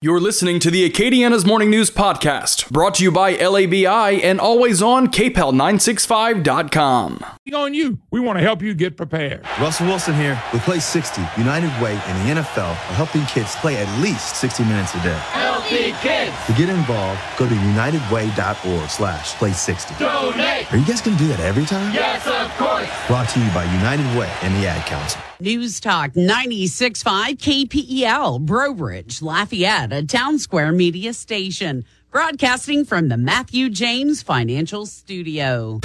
You're listening to the Acadiana's Morning News Podcast, brought to you by LABI and always on KPEL965.com. On you. We want to help you get prepared. Russell Wilson here with Play 60, United Way and the NFL are helping kids play at least 60 minutes a day. Healthy kids. To get involved, go to unitedway.org slash play 60. Donate. Are you guys going to do that every time? Yes, of course. Brought to you by United Way and the Ad Council. News Talk 96.5 KPEL, Breaux Bridge, Lafayette, a town square media station. Broadcasting from the Matthew James Financial Studio.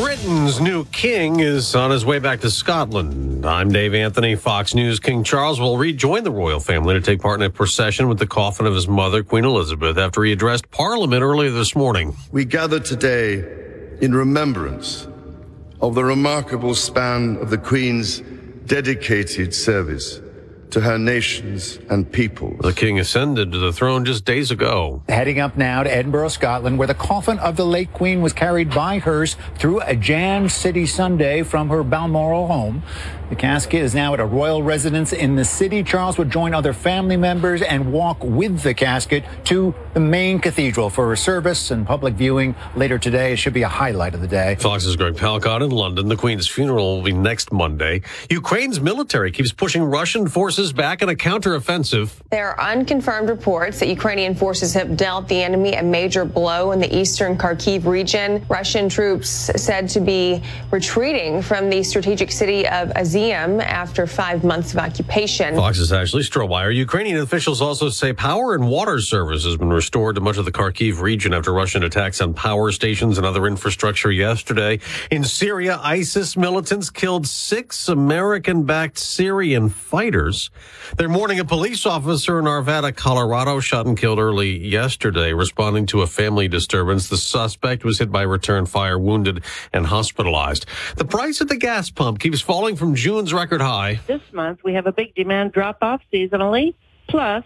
Britain's new king is on his way back to Scotland. I'm Dave Anthony, Fox News. King Charles will rejoin the royal family to take part in a procession with the coffin of his mother, Queen Elizabeth, after he addressed Parliament earlier this morning. We gather today in remembrance of the remarkable span of the Queen's dedicated service to her nations and peoples. The king ascended to the throne just days ago. Heading up now to Edinburgh, Scotland, where the coffin of the late Queen was carried by hearse through a jammed city Sunday from her Balmoral home. The casket is now at a royal residence in the city. Charles would join other family members and walk with the casket to the main cathedral for a service and public viewing later today. It should be a highlight of the day. Fox's Greg Palcott in London. The Queen's funeral will be next Monday. Ukraine's military keeps pushing Russian forces back in a counteroffensive. There are unconfirmed reports that Ukrainian forces have dealt the enemy a major blow in the eastern Kharkiv region. Russian troops said to be retreating from the strategic city of Izium after five months of occupation. Fox's Ashley Strohmeyer. Ukrainian officials also say power and water service has been restored to much of the Kharkiv region after Russian attacks on power stations and other infrastructure yesterday. In Syria, ISIS militants killed six American backed Syrian fighters. They're mourning a police officer in Arvada, Colorado, shot and killed early yesterday, responding to a family disturbance. The suspect was hit by return fire, wounded, and hospitalized. The price at the gas pump keeps falling from June June's record high. This month, we have a big demand drop off seasonally, plus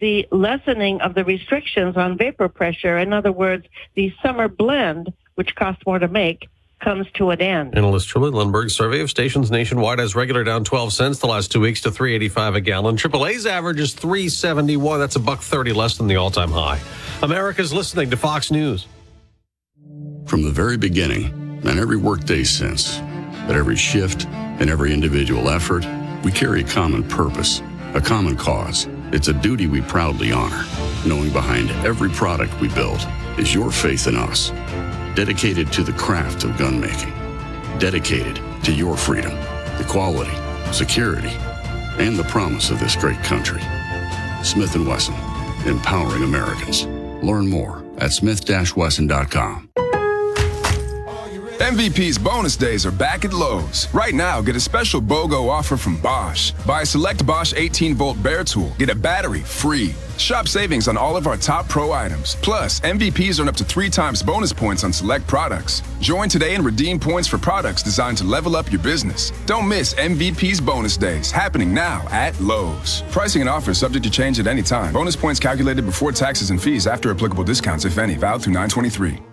the lessening of the restrictions on vapor pressure. In other words, the summer blend, which costs more to make, comes to an end. Analyst Trilby Lundberg, survey of stations nationwide has regular down 12 cents the last two weeks to 385 a gallon. AAA's average is 371. That's a buck 30 less than the all-time high. America's listening to Fox News. From the very beginning and every workday since, at every shift and every individual effort, we carry a common purpose, a common cause. It's a duty we proudly honor, knowing behind every product we build is your faith in us, dedicated to the craft of gun making, dedicated to your freedom, equality, security, and the promise of this great country. Smith & Wesson, empowering Americans. Learn more at smith-wesson.com. MVP's bonus days are back at Lowe's. Right now, get a special BOGO offer from Bosch. Buy a select Bosch 18 volt bare tool, get a battery free. Shop savings on all of our top pro items. Plus, MVPs earn up to three times bonus points on select products. Join today and redeem points for products designed to level up your business. Don't miss MVP's bonus days happening now at Lowe's. Pricing and offers subject to change at any time. Bonus points calculated before taxes and fees after applicable discounts, if any, valid through 923.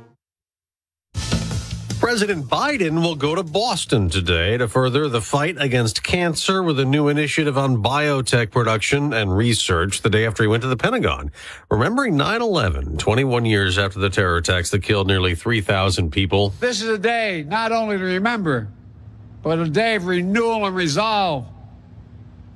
President Biden will go to Boston today to further the fight against cancer with a new initiative on biotech production and research the day after he went to the Pentagon. Remembering 9 11, 21 years after the terror attacks that killed nearly 3,000 people. This is a day not only to remember, but a day of renewal and resolve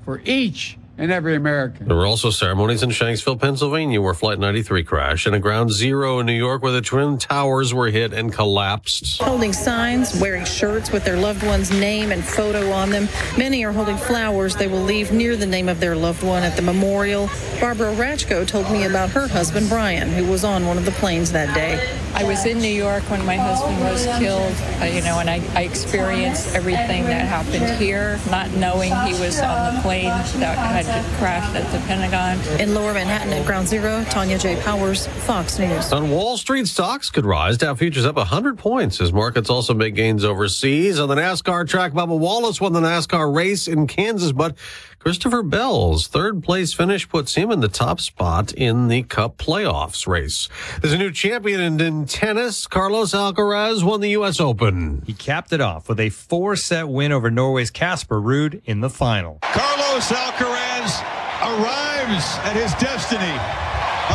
for each and every American. There were also ceremonies in Shanksville, Pennsylvania, where Flight 93 crashed, and a ground zero in New York, where the Twin Towers were hit and collapsed. Holding signs, wearing shirts with their loved one's name and photo on them. Many are holding flowers they will leave near the name of their loved one at the memorial. Barbara Ratchko told me about her husband, Brian, who was on one of the planes that day. I was in New York when my husband was killed, uh, you know, and I, I experienced everything that happened here, not knowing he was on the plane that had crashed at the Pentagon. In lower Manhattan at Ground Zero, Tonya J. Powers, Fox News. On Wall Street, stocks could rise. Dow futures up 100 points as markets also make gains overseas. On the NASCAR track, Bubba Wallace won the NASCAR race in Kansas, but Christopher Bell's third place finish puts him in the top spot in the Cup playoffs race. There's a new champion in, in tennis. Carlos Alcaraz won the U.S. Open. He capped it off with a four set win over Norway's Casper Ruud in the final. Carlos Alcaraz arrives arrives at his destiny,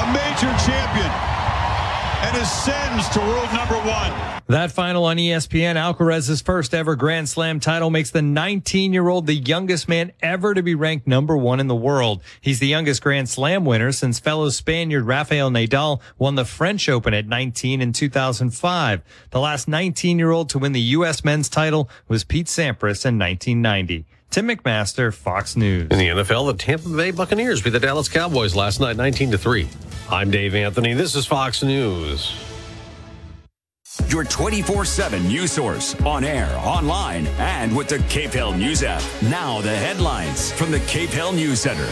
a major champion, and ascends to world number one. That final on ESPN, Alcaraz's first ever Grand Slam title makes the 19 year old the youngest man ever to be ranked number one in the world. He's the youngest Grand Slam winner since fellow Spaniard Rafael Nadal won the French Open at 19 in 2005. The last 19 year old to win the U.S. men's title was Pete Sampras in 1990. Tim McMaster, Fox News. In the NFL, the Tampa Bay Buccaneers beat the Dallas Cowboys last night 19 to 3. I'm Dave Anthony. This is Fox News. Your 24 7 news source on air, online, and with the KPEL News app. Now, the headlines from the KPEL News Center.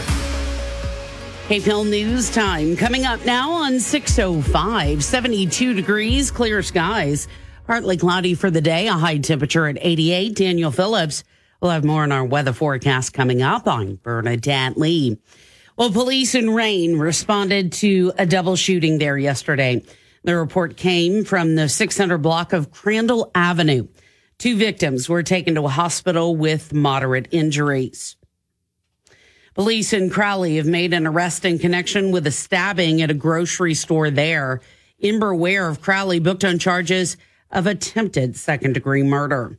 KPEL News Time coming up now on 605, 72 degrees, clear skies, partly cloudy for the day, a high temperature at 88. Daniel Phillips. We'll have more on our weather forecast coming up. I'm Bernadette Lee. Well, police in Rayne responded to a double shooting there yesterday. The report came from the 600 block of Crandall Avenue. Two victims were taken to a hospital with moderate injuries. Police in Crowley have made an arrest in connection with a stabbing at a grocery store there. Ember Ware of Crowley booked on charges of attempted second degree murder.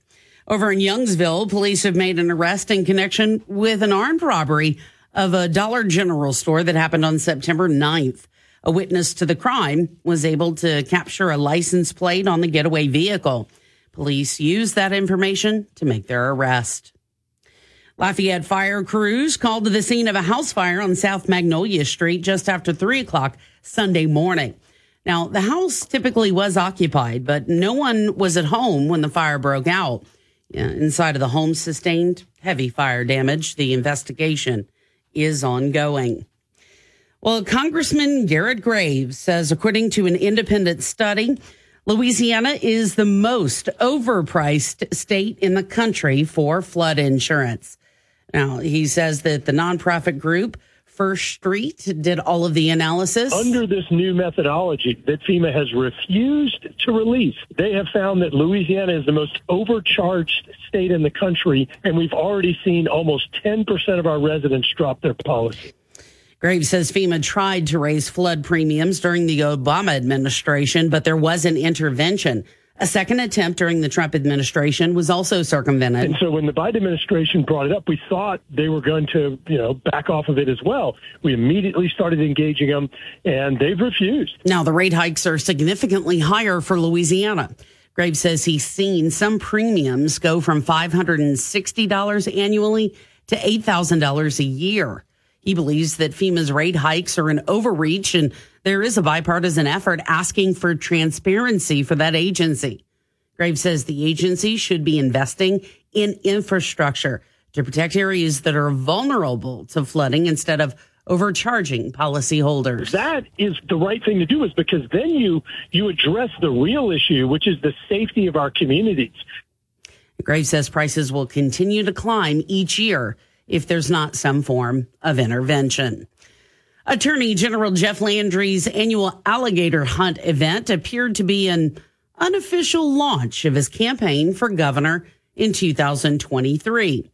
Over in Youngsville, police have made an arrest in connection with an armed robbery of a Dollar General store that happened on September 9th. A witness to the crime was able to capture a license plate on the getaway vehicle. Police used that information to make their arrest. Lafayette fire crews called to the scene of a house fire on South Magnolia Street just after 3 o'clock Sunday morning. Now, the house typically was occupied, but no one was at home when the fire broke out. Yeah, inside of the home sustained heavy fire damage. The investigation is ongoing. Well, Congressman Garrett Graves says, according to an independent study, Louisiana is the most overpriced state in the country for flood insurance. Now, he says that the nonprofit group First Street did all of the analysis. Under this new methodology that FEMA has refused to release, they have found that Louisiana is the most overcharged state in the country, and we've already seen almost 10% of our residents drop their policy. Graves says FEMA tried to raise flood premiums during the Obama administration, but there was an intervention. A second attempt during the Trump administration was also circumvented. And so when the Biden administration brought it up, we thought they were going to, you know, back off of it as well. We immediately started engaging them and they've refused. Now the rate hikes are significantly higher for Louisiana. Graves says he's seen some premiums go from $560 annually to $8,000 a year. He believes that FEMA's rate hikes are an overreach and there is a bipartisan effort asking for transparency for that agency. Graves says the agency should be investing in infrastructure to protect areas that are vulnerable to flooding instead of overcharging policyholders. That is the right thing to do is because then you you address the real issue, which is the safety of our communities. Graves says prices will continue to climb each year if there's not some form of intervention. Attorney General Jeff Landry's annual alligator hunt event appeared to be an unofficial launch of his campaign for governor in 2023.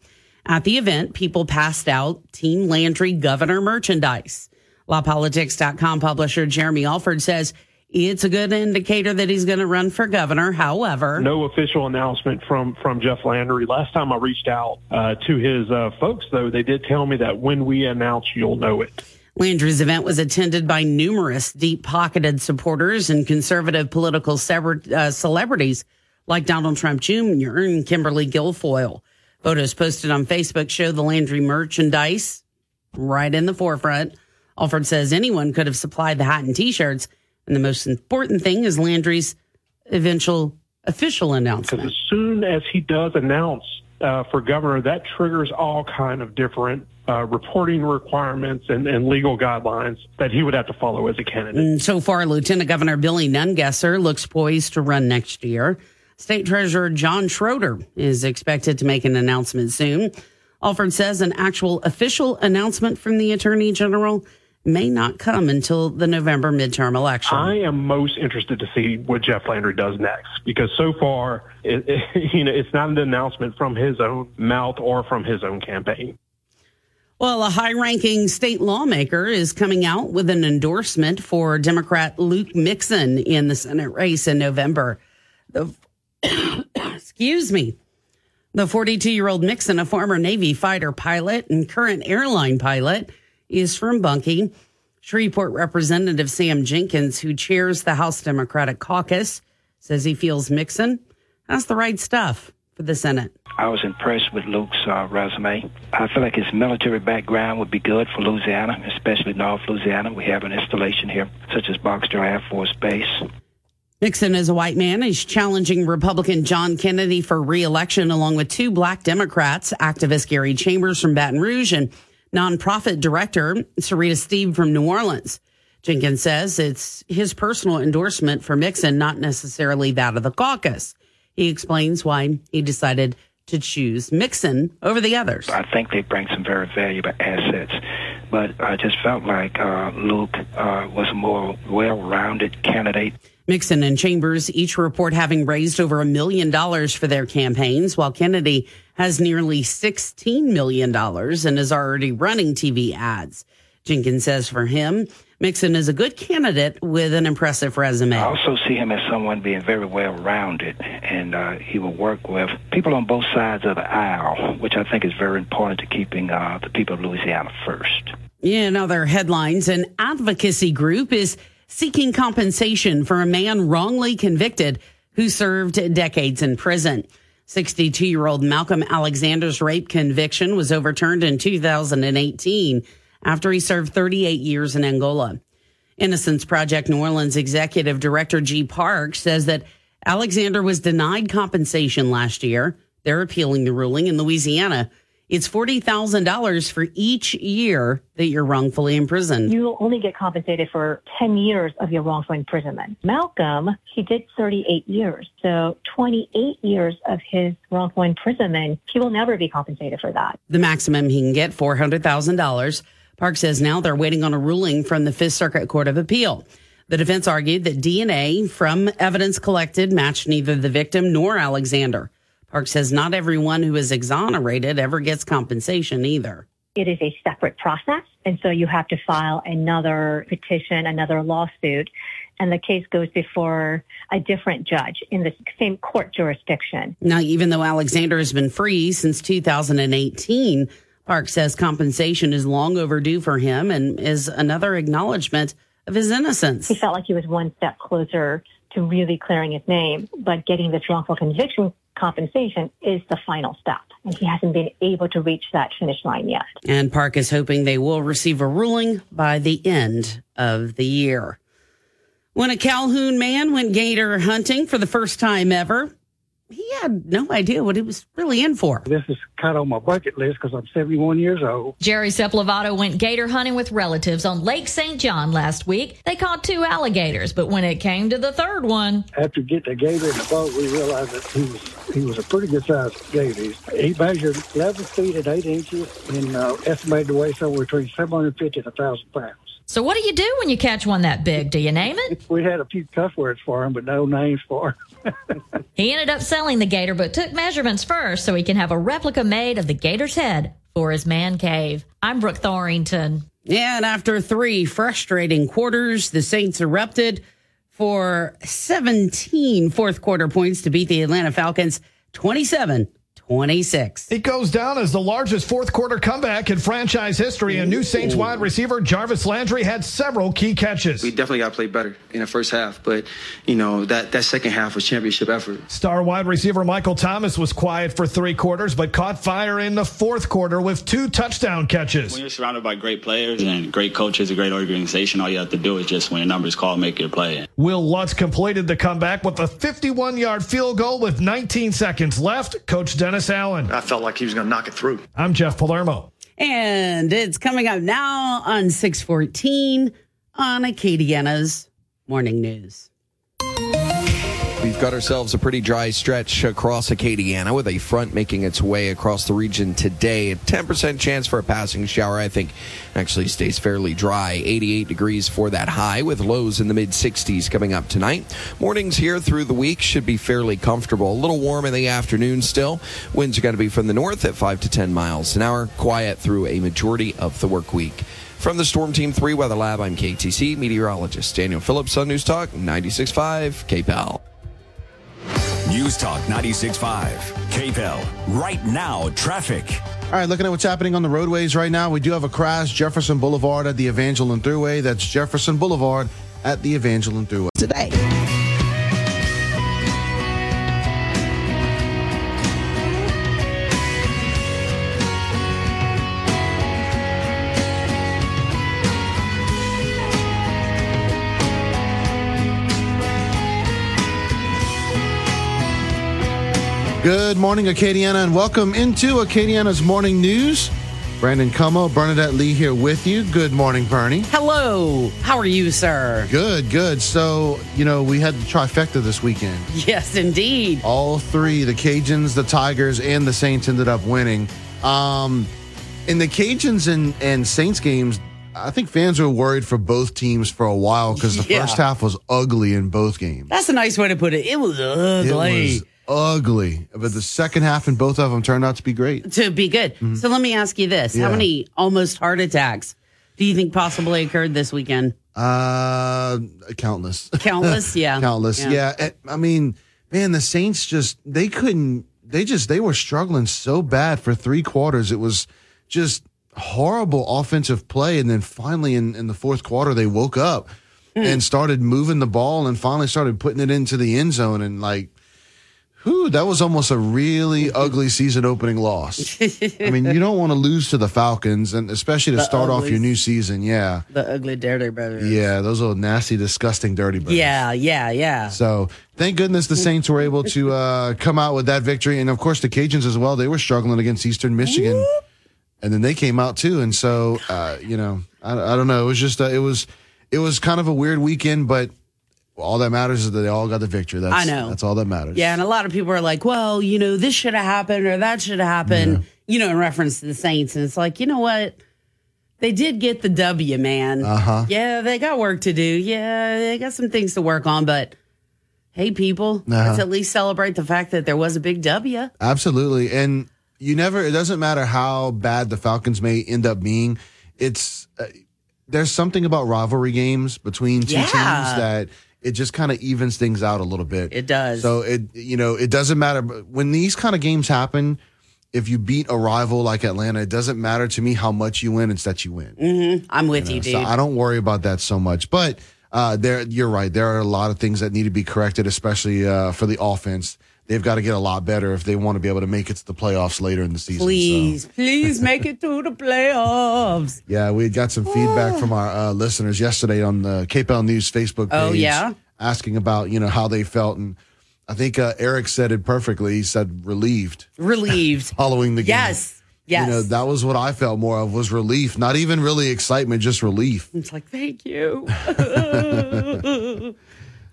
At the event, people passed out Team Landry governor merchandise. LaPolitics.com publisher Jeremy Alford says it's a good indicator that he's going to run for governor. However, no official announcement from from Jeff Landry. Last time I reached out uh, to his uh, folks, though, they did tell me that when we announce, you'll know it. Landry's event was attended by numerous deep pocketed supporters and conservative political uh, celebrities like Donald Trump Jr. and Kimberly Guilfoyle. Photos posted on Facebook show the Landry merchandise right in the forefront. Alford says anyone could have supplied the hat and t shirts. And the most important thing is Landry's eventual official announcement. As soon as he does announce uh, for governor, that triggers all kind of different uh, reporting requirements and, and, legal guidelines that he would have to follow as a candidate. And so far, Lieutenant Governor Billy Nungesser looks poised to run next year. State Treasurer John Schroder is expected to make an announcement soon. Alford says an actual official announcement from the Attorney General may not come until the November midterm election. I am most interested to see what Jeff Landry does next because so far, it, it, you know, it's not an announcement from his own mouth or from his own campaign. Well, a high ranking state lawmaker is coming out with an endorsement for Democrat Luke Mixon in the Senate race in November. The, excuse me. The 42 year old Mixon, a former Navy fighter pilot and current airline pilot, is from Bunkie. Shreveport Representative Sam Jenkins, who chairs the House Democratic Caucus, says he feels Mixon has the right stuff for the Senate. I was impressed with Luke's uh, resume. I feel like his military background would be good for Louisiana, especially North Louisiana. We have an installation here, such as Barksdale Air Force Base. Mixon is a white man. He's challenging Republican John Kennedy for reelection, along with two black Democrats, activist Gary Chambers from Baton Rouge and nonprofit director Syrita Steib from New Orleans. Jenkins says it's his personal endorsement for Mixon, not necessarily that of the caucus. He explains why he decided to choose Mixon over the others. I think they bring some very valuable assets, but I just felt like uh, Luke uh, was a more well-rounded candidate. Mixon and Chambers each report having raised over a million dollars for their campaigns, while Kennedy has nearly $16 million and is already running TV ads. Jenkins says for him, Mixon is a good candidate with an impressive resume. I also see him as someone being very well rounded, and uh, he will work with people on both sides of the aisle, which I think is very important to keeping uh, the people of Louisiana first. In other headlines, an advocacy group is seeking compensation for a man wrongly convicted who served decades in prison. 62 year old Malcolm Alexander's rape conviction was overturned in 2018 after he served 38 years in Angola. Innocence Project New Orleans executive director Jee Park says that Alexander was denied compensation last year. They're appealing the ruling in Louisiana. It's $40,000 for each year that you're wrongfully imprisoned. You will only get compensated for 10 years of your wrongful imprisonment. Malcolm, he did 38 years. So 28 years of his wrongful imprisonment, he will never be compensated for that. The maximum he can get, $400,000. Park says now they're waiting on a ruling from the Fifth Circuit Court of Appeal. The defense argued that DNA from evidence collected matched neither the victim nor Alexander. Park says not everyone who is exonerated ever gets compensation either. It is a separate process. And so you have to file another petition, another lawsuit, and the case goes before a different judge in the same court jurisdiction. Now, even though Alexander has been free since 2018, Park says compensation is long overdue for him and is another acknowledgement of his innocence. He felt like he was one step closer to really clearing his name, but getting this wrongful conviction compensation is the final step. And he hasn't been able to reach that finish line yet. And Park is hoping they will receive a ruling by the end of the year. When a Calhoun man went gator hunting for the first time ever, he had no idea what he was really in for. This is kind of on my bucket list because I'm 71 years old. Jerry Sepulvado went gator hunting with relatives on Lake St. John last week. They caught two alligators, but when it came to the third one, after getting the gator in the boat, we realized that he was he was a pretty good sized gator. He measured 11 feet and 8 inches and uh, estimated to weigh somewhere between 750 and 1,000 pounds. So what do you do when you catch one that big? Do you name it? We had a few cuss words for him, but no names for him. he ended up selling the gator, but took measurements first so he can have a replica made of the gator's head for his man cave. I'm Brooke Thorington. And after three frustrating quarters, the Saints erupted for 17 fourth quarter points to beat the Atlanta Falcons 27 26. It goes down as the largest fourth quarter comeback in franchise history. A new Saints wide receiver, Jarvis Landry, had several key catches. We definitely got to play better in the first half, but, you know, that, that second half was championship effort. Star wide receiver Michael Thomas was quiet for three quarters, but caught fire in the fourth quarter with two touchdown catches. When you're surrounded by great players and great coaches, a great organization, all you have to do is just when your number is called, make your play. Will Lutz completed the comeback with a 51 yard field goal with 19 seconds left. Coach Dennis Dennis Allen. I felt like he was going to knock it through. I'm Jeff Palermo. And it's coming up now on 614 on Acadiana's Morning News. Got ourselves a pretty dry stretch across Acadiana with a front making its way across the region today. A 10% chance for a passing shower, I think, actually stays fairly dry. 88 degrees for that high with lows in the mid 60s coming up tonight. Mornings here through the week should be fairly comfortable. A little warm in the afternoon still. Winds are going to be from the north at 5 to 10 miles an hour. Quiet through a majority of the work week. From the Storm Team 3 Weather Lab, I'm KATC meteorologist Daniel Phillips on News Talk 96.5 KPEL. News Talk 96.5, KPEL. Right now, traffic. All right, looking at what's happening on the roadways right now, we do have a crash Jefferson Boulevard at the Evangeline Thruway. That's Jefferson Boulevard at the Evangeline Thruway. Today. Good morning, Acadiana, and welcome into Acadiana's morning news. Brandon Comeaux, Bernadette Lee here with you. Good morning, Bernie. Hello. How are you, sir? Good, good. So, you know, we had the trifecta this weekend. Yes, indeed. All three, the Cajuns, the Tigers, and the Saints ended up winning. Um, in the Cajuns and, and Saints games, I think fans were worried for both teams for a while because the Yeah. first half was ugly in both games. That's a nice way to put it. It was ugly. It was ugly, but the second half in both of them turned out to be great. to be good. So let me ask you this: How many almost heart attacks do you think possibly occurred this weekend? Uh, countless, Countless, yeah. countless. Yeah. Yeah. I mean, man, the Saints just they couldn't. They just they were struggling so bad for three quarters. It was just horrible offensive play, and then finally in in the fourth quarter they woke up and started moving the ball, and finally started putting it into the end zone, and like. Whew, that was almost a really ugly season opening loss. I mean, you don't want to lose to the Falcons, and especially to The start off your new season. Yeah. The ugly dirty brothers. Yeah, those little nasty, disgusting, dirty birds. Yeah, yeah, yeah. So thank goodness the Saints were able to uh, come out with that victory, and of course the Cajuns as well. They were struggling against Eastern Michigan, and then they came out too. And so uh, you know, I, I don't know. It was just uh, it was it was kind of a weird weekend, but all that matters is that they all got the victory. That's, I know. that's all that matters. Yeah, and a lot of people are like, well, you know, this should have happened or that should have happened, you know, in reference to the Saints. And it's like, you know what? They did get the W, man. Uh-huh. Yeah, they got work to do. Yeah, they got some things to work on, but hey, people, let's Uh-huh. at least celebrate the fact that there was a big W. Absolutely. And you never, it doesn't matter how bad the Falcons may end up being. It's, uh, there's something about rivalry games between two Yeah. teams that it just kind of evens things out a little bit. It does. So it, you know, it doesn't matter. But when these kind of games happen, if you beat a rival like Atlanta, it doesn't matter to me how much you win. It's that you win. hmm I'm with you, know, dude. So I don't worry about that so much. But uh, there, you're right. There are a lot of things that need to be corrected, especially uh, for the offense. They've got to get a lot better if they want to be able to make it to the playoffs later in the season. So, please, please make it to the playoffs. yeah, we got some feedback from our uh, listeners yesterday on the KPEL News Facebook page. Oh, yeah? asking about you know how they felt, and I think uh, Eric said it perfectly. He said relieved Relieved. following the game. yes. Yes. You know, that was what I felt more of was relief, not even really excitement, just relief. it's like, thank you.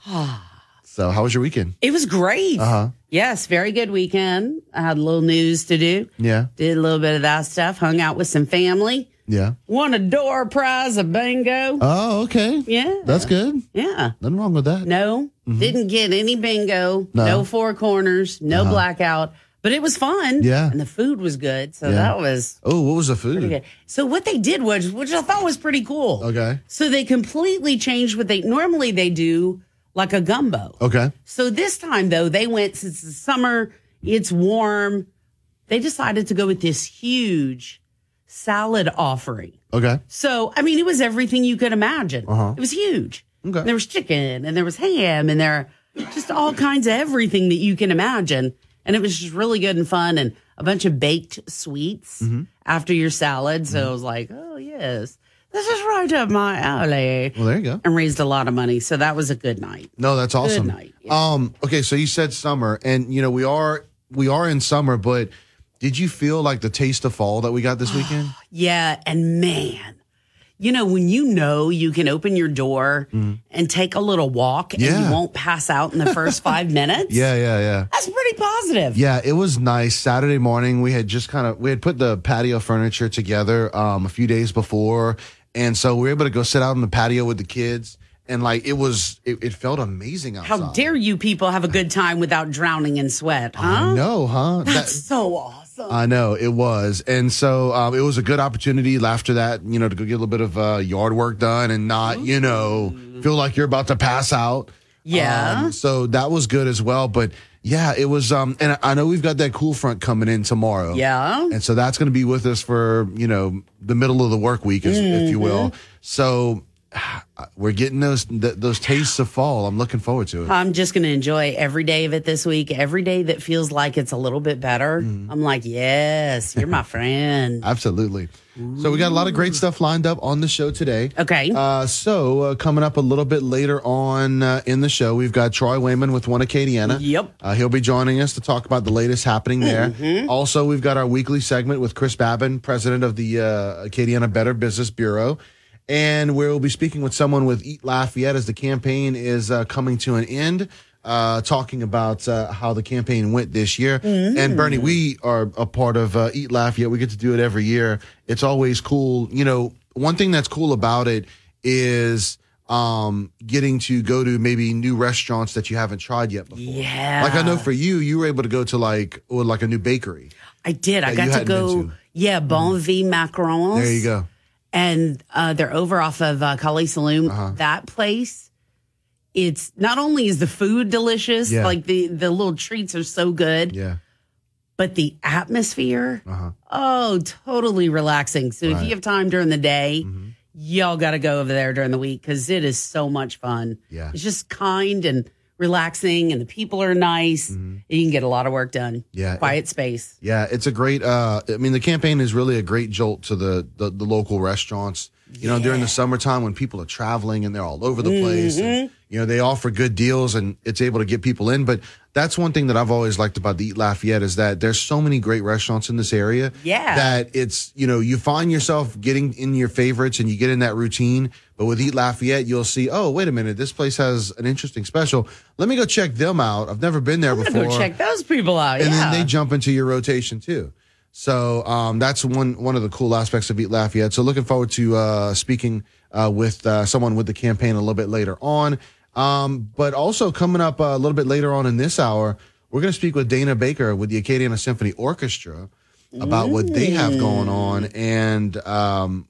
So, how was your weekend? It was great. Uh huh. Yes, very good weekend. I had a little news to do. Yeah. Did a little bit of that stuff. Hung out with some family. Yeah. Won a door prize of bingo. Oh, okay. yeah. That's good. Yeah. Nothing wrong with that. No, didn't get any bingo. No. No, four corners. No Uh-huh. blackout. But it was fun. Yeah. And the food was good. So Yeah. that was Oh, what was the food? So what they did was, which I thought was pretty cool. Okay. So they completely changed what they normally they do like a gumbo. Okay. So this time though, they went since the summer, it's warm. They decided to go with this huge salad offering. Okay. So I mean, it was everything you could imagine. Uh-huh. It was huge. Okay. There was chicken and there was ham and there just all kinds of everything that you can imagine. And it was just really good and fun and a bunch of baked sweets Mm-hmm. after your salad. So I was like, oh yes, this is right up my alley. Well, there you go. And raised a lot of money. So that was a good night. No, that's awesome. Good night, Um, okay, so you said summer, and you know we are we are in summer, but did you feel like the taste of fall that we got this weekend? Yeah, and man, You know, when you know you can open your door and take a little walk and Yeah. you won't pass out in the first five minutes. Yeah, yeah, yeah. That's pretty positive. Yeah, it was nice. Saturday morning, we had just kind of we had put the patio furniture together um, a few days before, and so we were able to go sit out on the patio with the kids, and like it was, it, it felt amazing outside. How dare you people have a good time without drowning in sweat, huh? I know, huh? That's That- so awesome. I know it was, and so um, it was a good opportunity after that, you know, to go get a little bit of uh, yard work done and not, you know, feel like you're about to pass out. Yeah. Um, so that was good as well, but. Yeah, it was. Um, and I know we've got that cool front coming in tomorrow. Yeah. and so that's going to be with us for you know the middle of the work week, if, if you will. Mm-hmm. So we're getting those th- those tastes of fall. I'm looking forward to it. I'm just going to enjoy every day of it this week. Every day that feels like it's a little bit better. I'm like, yes, you're my friend. Absolutely. So we got a lot of great stuff lined up on the show today. Okay. Uh, so uh, coming up a little bit later on uh, in the show, we've got Troy Wayman with One Acadiana. Yep. Uh, he'll be joining us to talk about the latest happening there. Mhm. Also, we've got our weekly segment with Chris Babin, president of the uh, Acadiana Better Business Bureau. And we'll be speaking with someone with Eat Lafayette as the campaign is uh, coming to an end, uh, talking about uh, how the campaign went this year. And Bernie, we are a part of uh, Eat Lafayette. We get to do it every year. It's always cool. You know, one thing that's cool about it is um, getting to go to maybe new restaurants that you haven't tried yet before. Yeah. Like I know for you, you were able to go to like or like a new bakery. I did. I got to go. to. Mm-hmm. Yeah, Bon Vie Macarons. There you go. And uh, they're over off of uh, Kaliste Saloom. Uh-huh. That place, it's not only is the food delicious, Yeah. like the the little treats are so good, Yeah. but the atmosphere, Uh-huh. oh, totally relaxing. So if Right. Mm-hmm. you have time during the day, y'all got to go over there during the week because it is so much fun. Yeah. it's just kind and relaxing, and the people are nice. And you can get a lot of work done. Mm-hmm. Yeah. quiet space. Yeah, it's a great. Uh, I mean, the campaign is really a great jolt to the the, the local restaurants. You know, during the summertime when people are traveling and they're all over the place, and, you know, they offer good deals and it's able to get people in. But that's one thing that I've always liked about the Eat Lafayette is that there's so many great restaurants in this area. Yeah. that it's you know you find yourself getting in your favorites and you get in that routine. But with Eat Lafayette, you'll see, oh, wait a minute, this place has an interesting special. Let me go check them out. I've never been there I'm before go check those people out. and yeah. then they jump into your rotation too. So um, that's one one of the cool aspects of Eat Lafayette. So looking forward to uh, speaking uh, with uh, someone with the campaign a little bit later on. Um, but also coming up uh, a little bit later on in this hour, we're going to speak with Dana Baker with the Acadiana Symphony Orchestra about what they have going on, and um,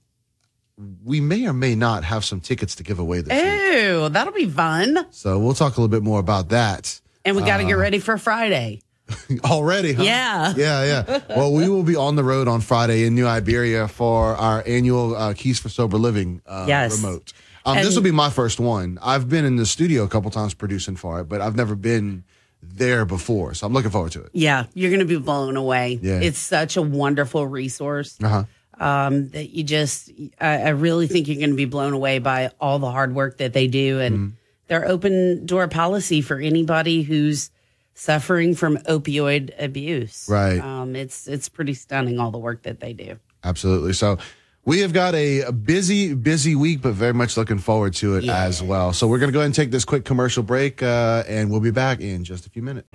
we may or may not have some tickets to give away this week. Ew, that'll be fun. So we'll talk a little bit more about that. And we got to get Uh, ready for Friday. Already, huh? Yeah. Yeah, yeah. Well, we will be on the road on Friday in New Iberia for our annual uh, Keys for Sober Living uh, Yes. remote. Um, this will be my first one. I've been in the studio a couple times producing for it, but I've never been there before. So I'm looking forward to it. Yeah, you're going to be blown away. Yeah. It's such a wonderful resource Uh huh. um, that you just, I, I really think you're going to be blown away by all the hard work that they do. And Mm-hmm. their open door policy for anybody who's suffering from opioid abuse. Right. Um, it's, it's pretty stunning, all the work that they do. Absolutely. So we have got a, a busy, busy week, but very much looking forward to it as well. So we're going to go ahead and take this quick commercial break, uh, and we'll be back in just a few minutes.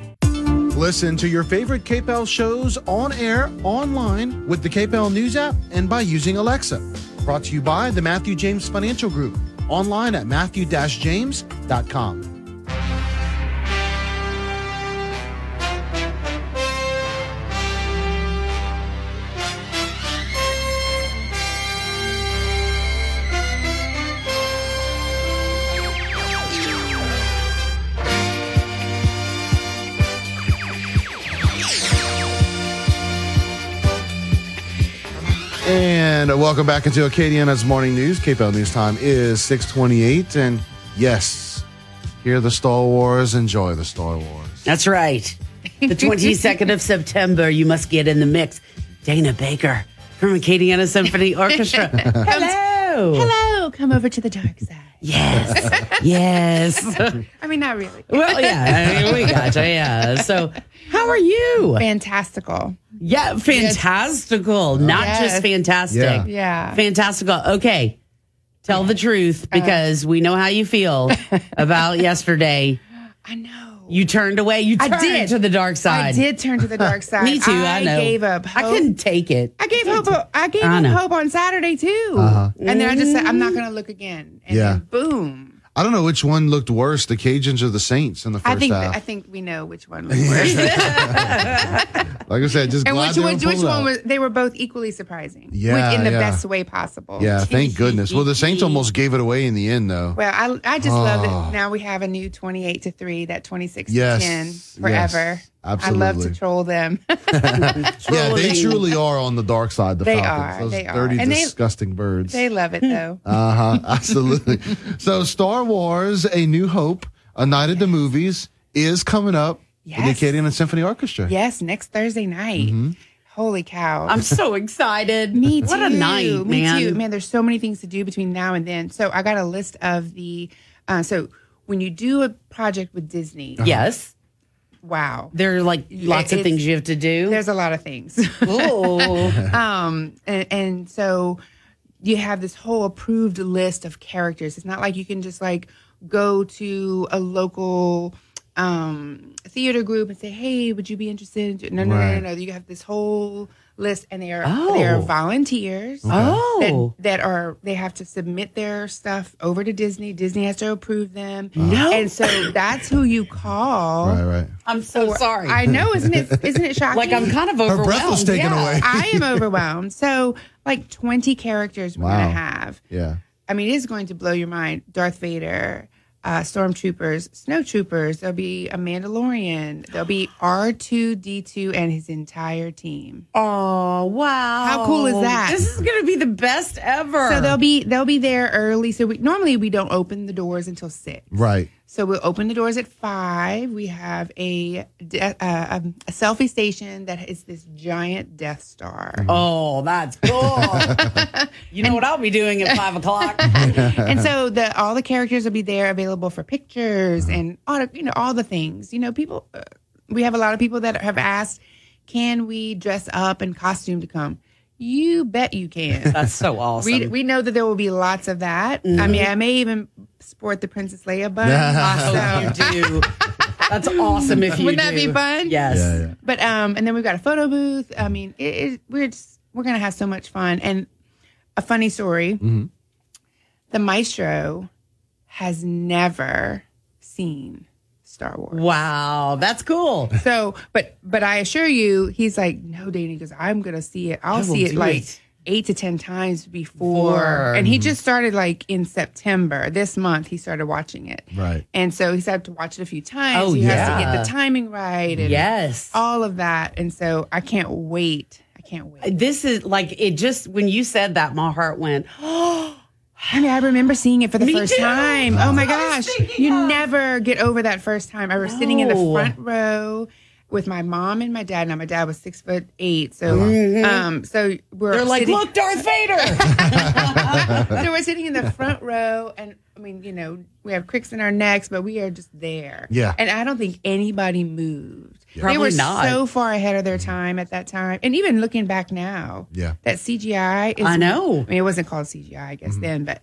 Listen to your favorite KPEL shows on air, online, with the KPEL News app, and by using Alexa. Brought to you by the Matthew James Financial Group, online at matthew-james.com. And uh, welcome back into Acadiana's morning news. KPEL News Time is 628. And yes, hear the Star Wars, enjoy the Star Wars. That's right. The 22nd of September, you must get in the mix. Dana Baker from Acadiana Symphony Orchestra. Hello. Hello. Come over to the dark side. Yes. yes. I mean, not really. Well, yeah, I mean, we gotcha. Yeah. So, how are you? Fantastical. Yeah, fantastical. Not Yes. just fantastic. Yeah. Yeah. Fantastical. Okay. Tell the truth because we know how you feel about yesterday. I know. You turned away. You I turned did. to the dark side. I did turn to the dark side. Me too. I, know. gave up. I couldn't take it. I gave hope. I gave I up hope on Saturday too, Uh-huh. and then I just said I'm not going to look again. And Yeah. then boom. I don't know which one looked worse, the Cajuns or the Saints in the first I think half. I think we know which one was worse. like I said, just and glad which they one, which one was? They were both equally surprising. Yeah, which, in the yeah. best way possible. Yeah, thank goodness. Well, the Saints almost gave it away in the end, though. Well, I I just love Oh. Ah. that now we have a new 28 to 3, that 26 Yes, to 10 yes, forever. I love to troll them. Yeah, they truly are on the dark side. The They Falcons, are, those they are. dirty, And they- disgusting birds. they love it though. Uh huh. Absolutely. so, Star Wars: A New Hope, a night at the movies, is coming up. yes. with The Yes. Acadiana Symphony Orchestra. Yes, next Thursday night. Mm-hmm. Holy cow. I'm so excited. Me too. What a night, Me man. too. Man, there's so many things to do between now and then. So I got a list of the uh, so when you do a project with Disney. Yes. Wow. There are like lots of things you have to do. There's a lot of things. Ooh. um, and, and so you have this whole approved list of characters. It's not like you can just like go to a local um, theater group and say, "Hey, would you be interested?" in-" No, no, no, no, no. You have this whole list, and they are Oh. they are oh. volunteers. Okay. Oh. that, that are they have to submit their stuff over to Disney. Disney has to approve them. Uh-huh. No. and so that's who you call. Right, right. I'm so sorry. I know, isn't it? Isn't it shocking? Like I'm kind of overwhelmed. Her overwhelmed. breath was taken Yeah, away. I am overwhelmed. So, like 20 characters we're Wow. going to have. Yeah. I mean, it is going to blow your mind. Darth Vader, uh, stormtroopers, snowtroopers. There'll be a Mandalorian. There'll be R2D2 and his entire team. Oh wow! How cool is that? This is gonna be the best ever. So they'll be they'll be there early. So we normally we don't open the doors until six. Right. So we'll open the doors at five. We have a de- uh, um, a selfie station that is this giant Death Star. Oh, that's cool. you know what I'll be doing at five o'clock. and so the all the characters will be there available for pictures Uh-huh. and all the, you know all the things. You know, people. Uh, we have a lot of people that have asked, "Can we dress up and costume to come?" You bet you can. That's so awesome. We, we know that there will be lots of that. I mean, I may even sport the Princess Leia bun. I hope you do. That's awesome if you Wouldn't that do. be fun? Yes. Yeah, yeah. But um, and then we've got a photo booth. I mean, it, it, we're just we're gonna have so much fun. And a funny story: Mm-hmm. the maestro has never seen Star Wars. Wow, that's cool. So, but but I assure you, he's like, no, Danny, because I'm gonna see it. I'll I will see it do like it. Eight to ten times before. Before. And he just started like in September this month. He started watching it. Right. And so he's had to watch it a few times. Oh, he has to yeah. get the timing right. And Yes. all of that. And so I can't wait. I can't wait. This is like it. Just when you said that, my heart went. Oh I mean, I remember seeing it for the Me first too. time. Oh my That's what I was gosh. You of. never get over that first time. I was sitting in the front row with my mom and my dad. Now my dad was six foot eight. So um so we're They're like, sitting, look, Darth Vader. so we're sitting in the front row and I mean, you know, we have cricks in our necks, but we are just there. Yeah. And I don't think anybody moved. They Probably were not. so far ahead of their time at that time. And even looking back now, Yeah. that CGI is I know. I mean, it wasn't called CGI, I Mm-hmm. guess then, but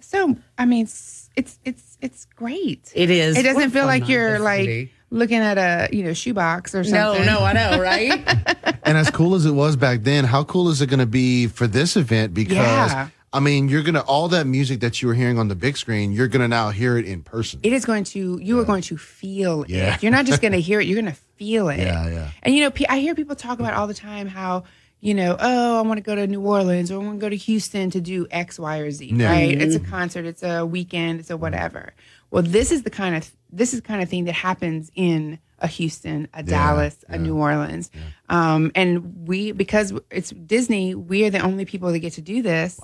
so I mean, it's it's it's, it's great. It is. It doesn't What feel like you're like will be. Looking at a you know shoebox or something. no, no, I know, right? And as cool as it was back then, how cool is it going to be for this event? Because Yeah. I mean, you're gonna all that music that you were hearing on the big screen, you're gonna now hear it in person. It is going to. You are going to feel Yeah. it. You're not just going to hear it. You're going to feel it. Yeah, yeah. And you know, I hear people talk about all the time how you know, oh, I want to go to New Orleans or I want to go to Houston to do X, Y, or Z. Yeah. Right? It's a mm-hmm. concert. It's a weekend. It's a whatever. Well, this is the kind of this is the kind of thing that happens in a Houston, a Dallas, a New Orleans, um, and we because it's Disney, we are the only people that get to do this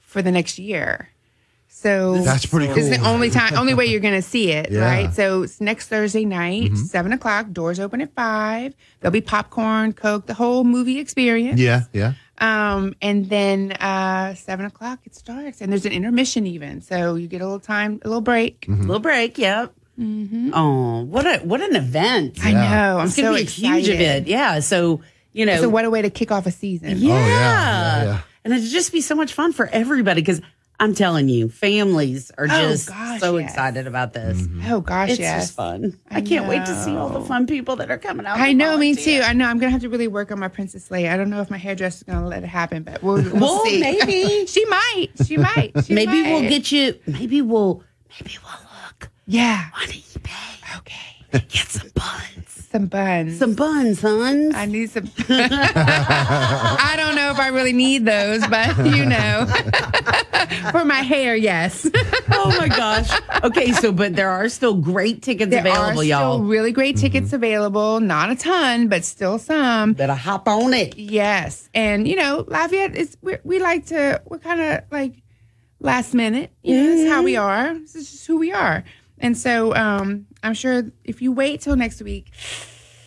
for the next year. So That's pretty This is the only time, only way you're going to see it, Yeah. right? So it's next Thursday night, Mhm. seven o'clock. Doors open at five. There'll be popcorn, coke, the whole movie experience. Yeah, yeah. Um, and then uh, seven o'clock it starts, and there's an intermission even, so you get a little time, a little break. Mm-hmm. little break. Yep. Oh, what a what an event! I know. I'm it's gonna so be a huge excited. event. Yeah. So you know, So what a way to kick off a season. yeah. yeah, yeah. and it'd just be so much fun for everybody because I'm telling you, families are Oh, just gosh, so yes. excited about this. Mm-hmm. Oh gosh, Yeah. It's yes. just fun. I, can't wait to see all the fun people that are coming out. I to know, me too. I know. I'm gonna have to really work on my Princess Leia. I don't know if my hairdresser's gonna let it happen, but we'll, we'll Well, see. maybe. she might. She might. She maybe we'll get you. Maybe we'll. Maybe we'll look Yeah. on eBay. Okay. Get some buns. Some buns. Some buns, sons. I need some. I don't know if I really need those, but you know, for my hair, yes. oh my gosh. Okay, so but there are still great tickets There available, are still y'all. really great tickets available. Not a ton, but still some. Better hop on it. Yes, and you know, Lafayette is we, we like to we're kind of like last minute. You know, that's how we are. This is just who we are. And so um, I'm sure if you wait till next week,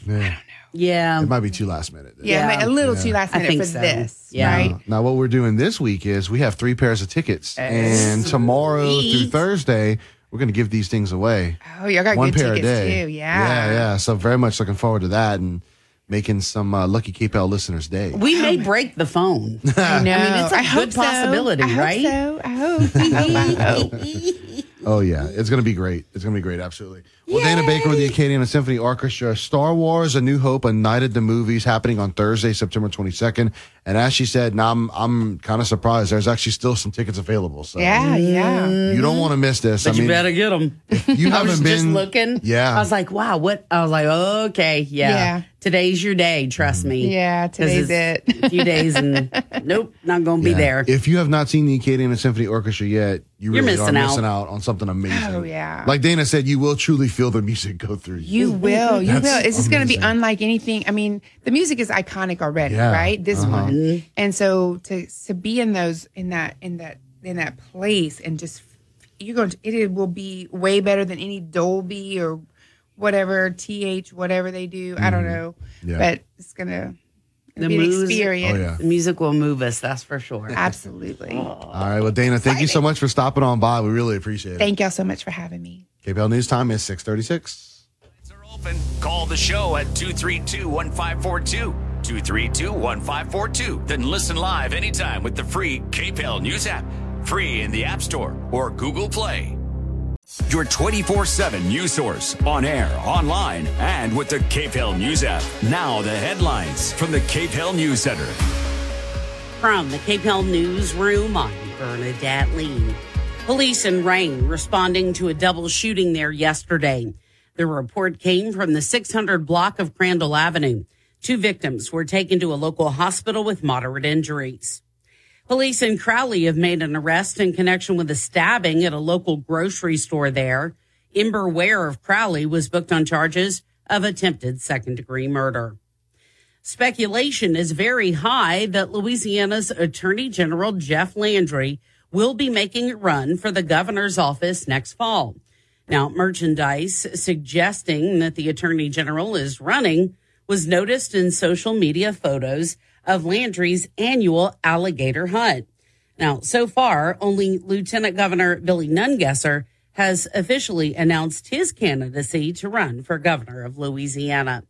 Yeah. Yeah. It might be too last minute. yeah, Yeah. a little Yeah. too last I minute think for so. this, Yeah. right? Now, now what we're doing this week is we have three pairs of tickets, and tomorrow through Thursday we're going to give these things away. Oh, y'all got One good pair a day. too. Yeah. yeah, yeah. So very much looking forward to that and making some uh, lucky KPEL listeners' day. We may break the phone. I know. I mean, it's a I hope good so. possibility, I hope right? so. Hope. I hope. I hope. Oh yeah, it's going to be great. It's going to be great. Absolutely. Well, Dana Baker with the Acadiana Symphony Orchestra, Star Wars: A New Hope, A Night at the Movies, happening on Thursday, September 22nd. And as she said, now I'm I'm kind of surprised. There's actually still some tickets available. So Yeah, yeah. Mm-hmm. you don't want to miss this. But I mean, you better get them. you I was haven't just been looking. Yeah. I was like, wow, what? I was like, okay, yeah. Yeah. Today's your day. Trust mm-hmm. me. Yeah, today's it. A few days and nope, not going to be Yeah. there. If you have not seen the Acadiana Symphony Orchestra yet, you You're really are missing out. missing out on something amazing. Oh, yeah. Like Dana said, you will truly feel the music go through you. You will. You That's will. It's just going to be unlike anything. I mean, the music is iconic already, Yeah. right? This Uh-huh. one, and so to to be in those in that in that in that place and just you're going to it will be way better than any Dolby or whatever th whatever they do. I don't know, Mm-hmm. Yeah. but it's gonna The be music- experience. Oh, yeah. The music will move us, that's for sure. Absolutely. All right. Well, Dana, thank you so much for stopping on by. We really appreciate it. Thank y'all so much for having me. KPEL News Time is 636. Lines are Open. Call the show at 232 1542. 232 1542. Then listen live anytime with the free KPEL News app. Free in the App Store or Google Play. Your 24 7 news source on air, online, and with the KPEL News app. Now, the headlines from the KPEL News Center. From the KPEL Newsroom, I'm Bernadette Lee. Police in Rayne responding to a double shooting there yesterday. The report came from the 600 block of Crandall Avenue. Two victims were taken to a local hospital with moderate injuries. Police in Crowley have made an arrest in connection with a stabbing at a local grocery store there. Ember Ware of Crowley was booked on charges of attempted second degree murder. Speculation is very high that Louisiana's Attorney General Jeff Landry will be making a run for the governor's office next fall. Now, merchandise suggesting that the Attorney General is running was noticed in social media photos of Landry's annual alligator hunt. Now, so far, only Lieutenant Governor Billy Nungesser has officially announced his candidacy to run for governor of Louisiana.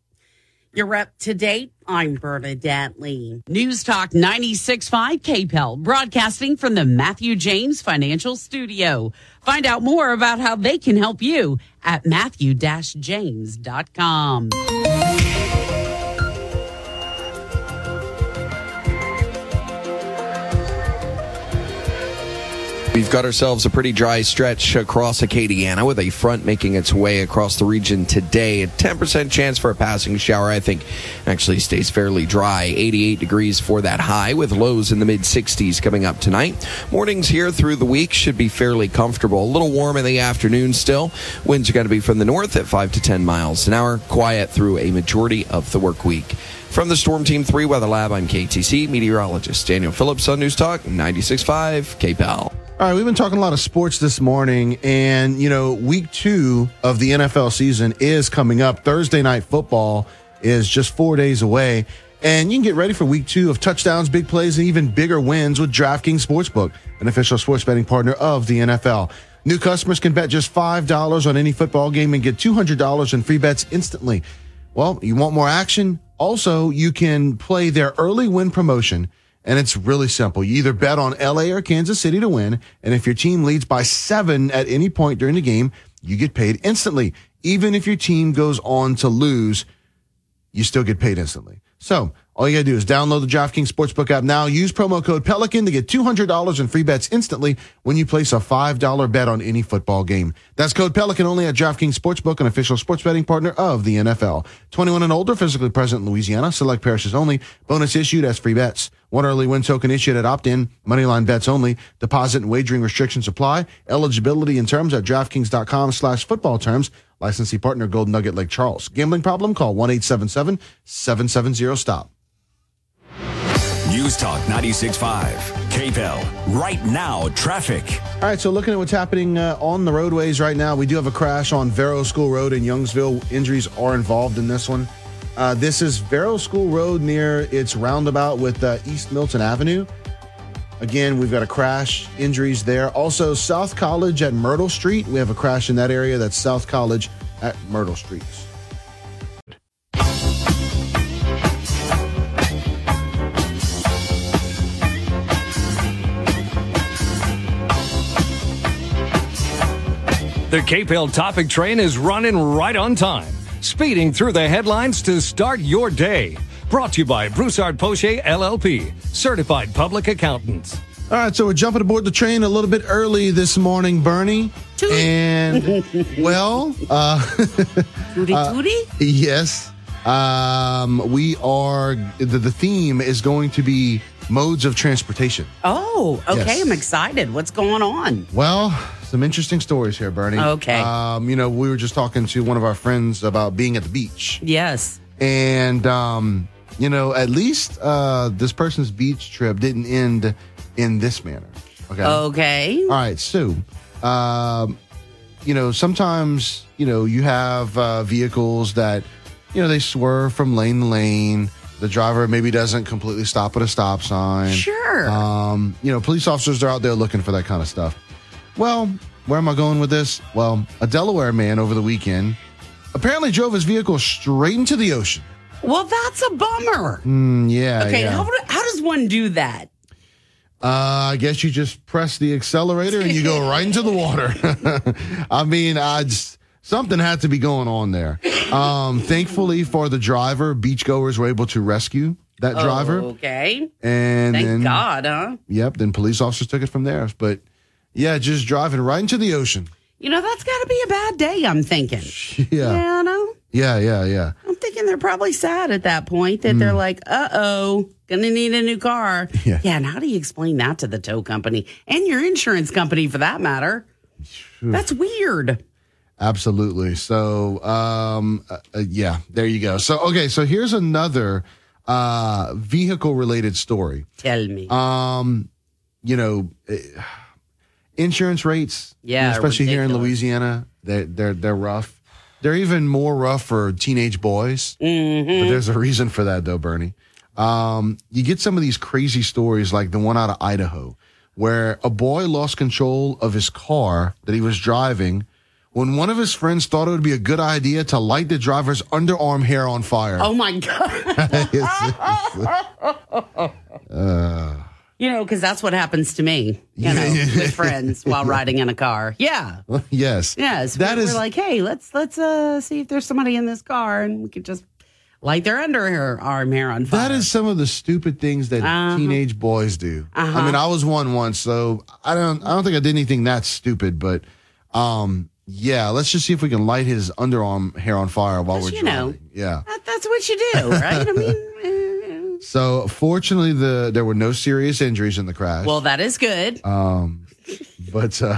You're up to date. I'm Bernadette Lee. News Talk 96.5 KPEL, broadcasting from the Matthew James Financial Studio. Find out more about how they can help you at matthew-james.com. We've got ourselves a pretty dry stretch across Acadiana with a front making its way across the region today. A 10% chance for a passing shower, I think, actually stays fairly dry. 88 degrees for that high with lows in the mid 60s coming up tonight. Mornings here through the week should be fairly comfortable. A little warm in the afternoon still. Winds are going to be from the north at 5 to 10 miles an hour. Quiet through a majority of the work week. From the Storm Team 3 Weather Lab, I'm KATC meteorologist Daniel Phillips on News Talk 96.5 KPEL. All right, we've been talking a lot of sports this morning, and you know, week two of the NFL season is coming up. Thursday night football is just four days away, and you can get ready for week two of touchdowns, big plays, and even bigger wins with DraftKings Sportsbook, an official sports betting partner of the NFL. New customers can bet just $5 on any football game and get $200 in free bets instantly. Well, you want more action? Also, you can play their early win promotion And it's really simple. You either bet on LA or Kansas City to win. And if your team leads by seven at any point during the game, you get paid instantly. Even if your team goes on to lose, you still get paid instantly. So all you gotta do is download the DraftKings Sportsbook app now. Use promo code Pelican to get $200 in free bets instantly when you place a $5 bet on any football game. That's code Pelican only at DraftKings Sportsbook, an official sports betting partner of the NFL. 21 and older, physically present in Louisiana, select parishes only. Bonus issued as free bets. One early win token issued at opt-in. Moneyline bets only. Deposit and wagering restrictions apply. Eligibility and terms at DraftKings.com slash football terms. Licensee partner Gold Nugget Lake Charles. Gambling problem? Call 1-877-770-STOP. News Talk 96.5. KPEL. Right now, traffic. All right, so looking at what's happening uh, on the roadways right now, we do have a crash on Verot School Road in Youngsville. Injuries are involved in this one. Uh, this is Verot School Road near its roundabout with uh, East Milton Avenue. Again, we've got a crash, injuries there. Also, South College at Myrtle Street. We have a crash in that area. That's South College at Myrtle Street. The KPEL topic train is running right on time, speeding through the headlines to start your day. Brought to you by Broussard Poche LLP, certified public accountants. All right, so we're jumping aboard the train a little bit early this morning, Bernie. And, well, uh, Tootie uh, tootie? yes. Um, we are, the, the theme is going to be modes of transportation. Oh, okay. Yes. I'm excited. What's going on? Well, some interesting stories here, Bernie. Okay. Um, you know, we were just talking to one of our friends about being at the beach. Yes. And, um, you know, at least uh, this person's beach trip didn't end in this manner. Okay. Okay. All right. So, um, you know, sometimes, you know, you have uh, vehicles that, you know, they swerve from lane to lane. The driver maybe doesn't completely stop at a stop sign. Sure. Um, you know, police officers are out there looking for that kind of stuff. Well, where am I going with this? Well, a Delaware man over the weekend apparently drove his vehicle straight into the ocean. Well, that's a bummer. Mm, yeah. okay, yeah. how, do- how does one do that? Uh, I guess you just press the accelerator and you go right into the water. I mean, I just, something had to be going on there. Um, thankfully for the driver, beachgoers were able to rescue that driver. Okay. And Thank then, God, huh? Yep. Then police officers took it from there. But yeah, just driving right into the ocean. You know, that's got to be a bad day, I'm thinking. Yeah. Yeah, no. Yeah. Yeah. Yeah. I'm thinking they're probably sad at that point that they're like, uh oh, gonna need a new car. Yeah. and how do you explain that to the tow company and your insurance company for that matter? That's weird. Absolutely. So, um, uh, uh, yeah, there you go. So, okay. So here's another, uh, vehicle related story. Tell me. Um, you know, eh, insurance rates, Yeah, especially here in. Louisiana, they're, they're, they're rough. They're even more rough for teenage boys. Mm-hmm. But there's a reason for that though, Bernie. Um, you get some of these crazy stories like the one out of Idaho where a boy lost control of his car that he was driving when one of his friends thought it would be a good idea to light the driver's underarm hair on fire. Oh my God. Uh, You know, because that's what happens to me, you know, with friends while riding in a car. Yeah. yes. Yes. That we're, is- we're like, hey, let's let's uh see if there's somebody in this car and we could just light their underarm hair on fire. That is some of the stupid things that Uh-huh. teenage boys do. Uh-huh. I mean, I was one once, so I don't. I don't think I did anything that stupid, but um, yeah. Let's just see if we can light his underarm hair on fire while we're you know. driving. Yeah. That- that's what you do, right? I mean, So fortunately, the there were no serious injuries in the crash. well, that is good. um, but uh,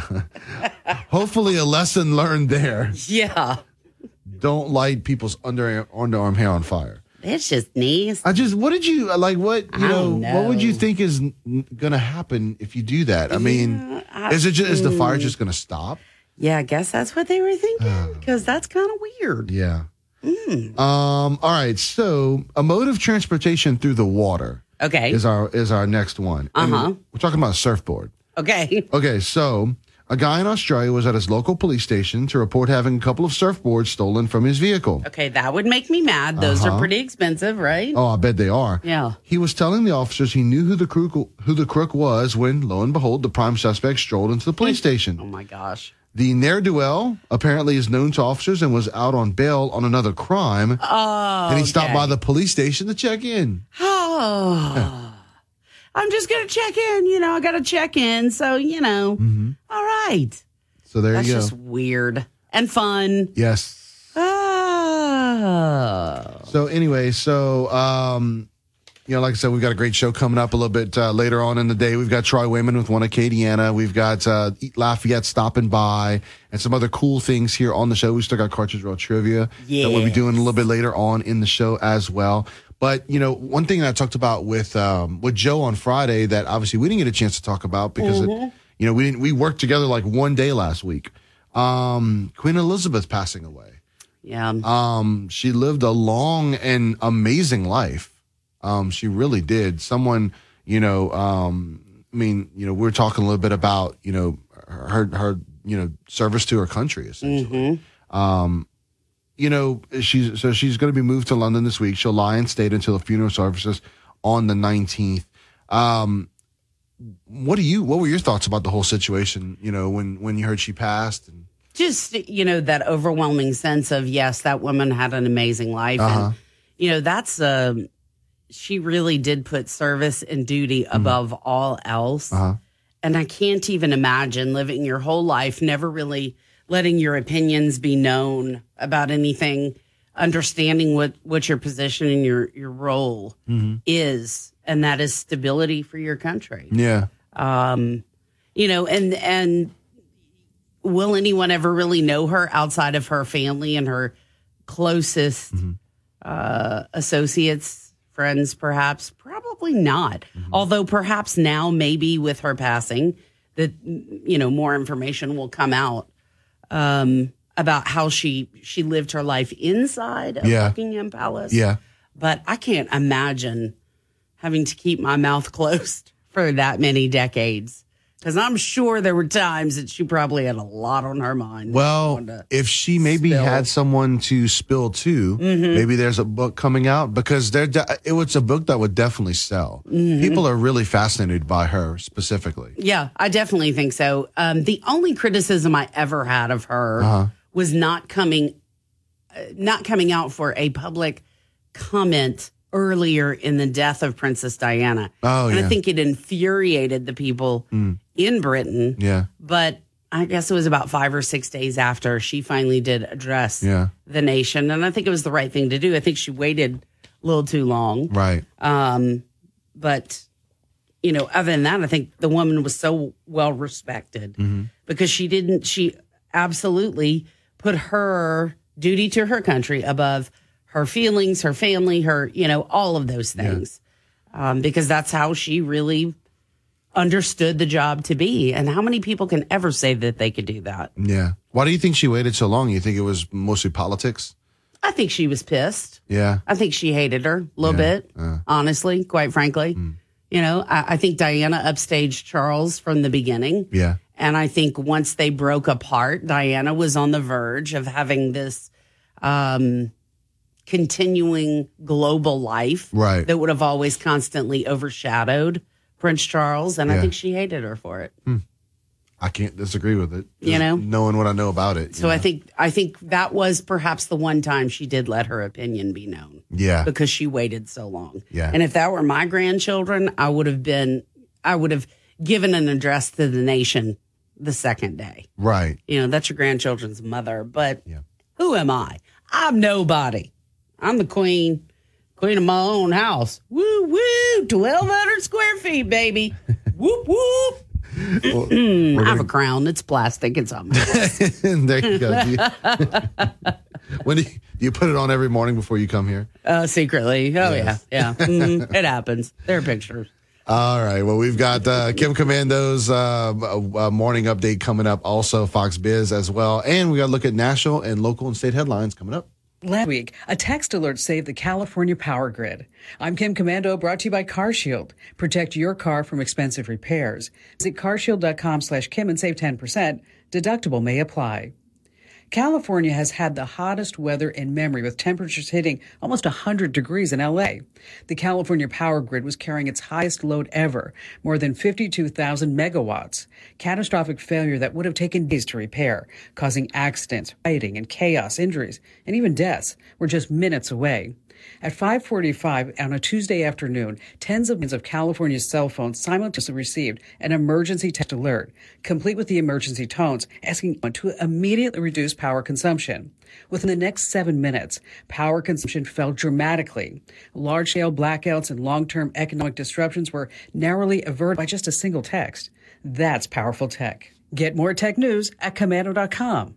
hopefully a lesson learned there. Yeah. Don't light people's under underarm hair on fire. It's just nice. I just, what did you like? What you I know, What would you think is n- going to happen if you do that? I mean, I- is it just is the fire just going to stop? Yeah, I guess that's what they were thinking because that's kind of weird. Yeah. Mm. Um. All right. So, a mode of transportation through the water Okay. is our is our next one. Uh-huh. We're talking about a surfboard. Okay. Okay. So, A guy in Australia was at his local police station to report having a couple of surfboards stolen from his vehicle. Okay, that would make me mad. Those Uh-huh. are pretty expensive, right? Oh, I bet they are. Yeah. He was telling the officers he knew who the crook who the crook was when, lo and behold, the prime suspect strolled into the police station. Oh my gosh. The ne'er do well apparently is known to officers and was out on bail on another crime. Oh. and he stopped okay. by the police station to check in. Oh. I'm just going to check in. You know, I got to check in. So, you know, all right. So there That's you go. That's just weird and fun. Yes. Oh. So anyway, so um, you know, like I said, we've got a great show coming up a little bit uh, later on in the day. We've got Troy Wayman with one Acadiana. We've got uh, Eat Lafayette stopping by, and some other cool things here on the show. We still got Cartridge Roll trivia that we'll be doing a little bit later on in the show as well. But you know, one thing that I talked about with um, with Joe on Friday that obviously we didn't get a chance to talk about because it, Mhm. you know we didn't we worked together like one day last week. Um, Queen Elizabeth passing away. Yeah. Um, she lived a long and amazing life. Um, she really did. Someone, you know, um, I mean, you know, we are talking a little bit about, you know, her, her, you know, service to her country, essentially. Um, you know, she's, so she's going to be moved to London this week. She'll lie in state until the funeral services on the 19th. Um, what do you, what were your thoughts about the whole situation, you know, when, when you heard she passed? And, just you know that overwhelming sense of yes that woman had an amazing life Uh-huh. and you know that's um she really did put service and duty above all else. Uh-huh. and i can't even imagine living your whole life never really letting your opinions be known about anything understanding what what your position and your your role is and that is stability for your country. Yeah. um you know and and will anyone ever really know her outside of her family and her closest uh associates friends perhaps probably not although perhaps now maybe with her passing that you know more information will come out um about how she she lived her life inside of Yeah. Buckingham Palace Yeah. but I can't imagine having to keep my mouth closed for that many decades. Because I'm sure there were times that she probably had a lot on her mind. Well, if she maybe spill. had someone to spill to, Mhm. maybe there's a book coming out because there it was a book that would definitely sell. Mhm. People are really fascinated by her specifically. Yeah, I definitely think so. Um, the only criticism I ever had of her Uh-huh. was not coming, uh, not coming out for a public comment earlier in the death of Princess Diana. Oh, and yeah. I think it infuriated the people Mm. In Britain. Yeah. But I guess it was about five or six days after she finally did address Yeah. the nation, and I think it was the right thing to do. I think she waited a little too long. Right. Um, but you know, other than that, I think the woman was so well respected Mm-hmm. because she didn't. She absolutely put her duty to her country above her feelings, her family, her you know, all of those things, um, because that's how she really understood the job to be. And how many people can ever say that they could do that? Yeah. Why do you think she waited so long? You think it was mostly politics? I think she was pissed. Yeah. I think she hated her a little bit, honestly, quite frankly. You know, I, I think Diana upstaged Charles from the beginning. Yeah. And I think once they broke apart, Diana was on the verge of having this um, continuing global life Right. that would have always constantly overshadowed Prince Charles. And I Yeah. think she hated her for it. Hmm. I can't disagree with it. You know? knowing what I know about it. So I think I think that was perhaps the one time she did let her opinion be known. Yeah. Because she waited so long. Yeah. And if that were my grandchildren, I would have been I would have given an address to the nation the second day. Right. You know, that's your grandchildren's mother, but who am I? I'm nobody. I'm the queen, of my own house. Woo woo, twelve hundred square feet, baby. whoop whoop. I have a crown. It's plastic. It's on there you go. Do you, when do you, do you put it on every morning before you come here? Uh, secretly. Oh, Yes. yeah. Yeah. Mhm. it happens. There are pictures. All right. Well, we've got uh, Kim Komando's uh, uh, morning update coming up, also Fox Biz as well. And we got to look at national and local and state headlines coming up. Last week, a text alert saved the California power grid. I'm Kim Komando, brought to you by CarShield. Protect your car from expensive repairs. Visit carshield.com slash Kim and save 10%. Deductible may apply. California has had the hottest weather in memory with temperatures hitting almost 100 degrees in LA. The California power grid was carrying its highest load ever, more than 52,000 megawatts. Catastrophic failure that would have taken days to repair, causing accidents, fighting and chaos, injuries, and even deaths were just minutes away. At 5:45 on a Tuesday afternoon, tens of millions of California's cell phones simultaneously received an emergency text alert, complete with the emergency tones asking to immediately reduce power consumption. Within the next seven minutes, power consumption fell dramatically. Large-scale blackouts and long-term economic disruptions were narrowly averted by just a single text. That's powerful tech. Get more tech news at komando.com.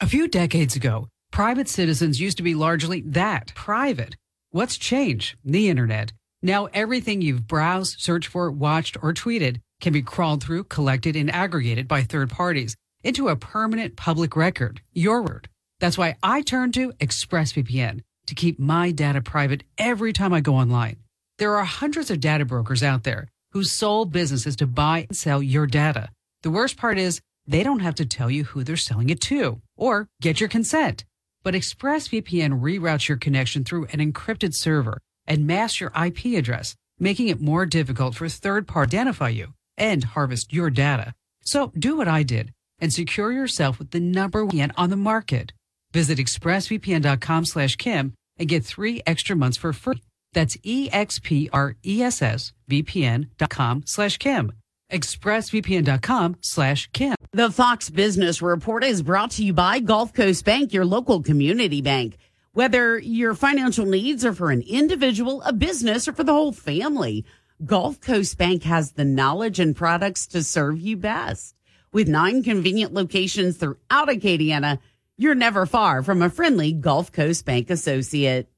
A few decades ago, private citizens used to be largely that private. What's changed? The internet. Now everything you've browsed, searched for, watched, or tweeted can be crawled through, collected, and aggregated by third parties into a permanent public record. Your word. That's why I turn to ExpressVPN to keep my data private every time I go online. There are hundreds of data brokers out there whose sole business is to buy and sell your data. The worst part is they don't have to tell you who they're selling it to or get your consent. But ExpressVPN reroutes your connection through an encrypted server and masks your IP address, making it more difficult for third party to identify you and harvest your data. So do what I did and secure yourself with the number one on the market. Visit expressvpn.com slash Kim and get three extra months for free. That's E expressvpn.com slash Kim. expressvpn.com slash Kim. The Fox Business Report is brought to you by Gulf Coast Bank, your local community bank. Whether your financial needs are for an individual, a business, or for the whole family, Gulf Coast Bank has the knowledge and products to serve you best. With nine convenient locations throughout Acadiana, you're never far from a friendly Gulf Coast Bank associate.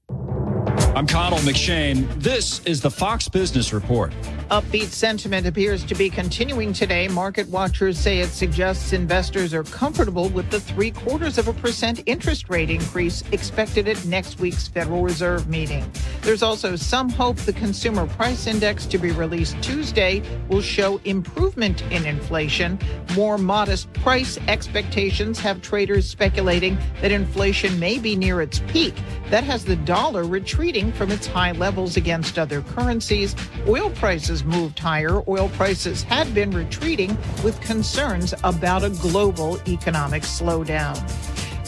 I'm Connell McShane. This is the Fox Business Report. Upbeat sentiment appears to be continuing today. Market watchers say it suggests investors are comfortable with the three quarters of a percent interest rate increase expected at next week's Federal Reserve meeting. There's also some hope the consumer price index to be released Tuesday will show improvement in inflation. More modest price expectations have traders speculating that inflation may be near its peak. That has the dollar retreating from its high levels against other currencies. Oil prices moved higher. Oil prices had been retreating with concerns about a global economic slowdown.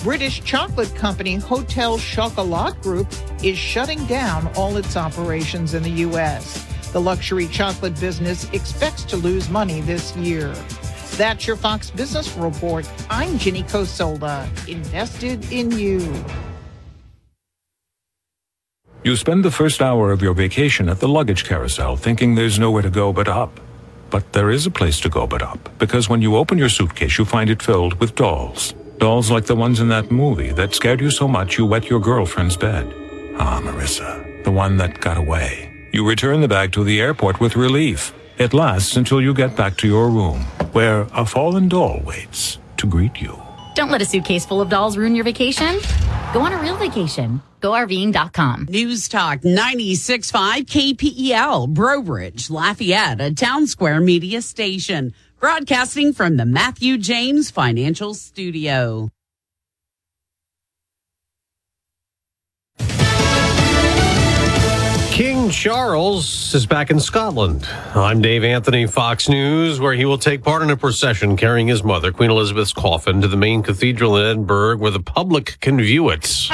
British chocolate company Hotel Chocolat Group is shutting down all its operations in the U.S. The luxury chocolate business expects to lose money this year. That's your Fox Business Report. I'm Ginny Cosola, invested in you. You spend the first hour of your vacation at the luggage carousel thinking there's nowhere to go but up. But there is a place to go but up, because when you open your suitcase, you find it filled with dolls. Dolls like the ones in that movie that scared you so much you wet your girlfriend's bed. Ah, Marissa, the one that got away. You return the bag to the airport with relief. It lasts until you get back to your room, where a fallen doll waits to greet you. Don't let a suitcase full of dolls ruin your vacation. Go on a real vacation. GoRVing.com. News Talk 96.5 KPEL, Breaux Bridge, Lafayette, a town square media station. Broadcasting from the Matthew James Financial Studio. Charles is back in Scotland. I'm Dave Anthony, Fox News, where he will take part in a procession carrying his mother, Queen Elizabeth's coffin, to the main cathedral in Edinburgh, where the public can view it.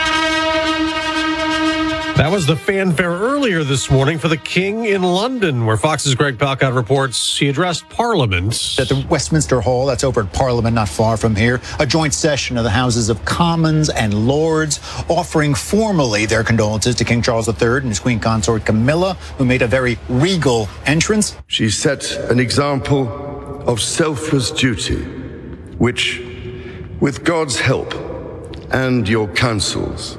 That was the fanfare earlier this morning for the King in London, where Fox's Greg Palkot reports he addressed Parliament. At the Westminster Hall, that's over at Parliament, not far from here, a joint session of the Houses of Commons and Lords offering formally their condolences to King Charles III and his Queen Consort Camilla, who made a very regal entrance. She set an example of selfless duty, which, with God's help and your counsels,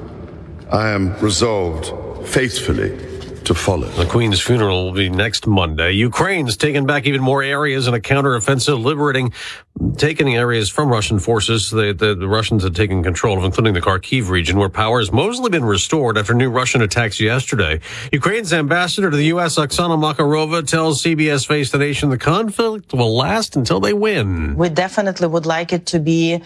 I am resolved faithfully to follow. The Queen's funeral will be next Monday. Ukraine's taken back even more areas in a counteroffensive, liberating, taking areas from Russian forces the, the, the Russians had taken control of, including the Kharkiv region, where power has mostly been restored after new Russian attacks yesterday. Ukraine's ambassador to the U.S., Oksana Makarova, tells CBS Face the Nation the conflict will last until they win. We definitely would like it to be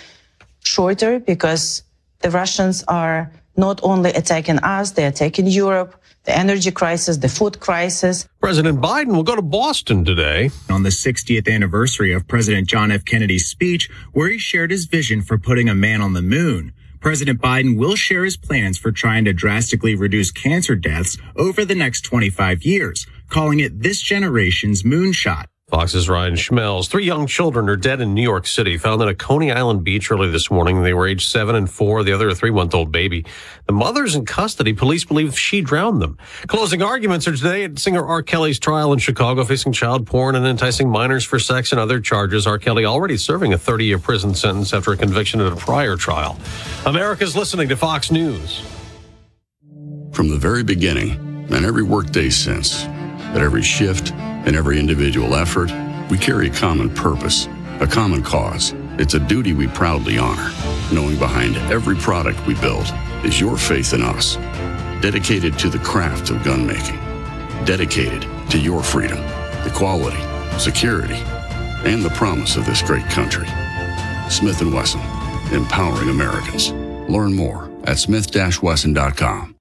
shorter because the Russians are not only attacking us, they're attacking Europe, the energy crisis, the food crisis. President Biden will go to Boston today. On the 60th anniversary of President John F. Kennedy's speech, where he shared his vision for putting a man on the moon. President Biden will share his plans for trying to drastically reduce cancer deaths over the next 25 years, calling it this generation's moonshot. Fox's Ryan Schmelz. Three young children are dead in New York City, found on a Coney Island beach early this morning. They were aged seven and four. The other a three month old baby. The mother's in custody. Police believe she drowned them. Closing arguments are today at singer R. Kelly's trial in Chicago, facing child porn and enticing minors for sex and other charges. R. Kelly already serving a 30 year prison sentence after a conviction at a prior trial. America's listening to Fox News. From the very beginning, and every workday since, at every shift, and every individual effort, we carry a common purpose, a common cause. It's a duty we proudly honor, knowing behind every product we build is your faith in us. Dedicated to the craft of gun making, dedicated to your freedom, equality, security, and the promise of this great country. Smith & Wesson, empowering Americans. Learn more at smith-wesson.com.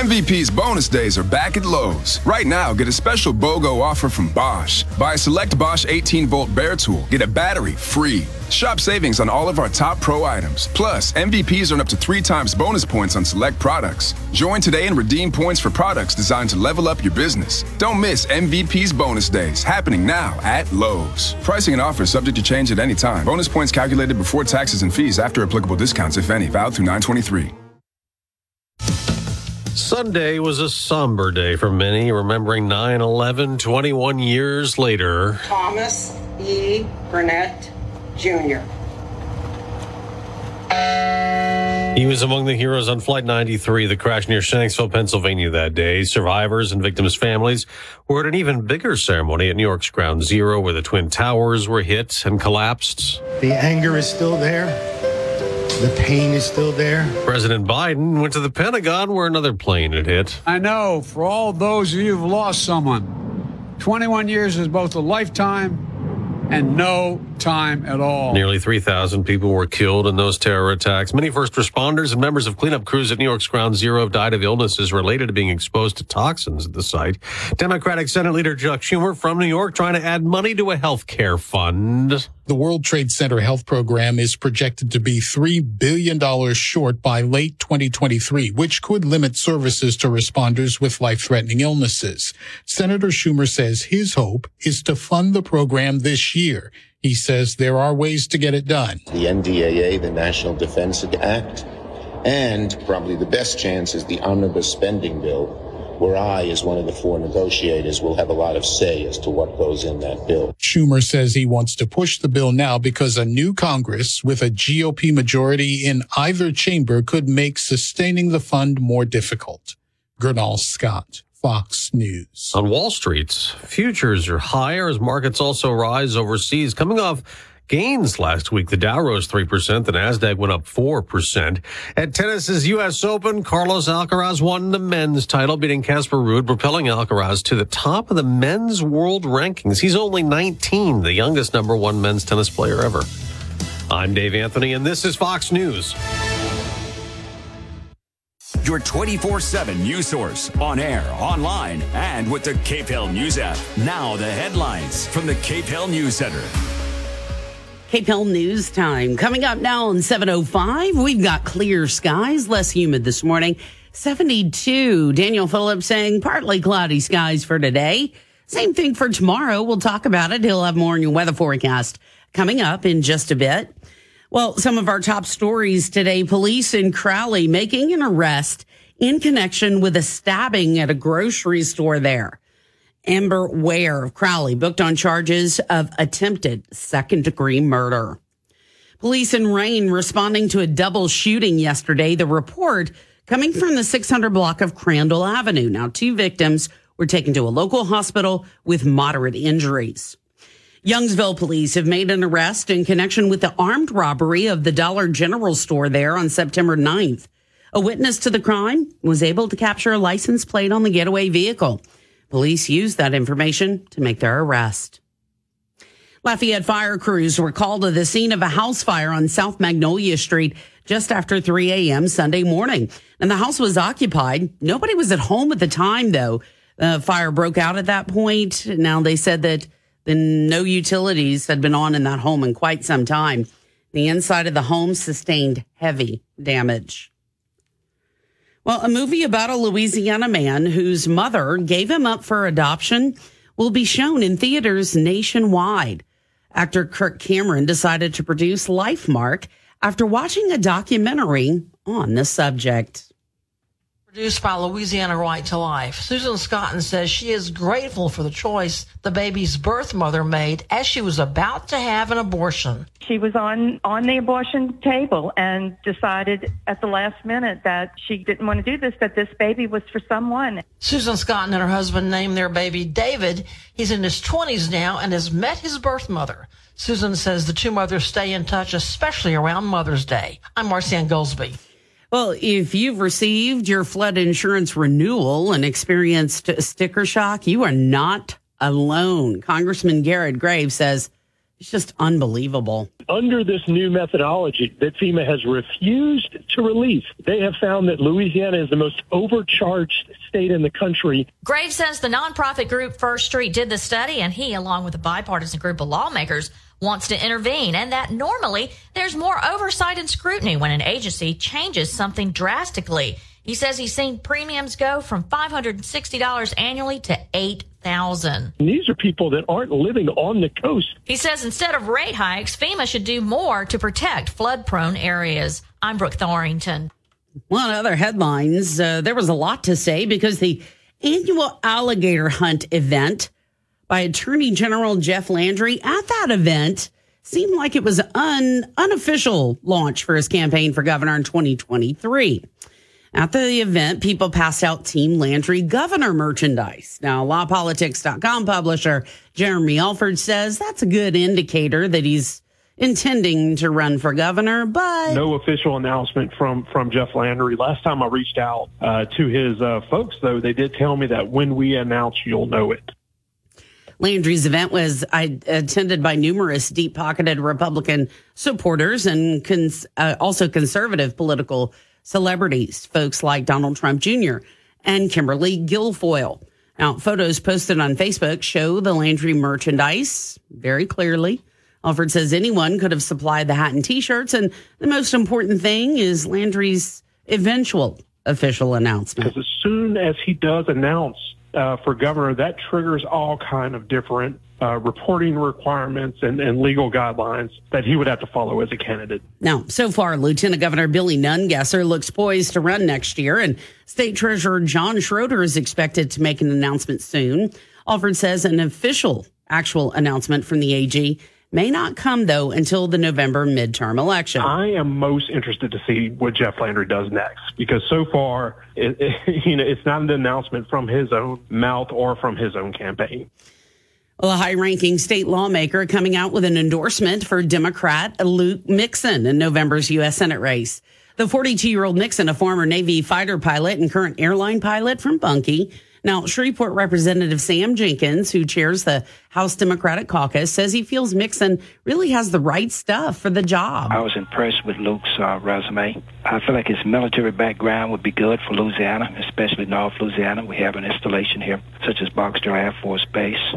MVP's bonus days are back at Lowe's. Right now, get a special BOGO offer from Bosch. Buy a select Bosch 18 volt bare tool, get a battery free. Shop savings on all of our top pro items. Plus, MVPs earn up to three times bonus points on select products. Join today and redeem points for products designed to level up your business. Don't miss MVP's bonus days happening now at Lowe's. Pricing and offers subject to change at any time. Bonus points calculated before taxes and fees after applicable discounts, if any, valid through 923. Sunday was a somber day for many, remembering 9 11 21 years later. Thomas E. Burnett Jr. He was among the heroes on Flight 93, the crash near Shanksville, Pennsylvania that day. Survivors and victims' families were at an even bigger ceremony at New York's Ground Zero, where the Twin Towers were hit and collapsed. The anger is still there. The pain is still there. President Biden went to the Pentagon where another plane had hit. I know for all those of you who've lost someone, 21 years is both a lifetime and no time at all. Nearly 3,000 people were killed in those terror attacks. Many first responders and members of cleanup crews at New York's Ground Zero have died of illnesses related to being exposed to toxins at the site. Democratic Senate Leader Chuck Schumer from New York trying to add money to a health care fund. The World Trade Center Health Program is projected to be $3 billion short by late 2023, which could limit services to responders with life-threatening illnesses. Senator Schumer says his hope is to fund the program this year. He says there are ways to get it done. The NDAA, the National Defense Act, and probably the best chance is the omnibus spending bill, where I, as one of the four negotiators, will have a lot of say as to what goes in that bill. Schumer says he wants to push the bill now because a new Congress with a GOP majority in either chamber could make sustaining the fund more difficult. Gernal Scott. Fox News. On Wall Street, futures are higher as markets also rise overseas. Coming off gains last week, the Dow rose 3%, the Nasdaq went up 4%. At tennis's US Open, Carlos Alcaraz won the men's title, beating Casper Ruud, propelling Alcaraz to the top of the men's world rankings. He's only 19, the youngest number one men's tennis player ever. I'm Dave Anthony, and this is Fox News. Your 24 7 news source on air, online, and with the KPEL News app. Now, the headlines from the KPEL News Center. KPEL News Time. Coming up now on 705, we've got clear skies, less humid this morning. 72. Daniel Phillips saying partly cloudy skies for today. Same thing for tomorrow. We'll talk about it. He'll have more in your weather forecast coming up in just a bit. Well, some of our top stories today. Police in Crowley making an arrest in connection with a stabbing at a grocery store there. Amber Ware of Crowley booked on charges of attempted second degree murder. Police in Rayne responding to a double shooting yesterday. The report coming from the 600 block of Crandall Avenue. Now, two victims were taken to a local hospital with moderate injuries. Youngsville police have made an arrest in connection with the armed robbery of the Dollar General store there on September 9th. A witness to the crime was able to capture a license plate on the getaway vehicle. Police used that information to make their arrest. Lafayette fire crews were called to the scene of a house fire on South Magnolia Street just after 3 a.m. Sunday morning. And the house was occupied. Nobody was at home at the time, though. The fire broke out at that point. Now they said that the no utilities had been on in that home in quite some time. The inside of the home sustained heavy damage. Well, a movie about a Louisiana man whose mother gave him up for adoption will be shown in theaters nationwide. Actor Kirk Cameron decided to produce Life Mark after watching a documentary on the subject. Produced by Louisiana Right to Life, Susan Scotton says she is grateful for the choice the baby's birth mother made as she was about to have an abortion. She was on on the abortion table and decided at the last minute that she didn't want to do this, that this baby was for someone. Susan Scotton and her husband named their baby David. He's in his 20s now and has met his birth mother. Susan says the two mothers stay in touch, especially around Mother's Day. I'm Marcianne Goldsby. Well, if you've received your flood insurance renewal and experienced sticker shock, you are not alone. Congressman Garrett Graves says it's just unbelievable. Under this new methodology that FEMA has refused to release, they have found that Louisiana is the most overcharged state in the country. Graves says the nonprofit group First Street did the study, and he, along with a bipartisan group of lawmakers, wants to intervene and that normally there's more oversight and scrutiny when an agency changes something drastically. He says he's seen premiums go from $560 annually to 8000 These are people that aren't living on the coast. He says instead of rate hikes, FEMA should do more to protect flood prone areas. I'm Brooke Thorington. One other headlines, uh, there was a lot to say because the annual alligator hunt event by Attorney General Jeff Landry at that event seemed like it was an unofficial launch for his campaign for governor in 2023. At the event, people passed out Team Landry governor merchandise. Now, LaPolitics.com publisher Jeremy Alford says that's a good indicator that he's intending to run for governor, but no official announcement from from Jeff Landry. Last time I reached out uh, to his uh, folks, though, they did tell me that when we announce, you'll know it. Landry's event was attended by numerous deep pocketed Republican supporters and cons- uh, also conservative political celebrities, folks like Donald Trump Jr. and Kimberly Guilfoyle. Now, photos posted on Facebook show the Landry merchandise very clearly. Alford says anyone could have supplied the hat and t shirts. And the most important thing is Landry's eventual official announcement. As soon as he does announce uh, for governor, that triggers all kind of different uh, reporting requirements and, and, legal guidelines that he would have to follow as a candidate. Now, so far, Lieutenant Governor Billy Nungesser looks poised to run next year, and State Treasurer John Schroder is expected to make an announcement soon. Alford says an official actual announcement from the AG may not come though until the November midterm election. I am most interested to see what Jeff Landry does next because so far, it, it, you know, it's not an announcement from his own mouth or from his own campaign. Well, a high ranking state lawmaker coming out with an endorsement for Democrat Luke Mixon in November's U.S. Senate race. The 42 year old Mixon, a former Navy fighter pilot and current airline pilot from Bunkie, now, Shreveport Representative Sam Jenkins, who chairs the House Democratic Caucus, says he feels Mixon really has the right stuff for the job. I was impressed with Luke's uh, resume. I feel like his military background would be good for Louisiana, especially North Louisiana. We have an installation here, such as Barksdale Air Force Base.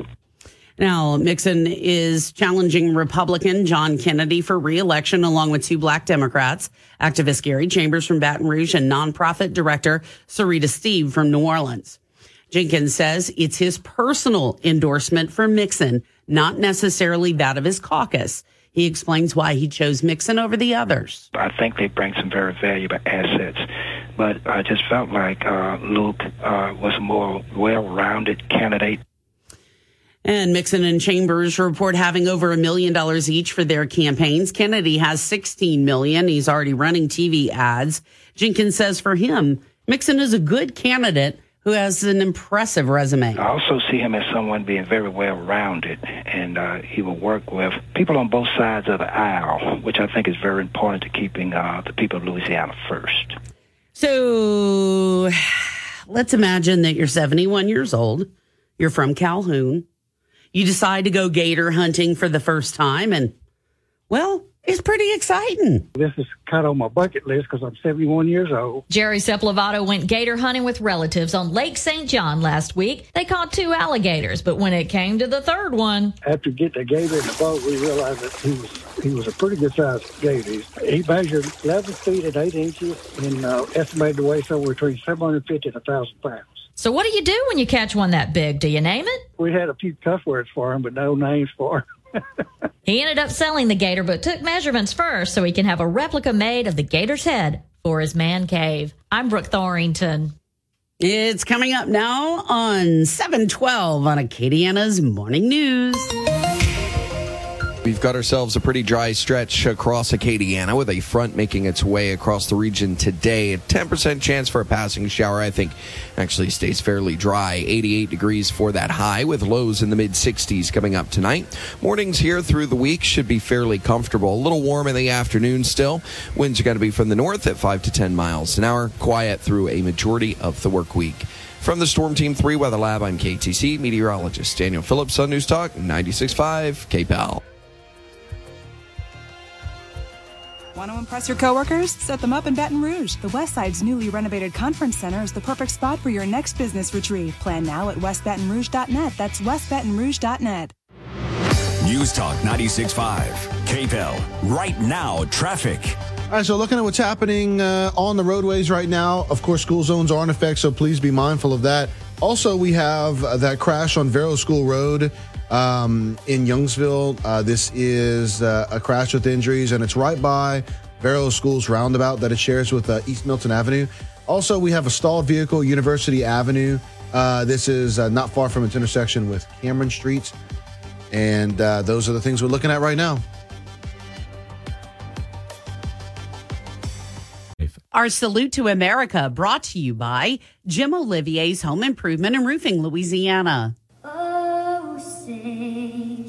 Now, Mixon is challenging Republican John Kennedy for reelection along with two black Democrats, activist Gary Chambers from Baton Rouge and nonprofit director Syrita Steib from New Orleans. Jenkins says it's his personal endorsement for Mixon, not necessarily that of his caucus. He explains why he chose Mixon over the others. I think they bring some very valuable assets, but I just felt like uh, Luke uh, was a more well rounded candidate. And Mixon and Chambers report having over a million dollars each for their campaigns. Kennedy has 16 million. He's already running TV ads. Jenkins says for him, Mixon is a good candidate who has an impressive resume. I also see him as someone being very well rounded, and uh, he will work with people on both sides of the aisle, which I think is very important to keeping uh, the people of Louisiana first. So let's imagine that you're 71 years old, you're from Calhoun, you decide to go gator hunting for the first time, and pretty exciting. This is kind of on my bucket list because I'm 71 years old. Jerry Sepulvado went gator hunting with relatives on Lake St. John last week. They caught two alligators, but when it came to the third one, After getting the gator in the boat, we realized that he was he was a pretty good sized gator. He measured 11 feet and 8 inches and uh, estimated to weigh somewhere between 750 and 1,000 pounds. so what do you do when you catch one that big? Do you name it? We had a few cuss words for him, but no names for him. He ended up selling the gator, but took measurements first so he can have a replica made of the gator's head for his man cave. I'm Brooke Thorington. It's coming up now on 712 on Acadiana's Morning News. We've got ourselves a pretty dry stretch across Acadiana with a front making its way across the region today. A 10% chance for a passing shower, I think, actually stays fairly dry. 88 degrees for that high with lows in the mid 60s coming up tonight. Mornings here through the week should be fairly comfortable. A little warm in the afternoon still. Winds are going to be from the north at 5 to 10 miles an hour. Quiet through a majority of the work week. From the Storm Team 3 Weather Lab, I'm KATC meteorologist Daniel Phillips on News Talk 96.5 KPEL. Want to impress your coworkers? Set them up in Baton Rouge. The Westside's newly renovated conference center is the perfect spot for your next business retreat. Plan now at westbatonrouge.net. That's westbatonrouge.net. News Talk 96.5. KPEL. Right now, traffic. All right, so looking at what's happening uh, on the roadways right now, of course, school zones are in effect, so please be mindful of that. Also, we have uh, that crash on Verot School Road um, in Youngsville. Uh, this is uh, a crash with injuries, and it's right by Verot School's roundabout that it shares with uh, East Milton Avenue. Also, we have a stalled vehicle, University Avenue. Uh, this is uh, not far from its intersection with Cameron Street. And uh, those are the things we're looking at right now. Our salute to America brought to you by Jim Olivier's Home Improvement and Roofing, Louisiana. Oh,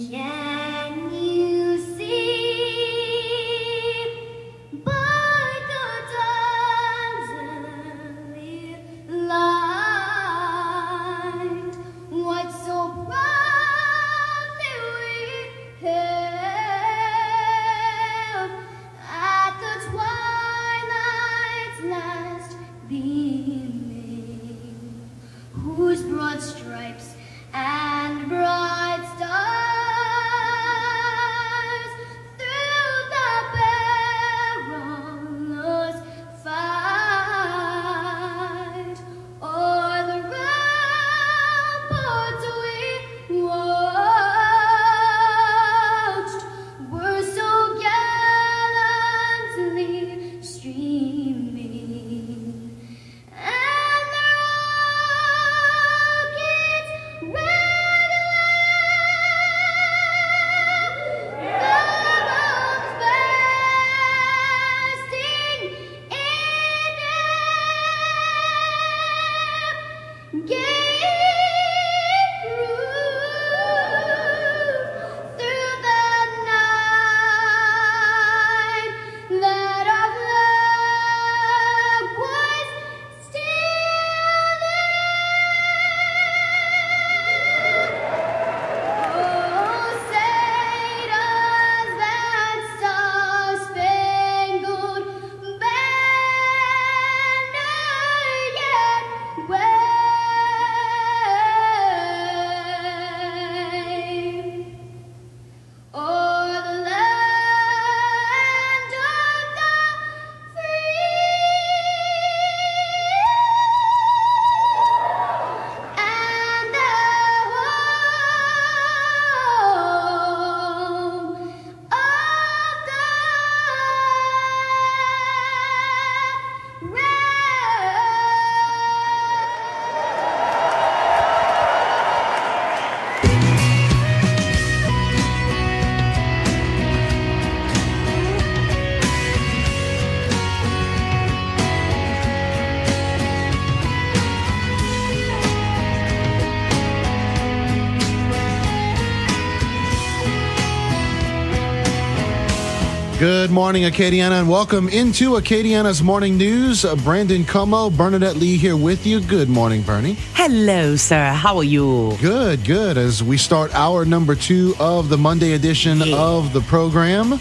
Good morning, Acadiana, and welcome into Acadiana's morning news. Uh, Brandon Comeaux, Bernadette Lee here with you. Good morning, Bernie. Hello, sir. How are you? Good, good. As we start hour number two of the Monday edition of the program.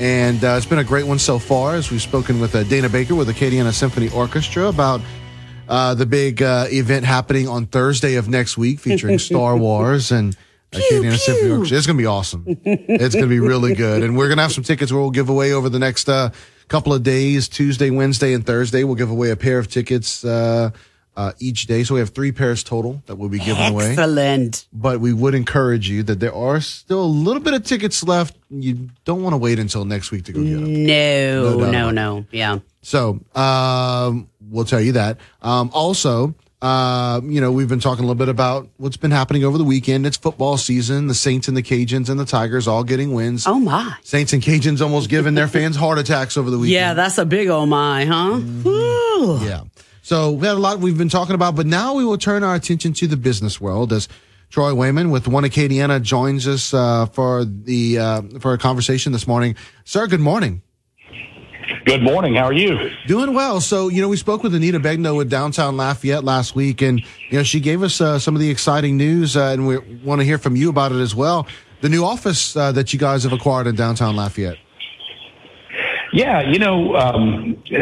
And uh, it's been a great one so far as we've spoken with uh, Dana Baker with Acadiana Symphony Orchestra about uh, the big uh, event happening on Thursday of next week featuring Star Wars and Symphony Orchestra. It's going to be awesome. It's going to be really good. And we're going to have some tickets where we'll give away over the next uh, couple of days Tuesday, Wednesday, and Thursday. We'll give away a pair of tickets. Uh, uh, each day. So we have three pairs total that we'll be giving away. Excellent. But we would encourage you that there are still a little bit of tickets left. You don't want to wait until next week to go get them. No, doubt no, no. Yeah. So um, we'll tell you that. Um, also, uh, you know, we've been talking a little bit about what's been happening over the weekend. It's football season. The Saints and the Cajuns and the Tigers all getting wins. Oh my! Saints and Cajuns almost giving their fans heart attacks over the weekend. Yeah, that's a big oh my, huh? Woo. Yeah. So we had a lot we've been talking about, but now we will turn our attention to the business world as Troy Wayman with One Acadiana joins us uh, for the uh, for a conversation this morning. Sir, good morning. Good morning. How are you? Doing well. So, you know, we spoke with Anita Begnaud with Downtown Lafayette last week, and, you know, she gave us uh, some of the exciting news, uh, and we want to hear from you about it as well. The new office uh, that you guys have acquired in Downtown Lafayette. Yeah, you know, um, uh,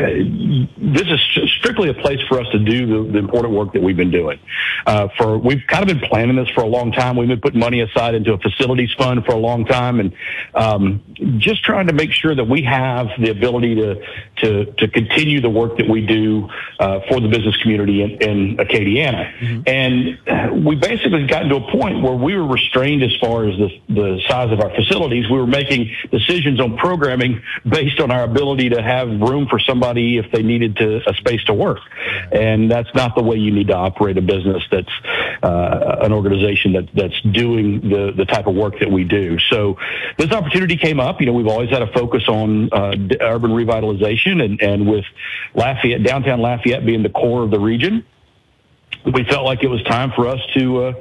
this is strictly a place for us to do the, the important work that we've been doing. Uh, for we've kind of been planning this for a long time. We've been putting money aside into a facilities fund for a long time, and um, just trying to make sure that we have the ability to to to continue the work that we do uh, for the business community in, in Acadiana. And uh, we basically gotten to a point where we were restrained as far as the the size of our facilities. We were making decisions on programming based on our ability to have room for somebody if they needed to a space to work. And that's not the way you need to operate a business that's uh, an organization that that's doing the the type of work that we do. So this opportunity came up. You know, we've always had a focus on uh, urban revitalization, and and with Lafayette, downtown Lafayette being the core of the region we felt like it was time for us to uh,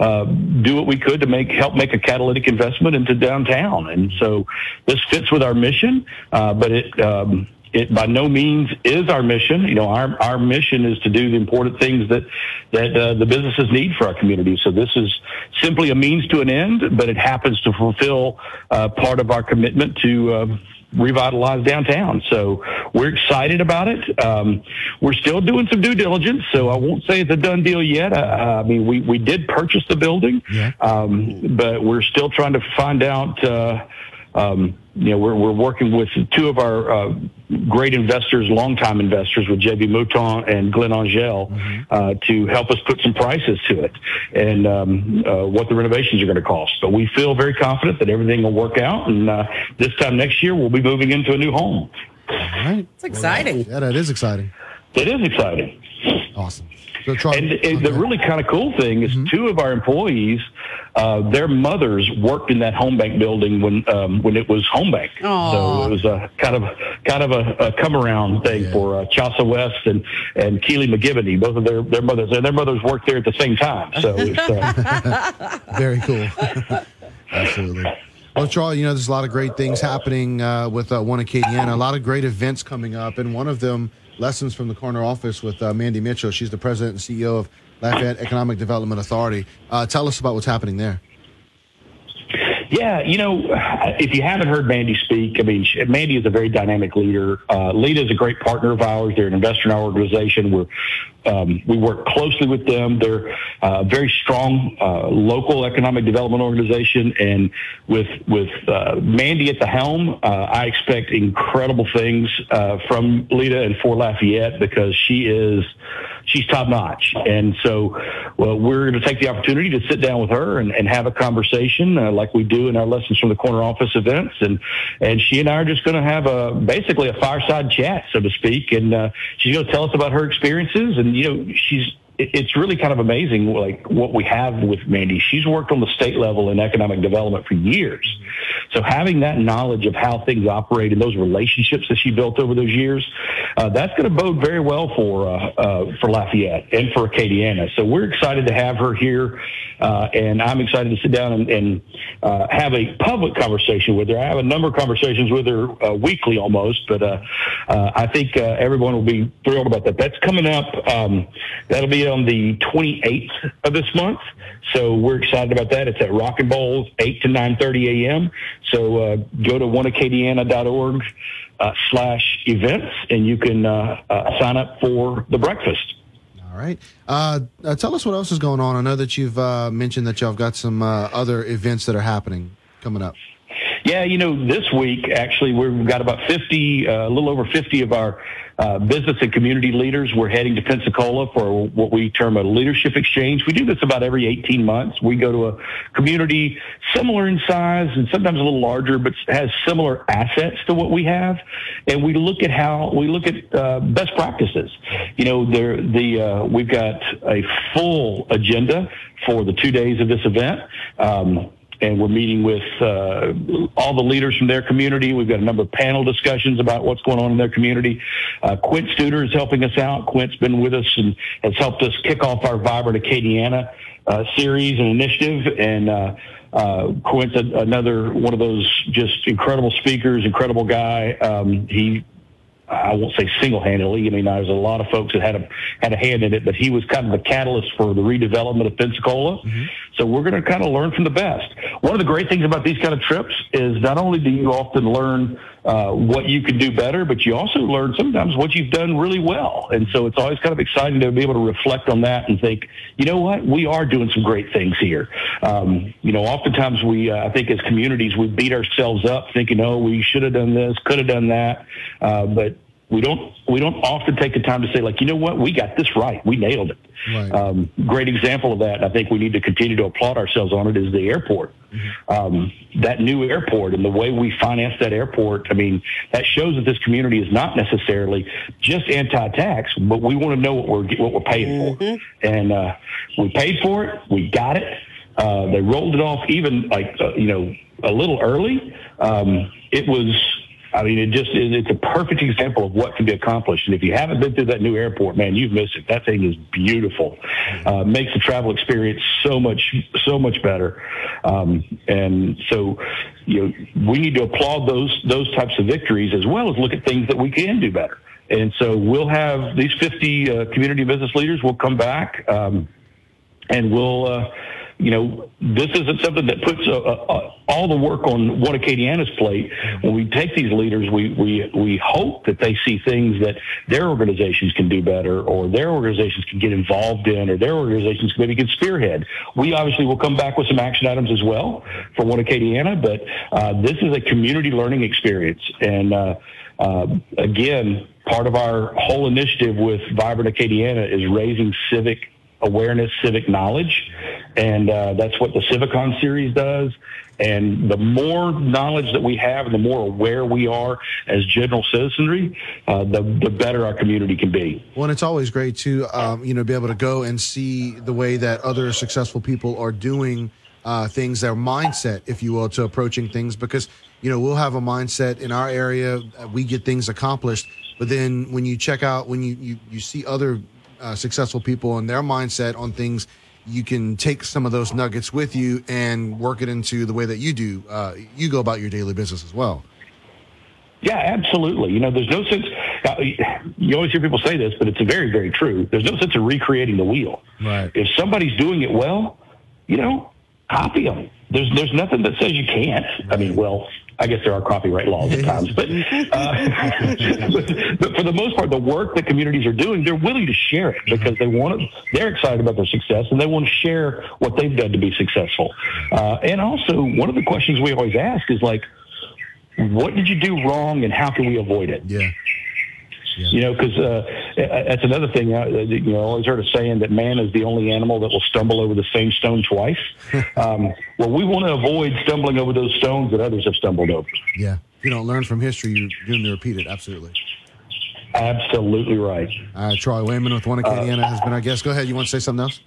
uh, do what we could to make help make a catalytic investment into downtown, and so this fits with our mission. Uh, but it um, it by no means is our mission. You know, our our mission is to do the important things that that uh, the businesses need for our community. So this is simply a means to an end, but it happens to fulfill uh, part of our commitment to. Um, revitalize downtown. So we're excited about it. Um, we're still doing some due diligence, so I won't say it's a done deal yet. Uh, I mean, we, we did purchase the building, um, but we're still trying to find out. Uh, um, you know, we're, we're working with two of our uh, great investors, longtime investors, with JB Mouton and Glenn Angel, uh, to help us put some prices to it and um, uh, what the renovations are going to cost. But we feel very confident that everything will work out, and uh, this time next year we'll be moving into a new home. All right. It's exciting. Yeah, that is exciting. It is exciting. Awesome. So, Troy, And, and the really kind of cool thing is two of our employees, uh, their mothers worked in that home bank building when um, when it was home bank. So it was a kind of kind of a, a come around thing for uh, Chaucer West and and Keely McGivney. Both of their their mothers and their mothers worked there at the same time. So it's, uh, Very cool. Absolutely. Well, Troy, you know, there's a lot of great things happening uh, with uh, One Acadiana, a lot of great events coming up, and one of them, Lessons from the Corner Office with uh, Mandy Mitchell. She's the president and CEO of Lafayette Economic Development Authority. Uh, tell us about what's happening there. Yeah, you know, if you haven't heard Mandy speak, I mean, she- Mandy is a very dynamic leader. Uh, LEDA is a great partner of ours. They're an investor in our organization. We're, um, we work closely with them. They're uh, a very strong uh, local economic development organization, and with with uh, Mandy at the helm, uh, I expect incredible things uh, from LEDA and for Lafayette because she is she's top notch. And so, well, we're going to take the opportunity to sit down with her and, and have a conversation uh, like we do in our lessons from the corner office events. And, and she and I are just going to have a, basically a fireside chat, so to speak. And, uh, she's going to tell us about her experiences. And, you know, she's, it's really kind of amazing, like what we have with Mandy. She's worked on the state level in economic development for years. So having that knowledge of how things operate and those relationships that she built over those years, uh, that's going to bode very well for uh, uh, for Lafayette and for Acadiana. So we're excited to have her here, uh, and I'm excited to sit down and, and uh, have a public conversation with her. I have a number of conversations with her uh, weekly almost, but uh, uh, I think uh, everyone will be thrilled about that. That's coming up. Um, that'll be on the 28th of this month. So we're excited about that. It's at Rock and Bowls, 8 to 9.30 a.m. So uh, go to oneacadiana.org slash events, and you can sign up for the breakfast. All right. Uh, uh, tell us what else is going on. I know that you've uh, mentioned that y'all got some uh, other events that are happening coming up. Yeah, you know, this week actually we've got about 50, uh, a little over 50 of our uh, business and community leaders. We're heading to Pensacola for what we term a leadership exchange. We do this about every 18 months. We go to a community similar in size and sometimes a little larger, but has similar assets to what we have, and we look at how we look at uh, best practices. You know, there the uh, we've got a full agenda for the two days of this event. Um, and we're meeting with uh, all the leaders from their community. We've got a number of panel discussions about what's going on in their community. Uh, Quint Studer is helping us out. Quint's been with us and has helped us kick off our Vibrant Acadiana uh, series and initiative. And uh, uh, Quint's another one of those just incredible speakers, incredible guy. Um, he I won't say single-handedly. I mean, there's a lot of folks that had a had a hand in it, but he was kind of the catalyst for the redevelopment of Pensacola. Mm-hmm. So we're going to kind of learn from the best. One of the great things about these kind of trips is not only do you often learn uh, what you can do better, but you also learn sometimes what you've done really well. And so it's always kind of exciting to be able to reflect on that and think, you know what, we are doing some great things here. Um, you know, oftentimes we, uh, I think as communities, we beat ourselves up thinking, oh, we should have done this, could have done that. Uh, but we don't we don't often take the time to say like you know what? We got this right. We nailed it. Um, great example of that i think we need to continue to applaud ourselves on it is the airport. Um, that new airport and the way we finance that airport i mean that shows that this community is not necessarily just anti-tax but we want to know what we're what we're paying for. And uh, we paid for it we got it. Uh, they rolled it off even like uh, you know a little early. Um, it was I mean, it just it's a perfect example of what can be accomplished. And if you haven't been through that new airport, man, you've missed it. That thing is beautiful. Uh, makes the travel experience so much so much better. Um, and so, you know, we need to applaud those those types of victories as well as look at things that we can do better. And so we'll have these 50 uh, community business leaders will come back um, and we'll. Uh, you know, this isn't something that puts uh, uh, all the work on one Acadiana's plate. When we take these leaders, we, we, we hope that they see things that their organizations can do better or their organizations can get involved in or their organizations maybe can spearhead. We obviously will come back with some action items as well for one Acadiana, but uh, this is a community learning experience. And uh, uh, again, part of our whole initiative with Vibrant Acadiana is raising civic awareness, civic knowledge, and uh, that's what the CivicCon series does. And the more knowledge that we have, and the more aware we are as general citizenry, uh, the the better our community can be. Well, and it's always great to um, you know be able to go and see the way that other successful people are doing uh, things, their mindset, if you will, to approaching things. Because you know we'll have a mindset in our area, we get things accomplished, but then when you check out, when you you, you see other uh, successful people and their mindset on things, you can take some of those nuggets with you and work it into the way that you do. Uh, you go about your daily business as well. Yeah, absolutely. You know, there's no sense. Uh, you always hear people say this, but it's very, very true. There's no sense of recreating the wheel. Right. If somebody's doing it well, you know, copy them. There's there's nothing that says you can't. I mean, well, I guess there are copyright laws at times, but, uh, but, but for the most part, the work that communities are doing, they're willing to share it because they want to. They're excited about their success and they want to share what they've done to be successful. Uh, and also, one of the questions we always ask is like, what did you do wrong and how can we avoid it? Yeah. You know, because uh, that's another thing. Uh, you know, I always heard a saying that man is the only animal that will stumble over the same stone twice. um, well, we want to avoid stumbling over those stones that others have stumbled over. Yeah. If you don't learn from history, you're going to repeat it. Absolutely. Absolutely right. Uh, Troy Wayman with One Acadiana has been our guest. Go ahead. You want to say something else?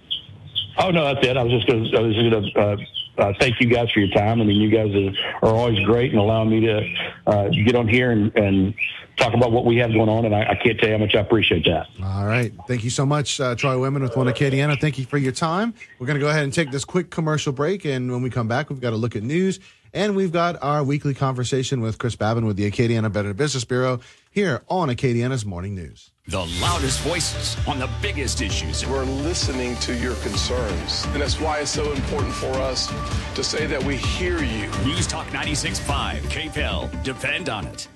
Oh no, that's it. I was just going to. Uh, thank you guys for your time. I mean, you guys are, are always great and allowing me to uh, get on here and, and talk about what we have going on. And I, I can't tell you how much I appreciate that. All right. Thank you so much, uh, Troy Wayman with One Acadiana. Thank you for your time. We're going to go ahead and take this quick commercial break. And when we come back, we've got to look at news. And we've got our weekly conversation with Chris Babin with the Acadiana Better Business Bureau here on Acadiana's Morning News. The loudest voices on the biggest issues. We're listening to your concerns. And that's why it's so important for us to say that we hear you. News Talk 96.5, KPEL. Depend on it.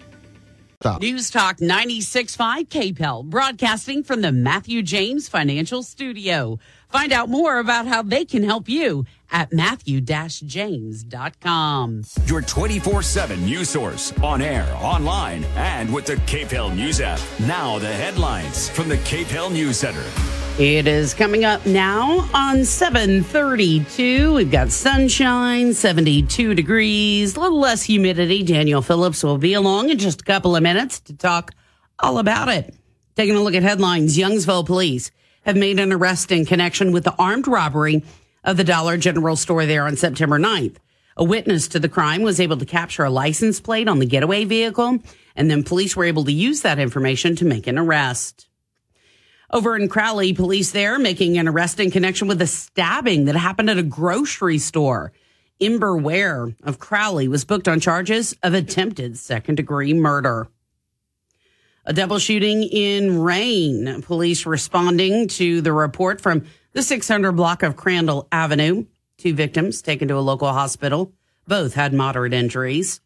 Stop. News Talk 96.5 KPEL, broadcasting from the Matthew James Financial Studio. Find out more about how they can help you at matthew-james.com. Your 24 7 news source on air, online, and with the KPEL News app. Now, the headlines from the KPEL News Center. It is coming up now on 732. We've got sunshine, 72 degrees, a little less humidity. Daniel Phillips will be along in just a couple of minutes to talk all about it. Taking a look at headlines, Youngsville police have made an arrest in connection with the armed robbery of the Dollar General store there on September 9th. A witness to the crime was able to capture a license plate on the getaway vehicle, and then police were able to use that information to make an arrest. Over in Crowley, police there making an arrest in connection with a stabbing that happened at a grocery store. Ember Ware of Crowley was booked on charges of attempted second degree murder. A double shooting in Rayne. Police responding to the report from the 600 block of Crandall Avenue. Two victims taken to a local hospital. Both had moderate injuries.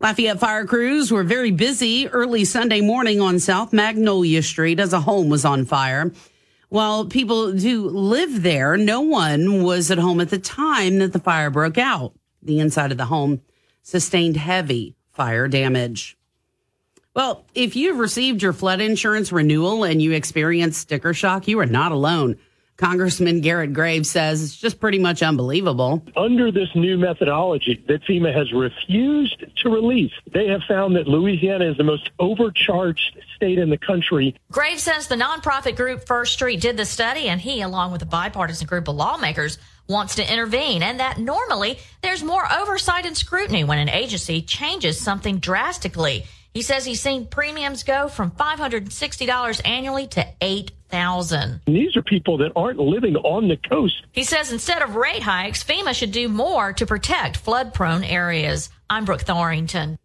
Lafayette fire crews were very busy early Sunday morning on South Magnolia Street as a home was on fire. While people do live there, no one was at home at the time that the fire broke out. The inside of the home sustained heavy fire damage. Well, if you've received your flood insurance renewal and you experience sticker shock, you are not alone. Congressman Garrett Graves says it's just pretty much unbelievable. Under this new methodology that FEMA has refused to release, they have found that Louisiana is the most overcharged state in the country. Graves says the nonprofit group First Street did the study, and he, along with a bipartisan group of lawmakers, wants to intervene, and that normally there's more oversight and scrutiny when an agency changes something drastically. He says he's seen premiums go from $560 annually to 8000 These are people that aren't living on the coast. He says instead of rate hikes, FEMA should do more to protect flood prone areas. I'm Brooke Thorington.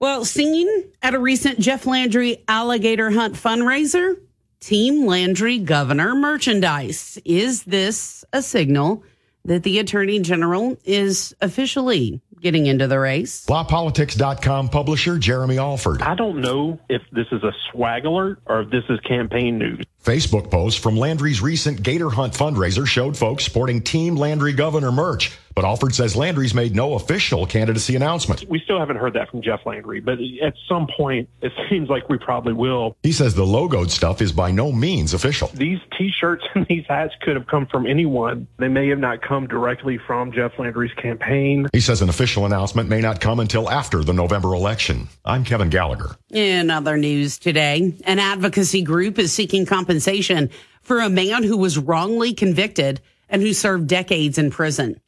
Well, seen at a recent Jeff Landry alligator hunt fundraiser, Team Landry Governor merchandise. Is this a signal that the Attorney General is officially getting into the race? LaPolitics.com publisher Jeremy Alford. I don't know if this is a swag alert or if this is campaign news. Facebook posts from Landry's recent Gator Hunt fundraiser showed folks sporting Team Landry Governor merch. But Alford says Landry's made no official candidacy announcement. We still haven't heard that from Jeff Landry, but at some point, it seems like we probably will. He says the logoed stuff is by no means official. These T-shirts and these hats could have come from anyone. They may have not come directly from Jeff Landry's campaign. He says an official announcement may not come until after the November election. I'm Kevin Gallagher. In other news today, an advocacy group is seeking compensation for a man who was wrongly convicted and who served decades in prison.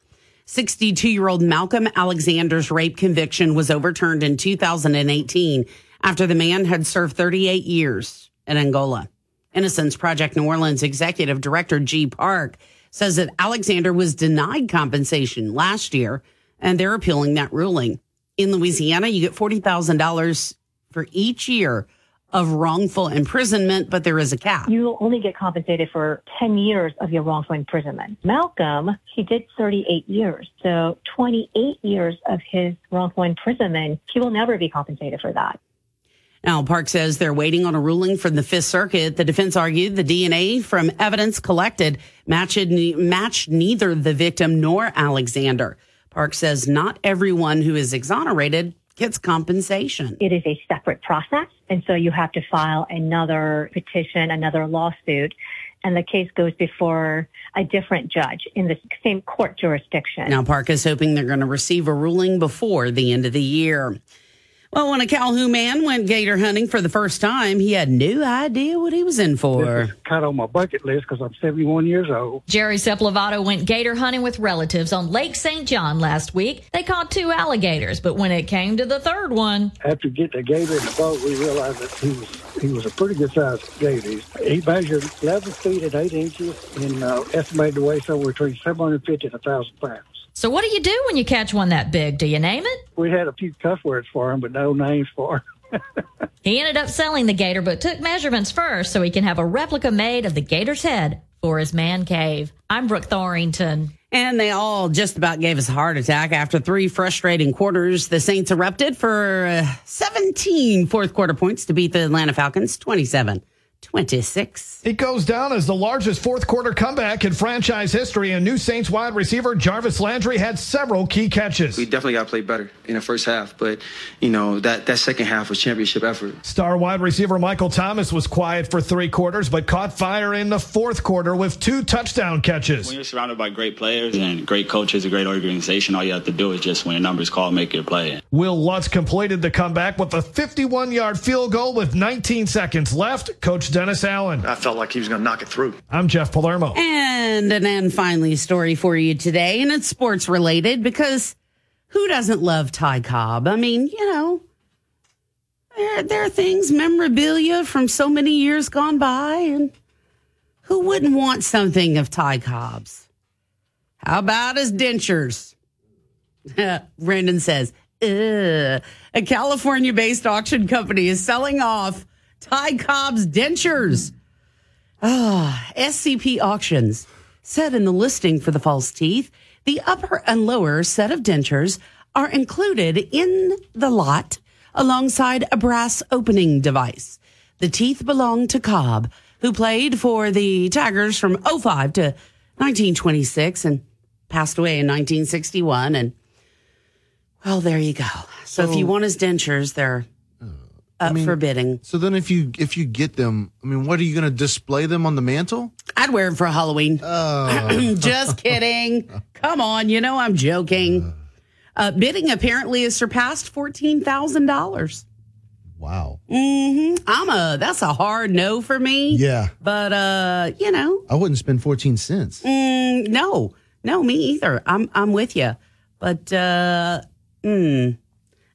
62 year old Malcolm Alexander's rape conviction was overturned in 2018 after the man had served 38 years in Angola. Innocence Project New Orleans executive director Jee Park says that Alexander was denied compensation last year and they're appealing that ruling. In Louisiana, you get $40,000 for each year of wrongful imprisonment, but there is a cap. You only get compensated for 10 years of your wrongful imprisonment. Malcolm, he did 38 years. So 28 years of his wrongful imprisonment, he will never be compensated for that. Now, Park says they're waiting on a ruling from the Fifth Circuit. The defense argued the DNA from evidence collected matched, matched neither the victim nor Alexander. Park says not everyone who is exonerated gets compensation. It is a separate process. And so you have to file another petition, another lawsuit, and the case goes before a different judge in the same court jurisdiction. Now, Park is hoping they're going to receive a ruling before the end of the year. Well, when a Calhoun man went gator hunting for the first time, he had no idea what he was in for. This is kind of on my bucket list because I'm 71 years old. Jerry Sepulvado went gator hunting with relatives on Lake St. John last week. They caught two alligators, but when it came to the third one, After getting the gator in the boat, we realized that he was he was a pretty good sized gator. He measured 11 feet and 8 inches and uh, estimated to weigh somewhere between 750 and 1,000 pounds. So what do you do when you catch one that big? Do you name it? We had a few cuss words for him, but no names for him. He ended up selling the gator, but took measurements first so he can have a replica made of the gator's head for his man cave. I'm Brooke Thorington. And they all just about gave us a heart attack after three frustrating quarters. The Saints erupted for uh, 17 fourth quarter points to beat the Atlanta Falcons 27 26. It goes down as the largest fourth quarter comeback in franchise history, and new Saints wide receiver Jarvis Landry had several key catches. We definitely got to play better in the first half, but you know that that second half was championship effort. Star wide receiver Michael Thomas was quiet for three quarters, but caught fire in the fourth quarter with two touchdown catches. When you're surrounded by great players and great coaches, a great organization, all you have to do is just when your number's called, make your play. Will Lutz completed the comeback with a 51 yard field goal with 19 seconds left. Coach Dennis Allen. I felt like he was going to knock it through. I'm Jeff Palermo. And an and finally story for you today, and it's sports related because who doesn't love Ty Cobb? I mean, you know, there, there are things, memorabilia from so many years gone by, and who wouldn't want something of Ty Cobb's? How about his dentures? Brandon says, Ugh. a California based auction company is selling off Ty Cobb's dentures. Ah, SCP Auctions said in the listing for the false teeth, the upper and lower set of dentures are included in the lot alongside a brass opening device. The teeth belong to Cobb, who played for the Tigers from 05 to 1926 and passed away in 1961. And well, there you go. So, if you want his dentures, they're up for bidding. So then, if you if you get them, I mean, what are you going to display them on the mantle? I'd wear them for Halloween. Oh. Just kidding. Come on, you know I'm joking. Uh, bidding apparently has surpassed fourteen thousand dollars. Wow. Mm-hmm. I'm a that's a hard no for me. Yeah. But uh, you know, I wouldn't spend 14 cents. mm, no, no, me either. I'm I'm with you. But uh, mm,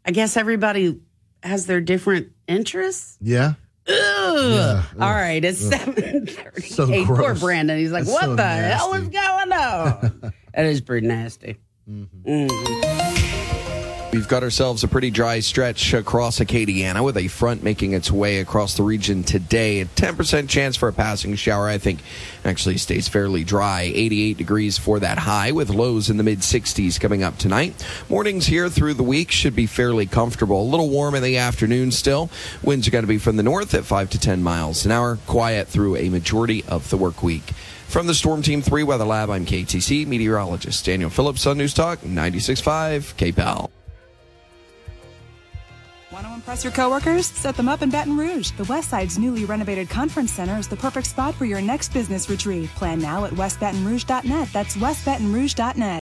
I guess everybody has their different interests. Yeah. Ugh. All right, it's seven thirty-eight. So Poor. Brandon. He's like, That's "What so the hell is going on?" that is pretty nasty. Mhm. We've got ourselves a pretty dry stretch across Acadiana with a front making its way across the region today. A 10% chance for a passing shower. I think actually stays fairly dry. 88 degrees for that high with lows in the mid 60s coming up tonight. Mornings here through the week should be fairly comfortable. A little warm in the afternoon still. Winds are going to be from the north at 5 to 10 miles an hour. Quiet through a majority of the work week. From the Storm Team 3 Weather Lab, I'm KATC meteorologist Daniel Phillips on News Talk 96.5 KPEL. Want to impress your coworkers? Set them up in Baton Rouge. The West Side's newly renovated conference center is the perfect spot for your next business retreat. Plan now at westbatonrouge.net. That's westbatonrouge.net.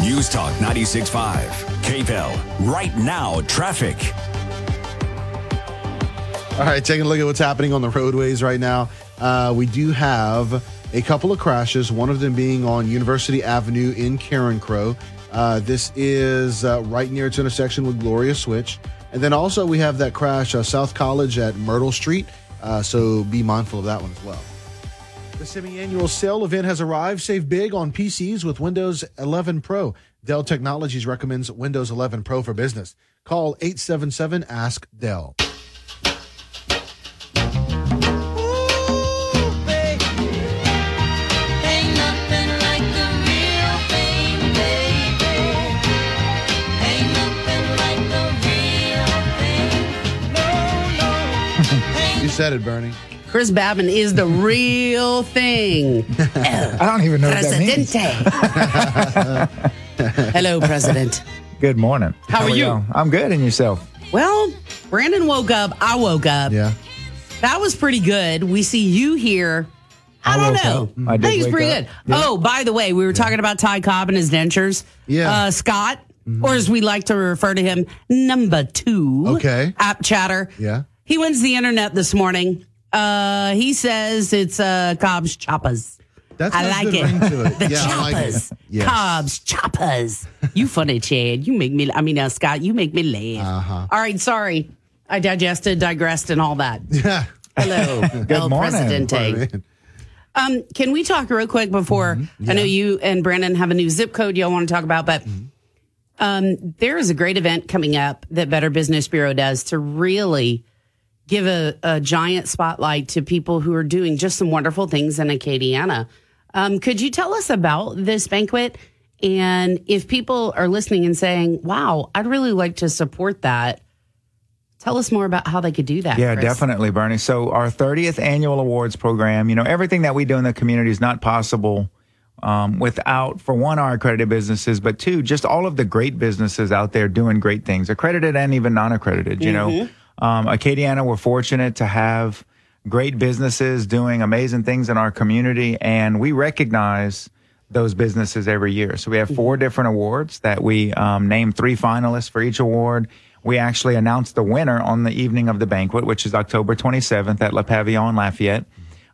News Talk 96.5. KPEL. Right now, traffic. All right, taking a look at what's happening on the roadways right now. Uh, we do have a couple of crashes, one of them being on University Avenue in Carencro. Uh, this is uh, right near its intersection with Gloria Switch. And then also we have that crash, uh, South College at Myrtle Street. Uh, so be mindful of that one as well. The semi-annual sale event has arrived. Save big on PCs with Windows 11 Pro. Dell Technologies recommends Windows 11 Pro for business. Call 877 Ask Dell. Said it, Bernie. Chris Babin is the real thing. I don't even know what that means. Presidente. Hello, President. Good morning. How are you? y'all? I'm good, and yourself? Well, Brandon woke up. I woke up. Yeah. That was pretty good. We see you here. I, don't know. up. I did think it's pretty up. good. Oh, by the way, we were talking about Ty Cobb and his dentures. Yeah. Uh, Scott or as we like to refer to him, number two. Okay. App chatter. Yeah. He wins the internet this morning. Uh, he says it's uh, Cobb's Choppers. That's I like it. it. The Yeah, I like it. choppers. Yes. Cobb's Choppers. You funny, Chad. You make me, I mean, uh, Scott, you make me laugh. Uh-huh. All right, sorry. I digested, digressed, and all that. Yeah. Hello. Good El morning. Presidente. Um, can we talk real quick before Mm-hmm. I know you and Brandon have a new zip code y'all want to talk about, but Mm-hmm. um, there is a great event coming up that Better Business Bureau does to really give a, a giant spotlight to people who are doing just some wonderful things in Acadiana. Um, could you tell us about this banquet? And if people are listening and saying, wow, I'd really like to support that, tell us more about how they could do that. Yeah, Chris. definitely, Bernie. So our 30th annual awards program, you know, everything that we do in the community is not possible um, without, for one, our accredited businesses, but two, just all of the great businesses out there doing great things, accredited and even non-accredited. You know, um, Acadiana, we're fortunate to have great businesses doing amazing things in our community, and we recognize those businesses every year. So we have four different awards that we um, name three finalists for each award. We actually announced the winner on the evening of the banquet, which is October 27th at La Pavillon Lafayette.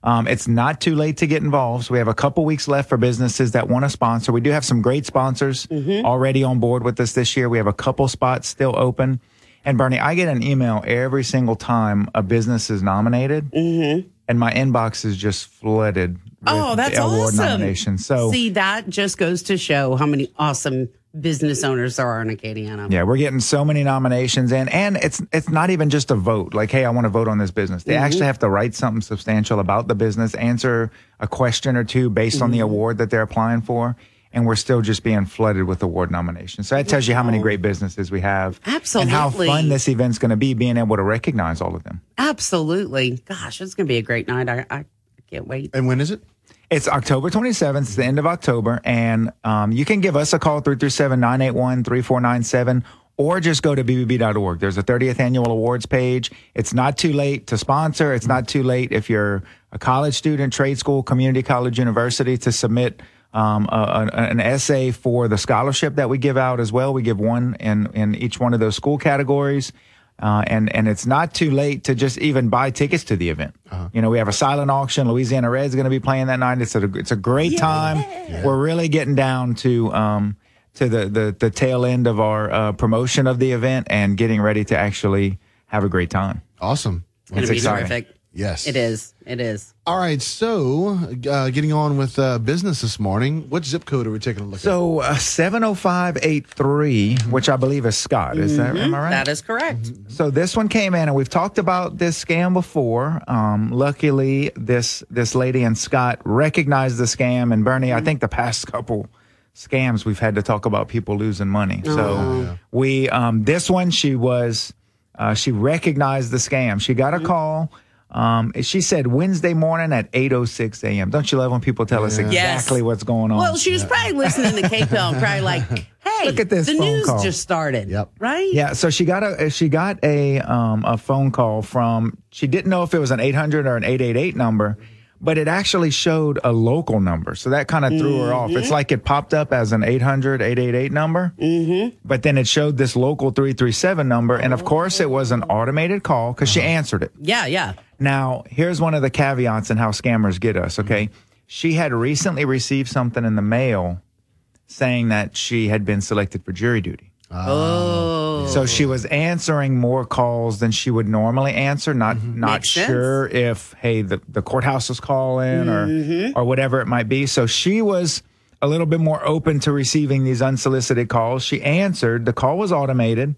Um, it's not too late to get involved. So we have a couple weeks left for businesses that want to sponsor. We do have some great sponsors already on board with us this year. We have a couple spots still open. And Bernie, I get an email every single time a business is nominated, and my inbox is just flooded. With Oh, that's the award awesome. nominations. So see, that just goes to show how many awesome business owners there are in Acadiana. Yeah, we're getting so many nominations in, and it's it's not even just a vote. Like, hey, I want to vote on this business. They Mhm. actually have to write something substantial about the business, answer a question or two based on the Mhm. award that they're applying for, and we're still just being flooded with award nominations. So that tells you how many great businesses we have, and how fun this event's going to be, being able to recognize all of them. Absolutely. Gosh, it's going to be a great night. I, I can't wait. And when is it? It's October 27th, it's the end of October, and um, you can give us a call 337 981 3497 or just go to bbb.org. There's a 30th annual awards page. It's not too late to sponsor. It's not too late if you're a college student, trade school, community college, university to submit um, a, a- an essay for the scholarship that we give out as well. We give one in, in each one of those school categories. Uh, and and it's not too late to just even buy tickets to the event. You know, we have a silent auction. Louisiana Red's going to be playing that night. It's a it's a great time. We're really getting down to um to the the, the tail end of our uh, promotion of the event and getting ready to actually have a great time. Awesome. It's going to terrific. Yes. It is. It is. All right. So, uh, getting on with uh, business this morning. What zip code are we taking a look at? So uh, seven oh five eight three, which I believe is Scott. Is that am I right? That is correct. So this one came in, and we've talked about this scam before. Um, luckily, this this lady and Scott recognized the scam. And Bernie, I think the past couple scams we've had to talk about people losing money. So Oh. we um, this one she was uh, she recognized the scam. She got a call. Um, she said Wednesday morning at 8:06 a.m. Don't you love when people tell us Yeah. Yes. exactly what's going on? Well, she was probably listening to KPL and probably like, hey, Look at this the news call. just started. Yep. Right? Yeah, so she got a she got a um a phone call from she didn't know if it was an 800 or an 888 number, but it actually showed a local number. So that kind of threw her off. It's Mhm. like it popped up as an 800 888 number. Mm-hmm. But then it showed this local 337 number and of course it was an automated call cuz she answered it. Yeah, yeah. Now, here's one of the caveats and how scammers get us, okay? She had recently received something in the mail saying that she had been selected for jury duty. Oh. So she was answering more calls than she would normally answer, not not Makes sense. sure if hey the, the courthouse was calling or Mhm. or whatever it might be. So she was a little bit more open to receiving these unsolicited calls. She answered, the call was automated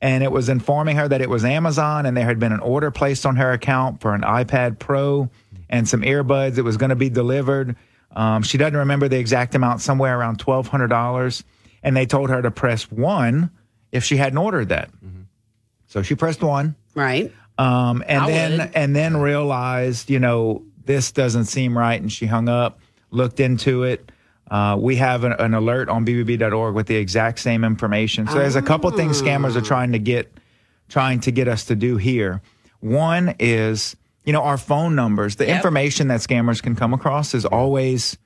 and it was informing her that it was Amazon and there had been an order placed on her account for an iPad Pro and some earbuds. It was going to be delivered. Um, she doesn't remember the exact amount, somewhere around twelve hundred dollars, and they told her to press one if she hadn't ordered that. So she pressed one, right? Um, and I then would. and then realized, you know, this doesn't seem right, and she hung up, looked into it. Uh, we have an, an alert on bbb.org with the exact same information. So there's a couple things scammers are trying to get trying to get us to do here. One is, you know, our phone numbers. The Yep. information that scammers can come across is always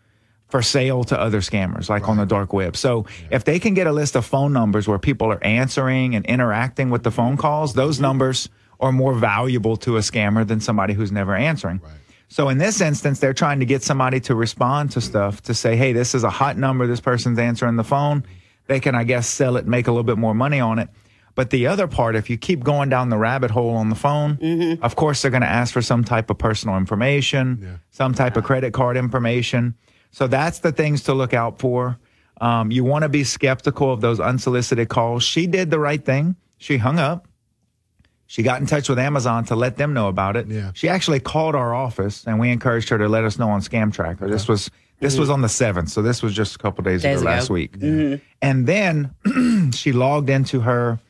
for sale to other scammers, like on the dark web. So if they can get a list of phone numbers where people are answering and interacting with the phone calls, those mm-hmm. numbers are more valuable to a scammer than somebody who's never answering. So in this instance, they're trying to get somebody to respond to stuff to say, hey, this is a hot number. This person's answering the phone. They can, I guess, sell it, make a little bit more money on it. But the other part, if you keep going down the rabbit hole on the phone, mm-hmm. of course, they're going to ask for some type of personal information, some type of credit card information. So that's the things to look out for. Um, you want to be skeptical of those unsolicited calls. She did the right thing. She hung up. She got in touch with Amazon to let them know about it. Yeah. She actually called our office and we encouraged her to let us know on Scam Tracker. This was this was on the seventh, so this was just a couple days, Days ago, ago. last week. Mhm. And then she logged into her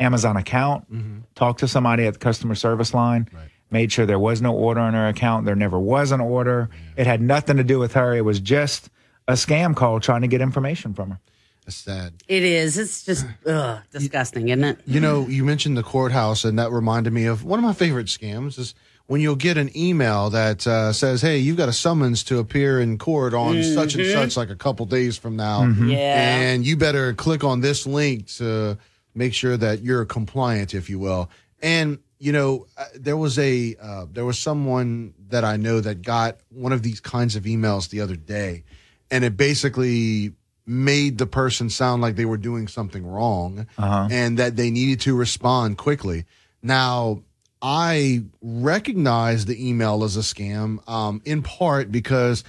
Amazon account, talked to somebody at the customer service line, made sure there was no order on her account. There never was an order. It had nothing to do with her. It was just a scam call trying to get information from her. That's sad. It is. It's just ugh, disgusting, isn't it? You know, you mentioned the courthouse, and that reminded me of one of my favorite scams is when you'll get an email that uh, says, "Hey, you've got a summons to appear in court on such and Mhm. such, like a couple days from now, Mhm. Yeah. and you better click on this link to make sure that you're compliant, if you will." And you know, uh, there was a uh, there was someone that I know that got one of these kinds of emails the other day, and it basically made the person sound like they were doing something wrong Uh-huh. and that they needed to respond quickly. Now, I recognize the email as a scam, um, in part because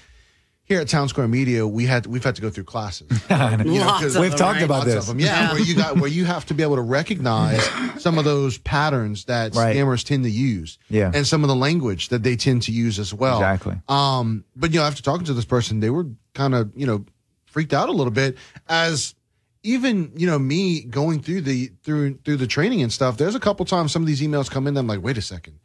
here at Town Square Media, we had we've had to go through classes. You know, 'cause- We've talked about Lots of this. them. Yeah, where you got where you have to be able to recognize some of those patterns that Right. scammers tend to use, Yeah. and some of the language that they tend to use as well. Exactly. Um, but you know, after talking to this person, they were kind of you know freaked out a little bit as even you know me going through the through through the training and stuff. There's a couple times some of these emails come in. I'm like, wait a second,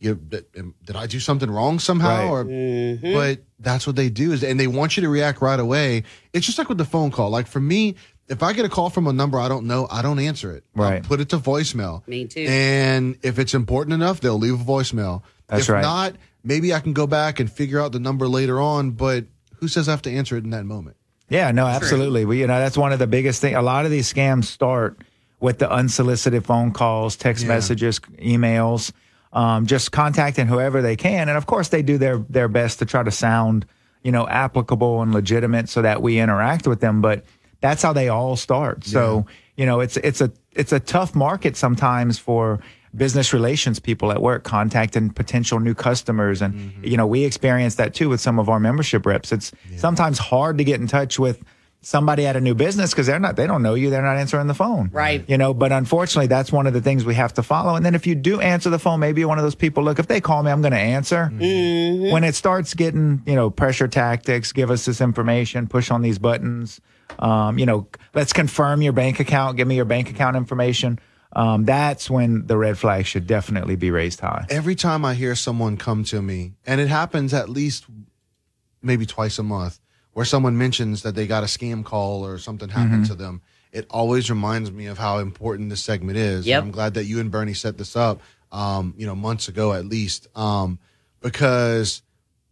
you did, um, did I do something wrong somehow? Right. Or mm-hmm. but that's what they do is, and they want you to react right away. It's just like with the phone call. Like for me, if I get a call from a number I don't know, I don't answer it. I'll Right. put it to voicemail. Me too. And if it's important enough, they'll leave a voicemail. That's if right. not, maybe I can go back and figure out the number later on. But who says I have to answer it in that moment? Yeah, no, absolutely. We, you know, that's one of the biggest things. A lot of these scams start with the unsolicited phone calls, text Yeah. messages, emails, um, just contacting whoever they can, and of course they do their their best to try to sound, you know, applicable and legitimate so that we interact with them. But that's how they all start. So you know, it's it's a it's a tough market sometimes for business relations people at work contacting potential new customers and Mm-hmm. you know we experience that too with some of our membership reps it's sometimes hard to get in touch with somebody at a new business because they're not they don't know you they're not answering the phone. Right. you know but unfortunately that's one of the things we have to follow. And then if you do answer the phone maybe you're one of those people look if they call me i'm going to answer Mm-hmm. when it starts getting you know pressure tactics give us this information push on these buttons um, you know let's confirm your bank account give me your bank account information um, that's when the red flag should definitely be raised high. Every time I hear someone come to me, and it happens at least maybe twice a month, where someone mentions that they got a scam call or something happened Mhm. to them, it always reminds me of how important this segment is. Yep. And I'm glad that you and Bernie set this up, um, you know, months ago at least, um, because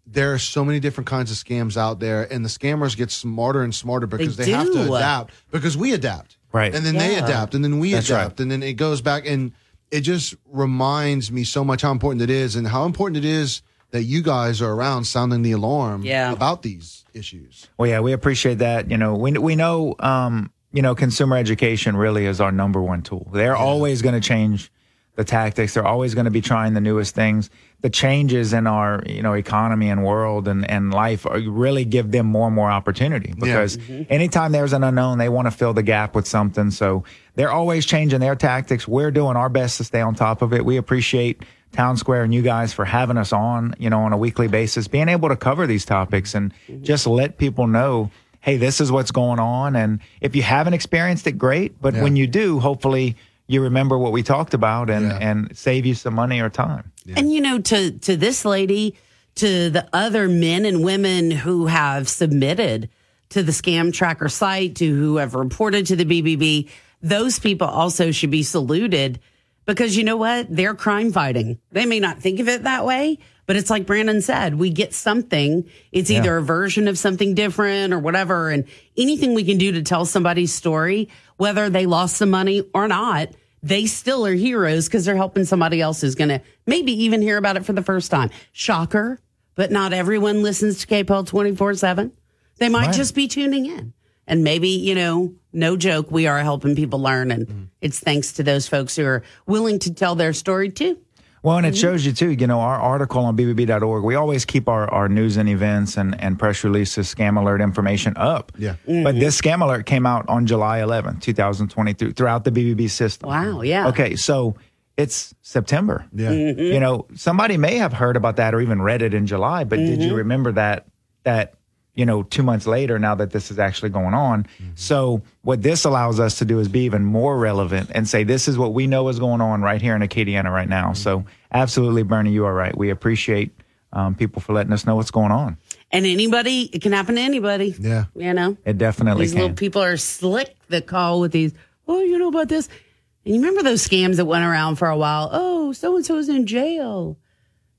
there are so many different kinds of scams out there, and the scammers get smarter and smarter because they, They have to adapt because we adapt, Right. And then they adapt, and then we That's adapt, and then it goes back, and it just reminds me so much how important it is, and how important it is that you guys are around sounding the alarm Yeah. about these issues. Well, yeah, we appreciate that. You know, we we know, um, you know, consumer education really is our number one tool. They're always going to change the tactics. They're always going to be trying the newest things. The changes in our, you know, economy and world and, and life are, really give them more and more opportunity because anytime there's an unknown, they want to fill the gap with something. So they're always changing their tactics. We're doing our best to stay on top of it. We appreciate Town Square and you guys for having us on, you know, on a weekly basis, being able to cover these topics and mm-hmm. just let people know, hey, this is what's going on. And if you haven't experienced it, great. But Yeah. when you do, hopefully you remember what we talked about and, Yeah. and save you some money or time. And you know, to to this lady, to the other men and women who have submitted to the scam tracker site, to who have reported to the BBB, those people also should be saluted because you know what? They're crime fighting. They may not think of it that way, but it's like Brandon said, we get something. It's Yeah. either a version of something different or whatever. And anything we can do to tell somebody's story, whether they lost some money or not, they still are heroes because they're helping somebody else who's going to maybe even hear about it for the first time. Shocker, but not everyone listens to KPEL 24 7. They might Right. just be tuning in. And maybe, you know, no joke, we are helping people learn. And mm-hmm. it's thanks to those folks who are willing to tell their story too. Well, and it mm-hmm. shows you too, you know, our article on BBB.org, we always keep our, our news and events and, and press releases, scam alert information up. Yeah. But mm-hmm. this scam alert came out on July 11th, 2023, throughout the BBB system. Wow, yeah. Okay, so it's September. Yeah. Mm-hmm. You know, somebody may have heard about that or even read it in July, but did you remember that, that, you know, two months later, now that this is actually going on. So what this allows us to do is be even more relevant and say, this is what we know is going on right here in Acadiana right now. So absolutely, Bernie, you are right. We appreciate um, people for letting us know what's going on. And anybody, it can happen to anybody. Yeah. You know, It definitely these can. little people are slick that call with these, oh, you know about this. And you remember those scams that went around for a while? Oh, so and so's in jail.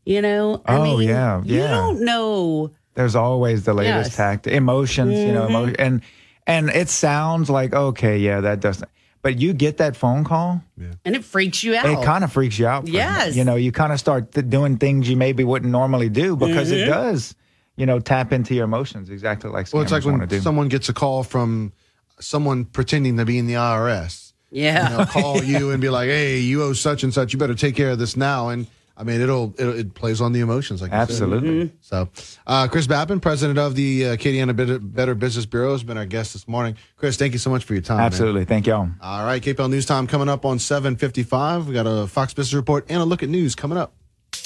You know, I Oh, mean, yeah, You yeah. don't know. There's always the latest Yes. tactic, emotions, you know, emo- and and it sounds like okay, yeah, that doesn't. But you get that phone call, And it freaks you out. it kind of freaks you out. for. Yes. you know, you kind of start th- doing things you maybe wouldn't normally do because it Mhm. does, you know, tap into your emotions exactly like Well, it's like when do. someone gets a call from someone pretending to be in the IRS. Yeah. You know, call you and be like, "Hey, you owe such and such. You better take care of this now." And I mean, it'll, it'll it plays on the emotions, like. Absolutely. So, uh, Chris Babin, president of the uh, Acadiana Better, Better Business Bureau, has been our guest this morning. Chris, thank you so much for your time. man. Absolutely, thank y'all. All right, KPEL News Time coming up on seven fifty-five. We got a Fox Business Report and a look at news coming up.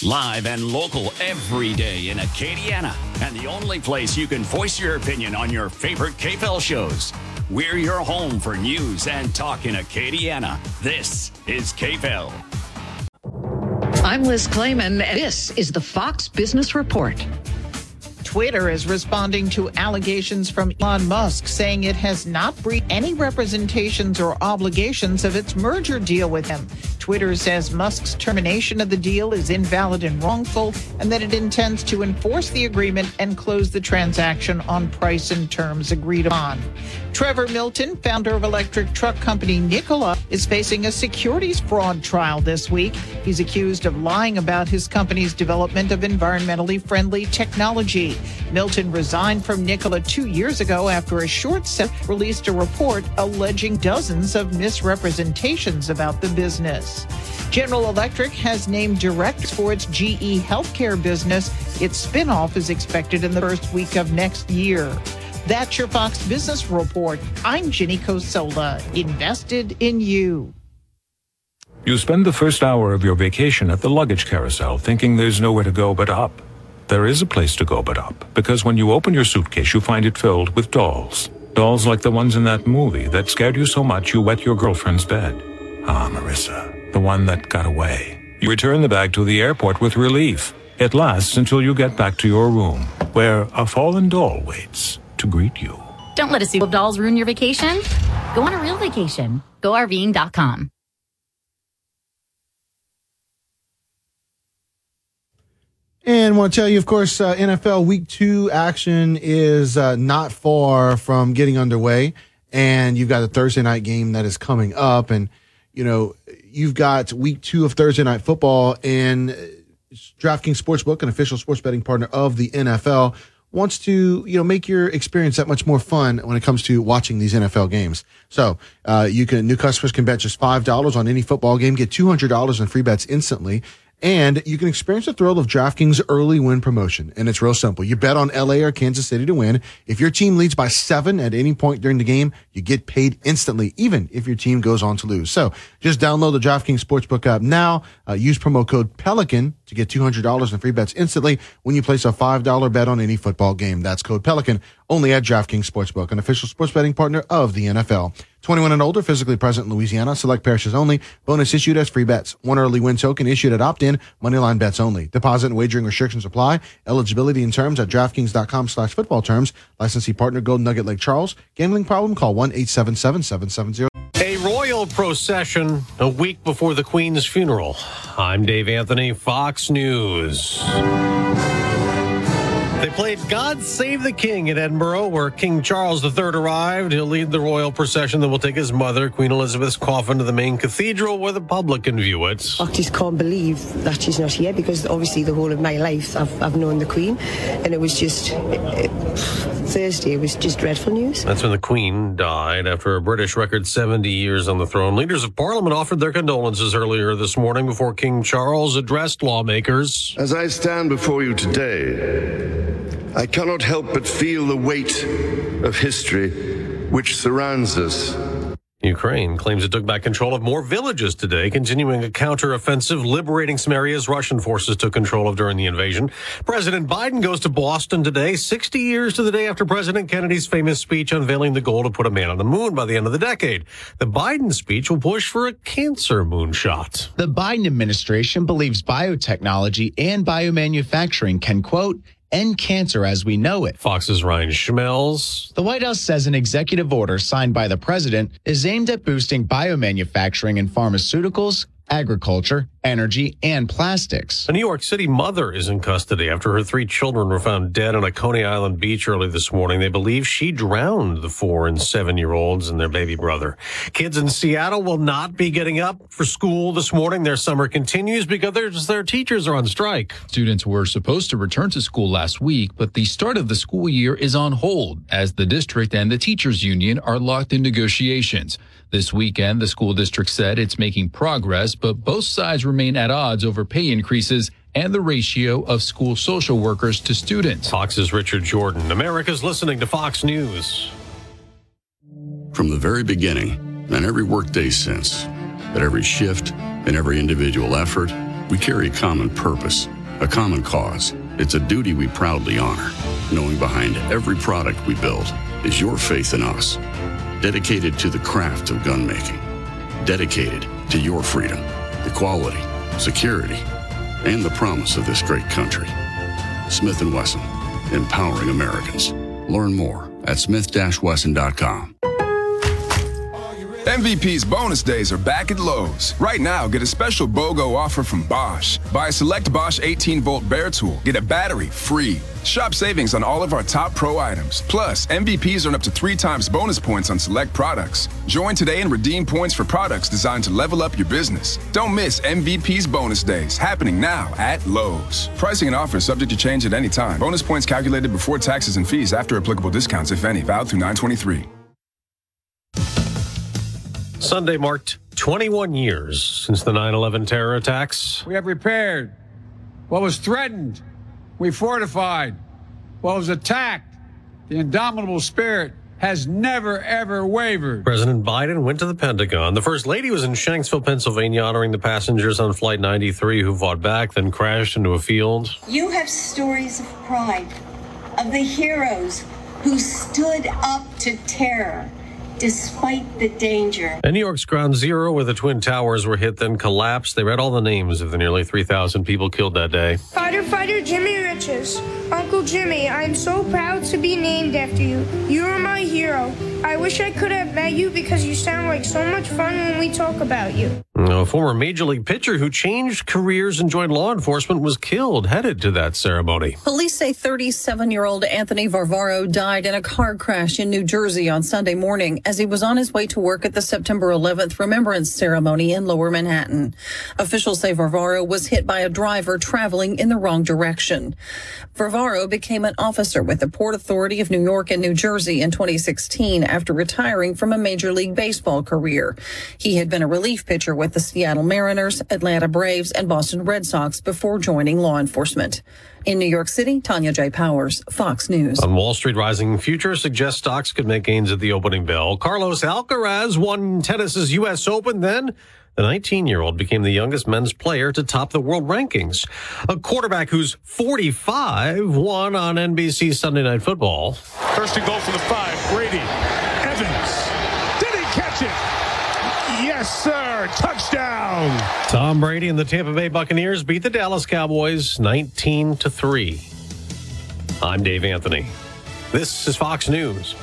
Live and local every day in Acadiana. And the only place you can voice your opinion on your favorite KPEL shows. We're your home for news and talk in Acadiana. This is KPEL. I'm Liz Claman, and this is the Fox Business Report. Twitter is responding to allegations from Elon Musk saying it has not breached any representations or obligations of its merger deal with him. Twitter says Musk's termination of the deal is invalid and wrongful, and that it intends to enforce the agreement and close the transaction on price and terms agreed upon. Trevor Milton, founder of electric truck company Nikola, is facing a securities fraud trial this week. He's accused of lying about his company's development of environmentally friendly technology. Milton resigned from Nikola two years ago after a short set released a report alleging dozens of misrepresentations about the business. General Electric has named directors for its GE healthcare business. Its spinoff is expected in the first week of next year. That's your Fox Business Report. I'm Ginny Cosola, invested in you. You spend the first hour of your vacation at the luggage carousel thinking there's nowhere to go but up. There is a place to go but up, because when you open your suitcase, you find it filled with dolls. Dolls like the ones in that movie that scared you so much you wet your girlfriend's bed. Ah, Marissa, the one that got away. You return the bag to the airport with relief. It lasts until you get back to your room, where a fallen doll waits to greet you. Don't let a suit of dolls ruin your vacation. Go on a real vacation. GoRVing.com. And want to tell you, of course, uh, NFL Week Two action is uh, not far from getting underway, and you've got a Thursday night game that is coming up, and you know you've got Week Two of Thursday night football, and uh, DraftKings Sportsbook, an official sports betting partner of the NFL, wants to you know make your experience that much more fun when it comes to watching these NFL games. So uh, you can new customers can bet just five dollars on any football game, get two hundred dollars in free bets instantly. And you can experience the thrill of DraftKings early win promotion. And it's real simple. You bet on LA or Kansas City to win. If your team leads by seven at any point during the game, you get paid instantly, even if your team goes on to lose. So just download the DraftKings Sportsbook app now. Uh, use promo code Pelican to get $200 in free bets instantly when you place a $5 bet on any football game. That's code Pelican only at DraftKings Sportsbook, an official sports betting partner of the NFL. 21 and older, physically present in Louisiana, select parishes only. Bonus issued as free bets. One early win token issued at opt-in, moneyline bets only. Deposit and wagering restrictions apply. Eligibility and terms at DraftKings.com slash football terms. Licensee partner Golden Nugget Lake Charles. Gambling problem? Call 1-877-770. Royal procession a week before the Queen's funeral. I'm Dave Anthony, Fox News. They played God Save the King at Edinburgh, where King Charles III arrived. He'll lead the royal procession that will take his mother, Queen Elizabeth's coffin, to the main cathedral where the public can view it. I just can't believe that she's not here because obviously the whole of my life I've, I've known the Queen, and it was just it, Thursday. It was just dreadful news. That's when the Queen died after a British record 70 years on the throne. Leaders of Parliament offered their condolences earlier this morning before King Charles addressed lawmakers. As I stand before you today, I cannot help but feel the weight of history which surrounds us. Ukraine claims it took back control of more villages today, continuing a counteroffensive, liberating some areas Russian forces took control of during the invasion. President Biden goes to Boston today, 60 years to the day after President Kennedy's famous speech unveiling the goal to put a man on the moon by the end of the decade. The Biden speech will push for a cancer moonshot. The Biden administration believes biotechnology and biomanufacturing can, quote, end cancer as we know it. Fox's Ryan Schmelz. The White House says an executive order signed by the president is aimed at boosting biomanufacturing in pharmaceuticals, agriculture, energy, and plastics. A New York City mother is in custody after her three children were found dead on a Coney Island beach early this morning. They believe she drowned the four and seven year olds and their baby brother. Kids in Seattle will not be getting up for school this morning. Their summer continues because their, their teachers are on strike. Students were supposed to return to school last week, but the start of the school year is on hold as the district and the teachers union are locked in negotiations. This weekend, the school district said it's making progress, but both sides remain at odds over pay increases and the ratio of school social workers to students. Fox's Richard Jordan. America's listening to Fox News. From the very beginning, and every workday since, at every shift and every individual effort, we carry a common purpose, a common cause. It's a duty we proudly honor, knowing behind every product we build is your faith in us, dedicated to the craft of gun making, dedicated to your freedom, equality, security, and the promise of this great country. Smith & Wesson, empowering Americans. Learn more at smith-wesson.com. MVP's bonus days are back at Lowe's. Right now, get a special BOGO offer from Bosch. Buy a select Bosch 18 volt bare tool, get a battery free. Shop savings on all of our top pro items. Plus, MVPs earn up to three times bonus points on select products. Join today and redeem points for products designed to level up your business. Don't miss MVP's bonus days happening now at Lowe's. Pricing and offers subject to change at any time. Bonus points calculated before taxes and fees after applicable discounts, if any, valid through 923. Sunday marked 21 years since the 9 11 terror attacks. We have repaired what was threatened. We fortified what was attacked. The indomitable spirit has never, ever wavered. President Biden went to the Pentagon. The First Lady was in Shanksville, Pennsylvania, honoring the passengers on Flight 93 who fought back, then crashed into a field. You have stories of pride, of the heroes who stood up to terror despite the danger. And New York's Ground Zero, where the Twin Towers were hit, then collapsed. They read all the names of the nearly 3,000 people killed that day. Fighter Fighter Jimmy Riches, Uncle Jimmy, I am so proud to be named after you. You are my hero. I wish I could have met you because you sound like so much fun when we talk about you. A former major league pitcher who changed careers and joined law enforcement was killed headed to that ceremony. Police say 37 year old Anthony Varvaro died in a car crash in New Jersey on Sunday morning as he was on his way to work at the September 11th remembrance ceremony in lower Manhattan. Officials say Varvaro was hit by a driver traveling in the wrong direction. Varvaro became an officer with the Port Authority of New York and New Jersey in 2016 after retiring from a Major League Baseball career. He had been a relief pitcher with the Seattle Mariners, Atlanta Braves, and Boston Red Sox before joining law enforcement. In New York City, Tonya J. Powers, Fox News. On Wall Street, rising futures suggest stocks could make gains at the opening bell. Carlos Alcaraz won tennis's U.S. Open. Then the 19 year old became the youngest men's player to top the world rankings. A quarterback who's 45 won on NBC Sunday Night Football. First and goal for the five. Brady. Evans. Did he catch it? Yes, sir. Touchdown. Tom Brady and the Tampa Bay Buccaneers beat the Dallas Cowboys 19 to 3. I'm Dave Anthony. This is Fox News.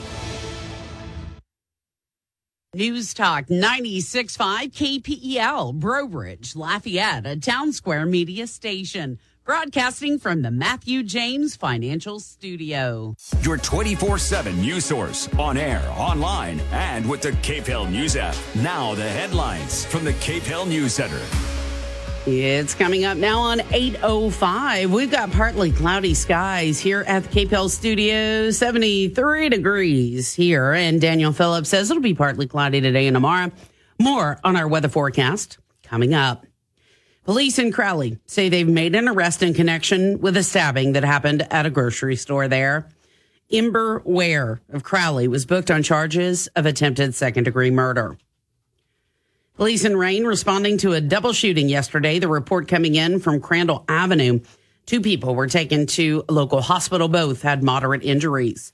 News Talk 96.5 KPEL, Breaux Bridge, Lafayette, a town square media station. Broadcasting from the Matthew James Financial Studio. Your 24 7 news source on air, online, and with the KPEL News app. Now, the headlines from the KPEL News Center. It's coming up now on 8.05. We've got partly cloudy skies here at the KPEL studio, 73 degrees here. And Daniel Phillips says it'll be partly cloudy today and tomorrow. More on our weather forecast coming up. Police in Crowley say they've made an arrest in connection with a stabbing that happened at a grocery store there. Ember Ware of Crowley was booked on charges of attempted second degree murder. Police in Rayne responding to a double shooting yesterday. The report coming in from Crandall Avenue. Two people were taken to a local hospital. Both had moderate injuries.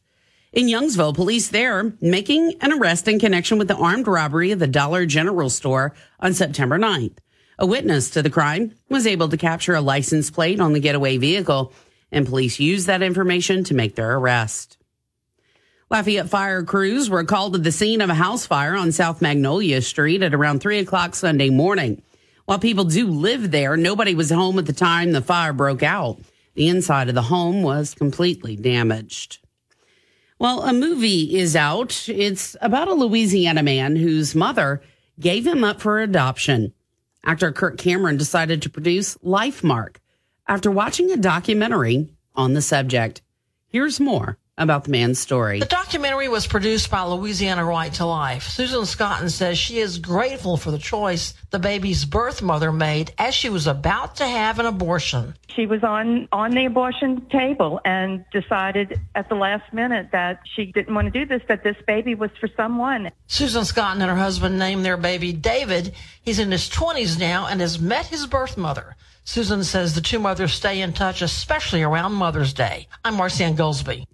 In Youngsville, police there making an arrest in connection with the armed robbery of the Dollar General store on September 9th. A witness to the crime was able to capture a license plate on the getaway vehicle, and police used that information to make their arrest. Lafayette fire crews were called to the scene of a house fire on South Magnolia Street at around 3 o'clock Sunday morning. While people do live there, nobody was home at the time the fire broke out. The inside of the home was completely damaged. Well, a movie is out. It's about a Louisiana man whose mother gave him up for adoption. Actor Kirk Cameron decided to produce Lifemark after watching a documentary on the subject. Here's more about the man's story. The documentary was produced by Louisiana Right to Life. Susan Scotton says she is grateful for the choice the baby's birth mother made as she was about to have an abortion. She was on on the abortion table and decided at the last minute that she didn't want to do this, that this baby was for someone. Susan Scotton and her husband named their baby David. He's in his 20s now and has met his birth mother. Susan says the two mothers stay in touch, especially around Mother's Day. I'm Marcianne Goldsby.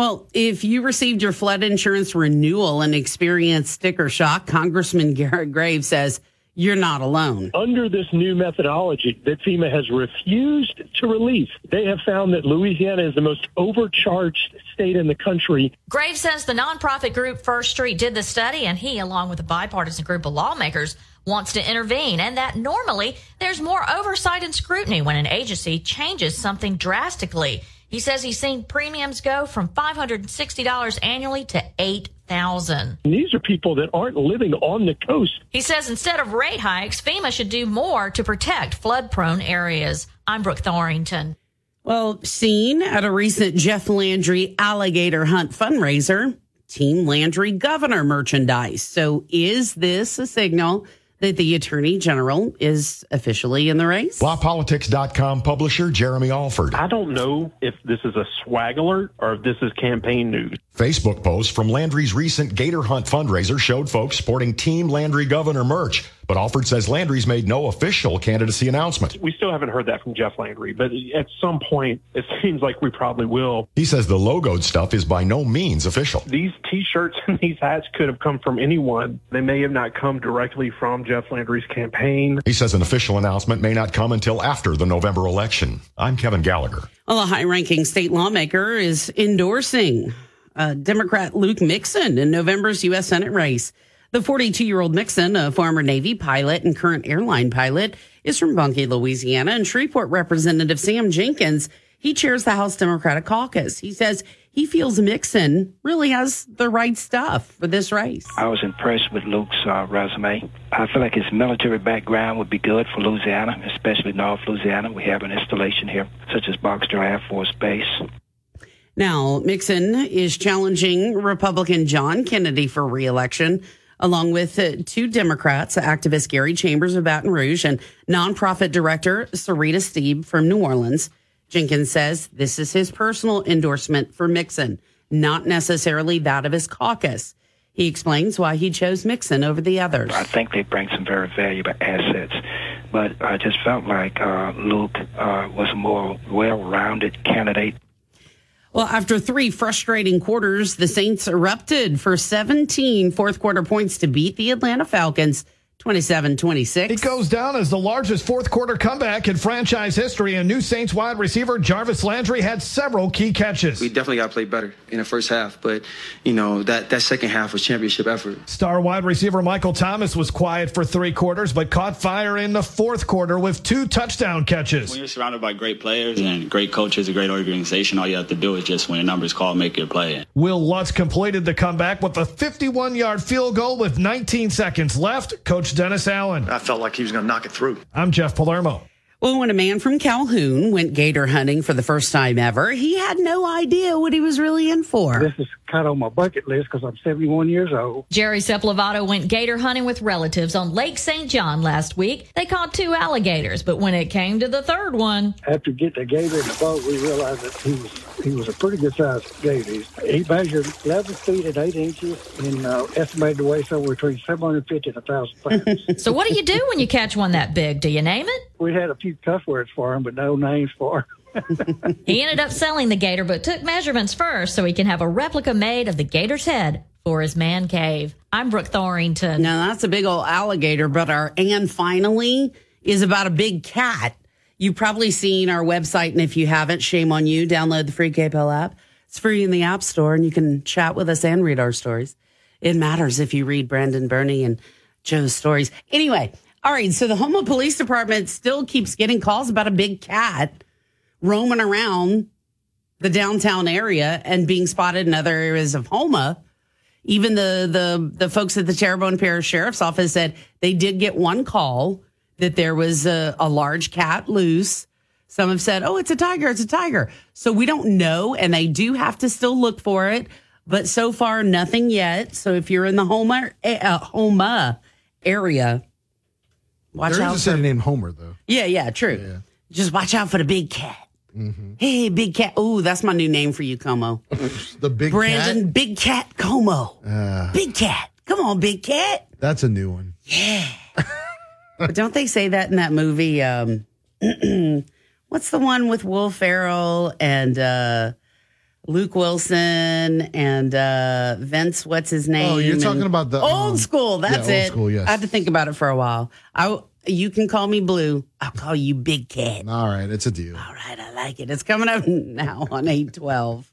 Well, if you received your flood insurance renewal and experienced sticker shock, Congressman Garrett Graves says you're not alone. Under this new methodology that FEMA has refused to release, they have found that Louisiana is the most overcharged state in the country. Graves says the nonprofit group First Street did the study, and he, along with a bipartisan group of lawmakers, wants to intervene, and that normally there's more oversight and scrutiny when an agency changes something drastically. He says he's seen premiums go from $560 annually to 8000 These are people that aren't living on the coast. He says instead of rate hikes, FEMA should do more to protect flood prone areas. I'm Brooke Thorington. Well, seen at a recent Jeff Landry alligator hunt fundraiser, Team Landry governor merchandise. So is this a signal that the attorney general is officially in the race? LaPolitics.com publisher Jeremy Alford. I don't know if this is a swag alert or if this is campaign news. Facebook post from Landry's recent Gator Hunt fundraiser showed folks sporting Team Landry Governor merch. But Alford says Landry's made no official candidacy announcement. We still haven't heard that from Jeff Landry, but at some point, it seems like we probably will. He says the logoed stuff is by no means official. These T-shirts and these hats could have come from anyone. They may have not come directly from Jeff Landry's campaign. He says an official announcement may not come until after the November election. I'm Kevin Gallagher. Well, a high-ranking state lawmaker is endorsing uh, Democrat Luke Mixon in November's U.S. Senate race. The 42 year old Mixon, a former Navy pilot and current airline pilot, is from Bunkie, Louisiana. And Shreveport Representative Sam Jenkins, he chairs the House Democratic Caucus. He says he feels Mixon really has the right stuff for this race. I was impressed with Luke's uh, resume. I feel like his military background would be good for Louisiana, especially North Louisiana. We have an installation here, such as Barksdale Air Force Base. Now, Mixon is challenging Republican John Kennedy for reelection along with uh, two Democrats, activist Gary Chambers of Baton Rouge and nonprofit director Syrita Steib from New Orleans. Jenkins says this is his personal endorsement for Mixon, not necessarily that of his caucus. He explains why he chose Mixon over the others. I think they bring some very valuable assets, but I just felt like uh, Luke uh, was a more well-rounded candidate. Well, after three frustrating quarters, the Saints erupted for 17 fourth quarter points to beat the Atlanta Falcons 27 26. It goes down as the largest fourth quarter comeback in franchise history, and new Saints wide receiver Jarvis Landry had several key catches. We definitely got to play better in the first half, but, you know, that, that second half was championship effort. Star wide receiver Michael Thomas was quiet for three quarters, but caught fire in the fourth quarter with two touchdown catches. When you're surrounded by great players and great coaches, a great organization, all you have to do is just when a number's called, make your play. Will Lutz completed the comeback with a 51 yard field goal with 19 seconds left. Coach Dennis Allen. I felt like he was going to knock it through. I'm Jeff Palermo. Well, when a man from Calhoun went gator hunting for the first time ever, he had no idea what he was really in for. This is kind of on my bucket list because I'm 71 years old. Jerry Sepulvado went gator hunting with relatives on Lake St. John last week. They caught two alligators, but when it came to the third one, After getting the gator in the boat, we realized that he was he was a pretty good sized gator. He measured 11 feet and 8 inches and uh, estimated to weigh somewhere between 750 and 1,000 pounds. so what do you do when you catch one that big? Do you name it? we had a few cuss words for him, but no names for him. He ended up selling the gator, but took measurements first so he can have a replica made of the gator's head for his man cave. I'm Brooke Thorington. Now, that's a big old alligator, but our and finally is about a big cat. You've probably seen our website, and if you haven't, shame on you. Download the free KPEL app. It's free in the App Store, and you can chat with us and read our stories. It matters if you read Brandon Bernie and Joe's stories. Anyway, all right, so the Houma Police Department still keeps getting calls about a big cat roaming around the downtown area and being spotted in other areas of Houma. Even the the the folks at the Terrebonne Parish Sheriff's Office said they did get one call that there was a, a large cat loose. Some have said, "Oh, it's a tiger! It's a tiger." So we don't know, and they do have to still look for it. But so far, nothing yet. So if you're in the Houma uh, Houma area, watch There out. is a for- named Homer, though. yeah, yeah, true. Just watch out for the big cat. Mm-hmm. Hey, big cat. Oh, that's my new name for you, Comeaux. the big Brandon, cat? big cat Comeaux. Uh, Big cat. Come on, big cat. that's a new one. but don't they say that in that movie? Um, what's the one with Will Ferrell and uh, Luke Wilson and uh, Vince? What's his name? Oh, you're And- talking about the, old um, school. That's yeah, old it. school, yes. I had to think about it for a while. I you can call me Blue. I'll call you Big Cat. All right, it's a deal. All right, I like it. It's coming up now on eight twelve.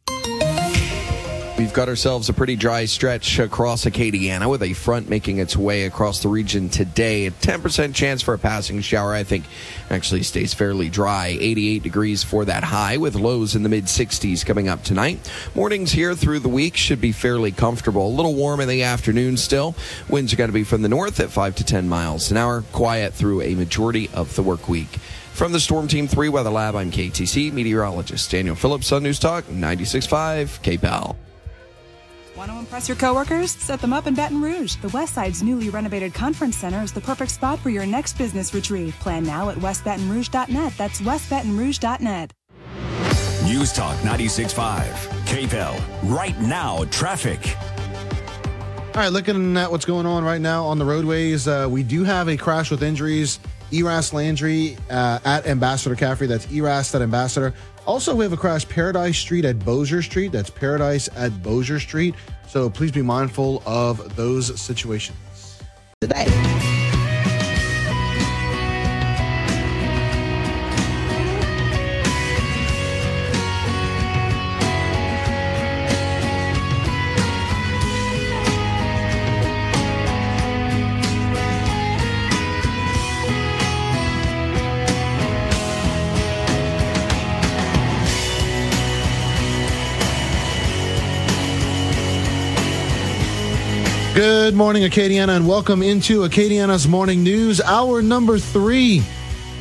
We've got ourselves a pretty dry stretch across Acadiana with a front making its way across the region today. A 10% chance for a passing shower, I think, actually stays fairly dry. 88 degrees for that high with lows in the mid 60s coming up tonight. Mornings here through the week should be fairly comfortable. A little warm in the afternoon still. Winds are going to be from the north at 5 to 10 miles an hour. Quiet through a majority of the work week. From the Storm Team 3 Weather Lab, I'm KATC meteorologist Daniel Phillips on News Talk 96.5 KPEL. Want to impress your coworkers? Set them up in Baton Rouge. The Westside's newly renovated conference center is the perfect spot for your next business retreat. Plan now at westbatonrouge.net. That's westbatonrouge.net. News Talk 96.5. KPEL. Right now, traffic. All right, looking at what's going on right now on the roadways, uh, we do have a crash with injuries. Eraste Landry uh, at Ambassador Caffery. That's Eraste at Ambassador. Also, we have a crash Paradise Street at Bossier Street. That's Paradise at Bossier Street. So please be mindful of those situations. Today. Good morning, Acadiana, and welcome into Acadiana's Morning News, hour number three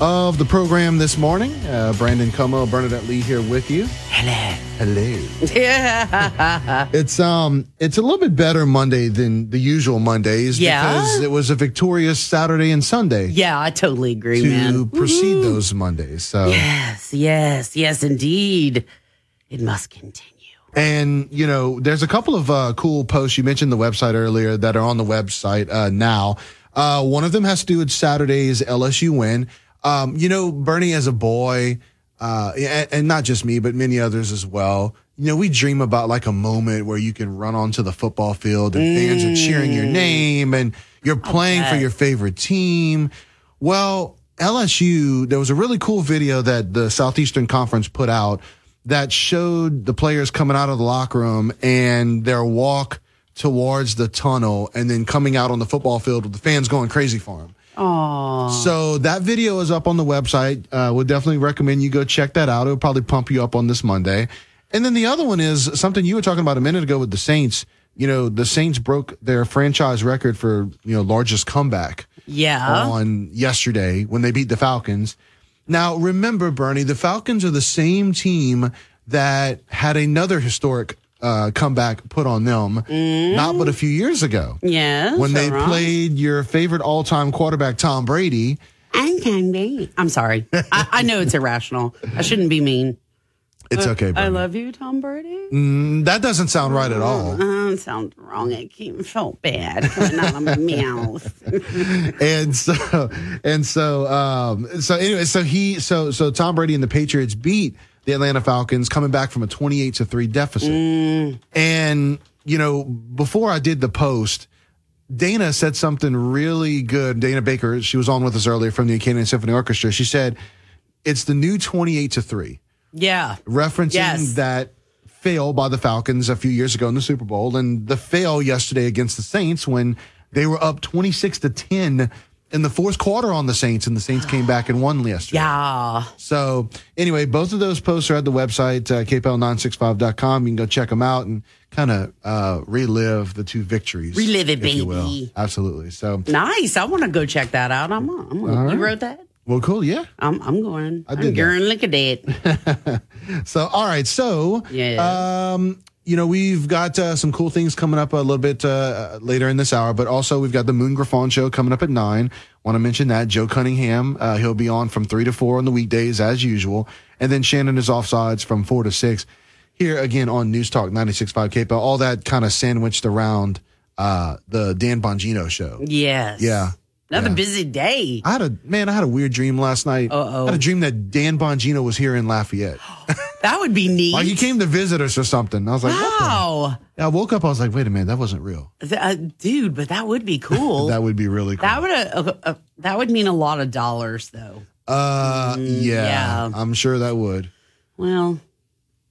of the program this morning. Uh, Brandon Comeaux, Bernadette Lee here with you. Hello. Hello. Yeah. It's um it's a little bit better Monday than the usual Mondays Yeah? because it was a victorious Saturday and Sunday yeah, I totally agree, to man. precede those Mondays. So Yes, yes, yes, indeed. It must continue. And, you know, there's a couple of uh, cool posts. You mentioned the website earlier that are on the website uh, now. Uh, one of them has to do with Saturday's LSU win. Um, you know, Bernie as a boy, uh, and, and not just me, but many others as well, you know, we dream about like a moment where you can run onto the football field and fans are cheering your name and you're playing for your favorite team. Well, LSU, there was a really cool video that the Southeastern Conference put out that showed the players coming out of the locker room and their walk towards the tunnel and then coming out on the football field with the fans going crazy for them. Aw. So that video is up on the website. Uh, would definitely recommend you go check that out. It'll probably pump you up on this Monday. And then the other one is something you were talking about a minute ago with the Saints. You know, the Saints broke their franchise record for, you know, largest comeback Yeah. on yesterday when they beat the Falcons. Now, remember, Bernie, the Falcons are the same team that had another historic uh, comeback put on them not but a few years ago Yeah. when they wrong. played your favorite all-time quarterback Tom Brady. I'm can be. I'm sorry. I, I know it's irrational. I shouldn't be mean. It's Uh, okay, I love you, Tom Brady. Mm, that doesn't sound right at all. It sounds wrong. It came felt bad coming out of my mouth. and so and so um so anyway so he so so Tom Brady and the Patriots beat the Atlanta Falcons coming back from a 28 to 3 deficit. And you know, before I did the post, Dana said something really good. Dana Baker, she was on with us earlier from the Acadiana Symphony Orchestra. She said it's the new 28 to 3. Yeah. referencing Yes. that fail by the Falcons a few years ago in the Super Bowl and the fail yesterday against the Saints when they were up 26 to 10 in the fourth quarter on the Saints and the Saints came back and won yesterday. Yeah. So anyway, both of those posts are at the website, uh, kpel965.com. You can go check them out and kind of uh, relive the two victories. Relive it, if you will. baby. Absolutely. So, Nice. I want to go check that out. I'm. I'm All you right. wrote that? Well, cool. Yeah. I'm. I'm going. I I'm did that. going. Look at it. So, all right. So, Yeah. um, you know, we've got uh, some cool things coming up a little bit uh, later in this hour, but also we've got the Moon Griffon show coming up at nine. Want to mention that Joe Cunningham, uh, he'll be on from three to four on the weekdays as usual, and then Shannon is offsides from four to six. Here again on News Talk 96.5 KPEL, all that kind of sandwiched around uh, the Dan Bongino show. Yes. Yeah. Another Yeah. busy day. I had a man. I had a weird dream last night. Uh-oh. I had a dream that Dan Bongino was here in Lafayette. That would be neat. Like he came to visit us or something. I was like, wow. I woke up. I was like, wait a minute, that wasn't real. Uh, dude, but that would be cool. That would be really cool. That would uh, uh, uh, that would mean a lot of dollars, though. uh, yeah, yeah. I'm sure that would. Well,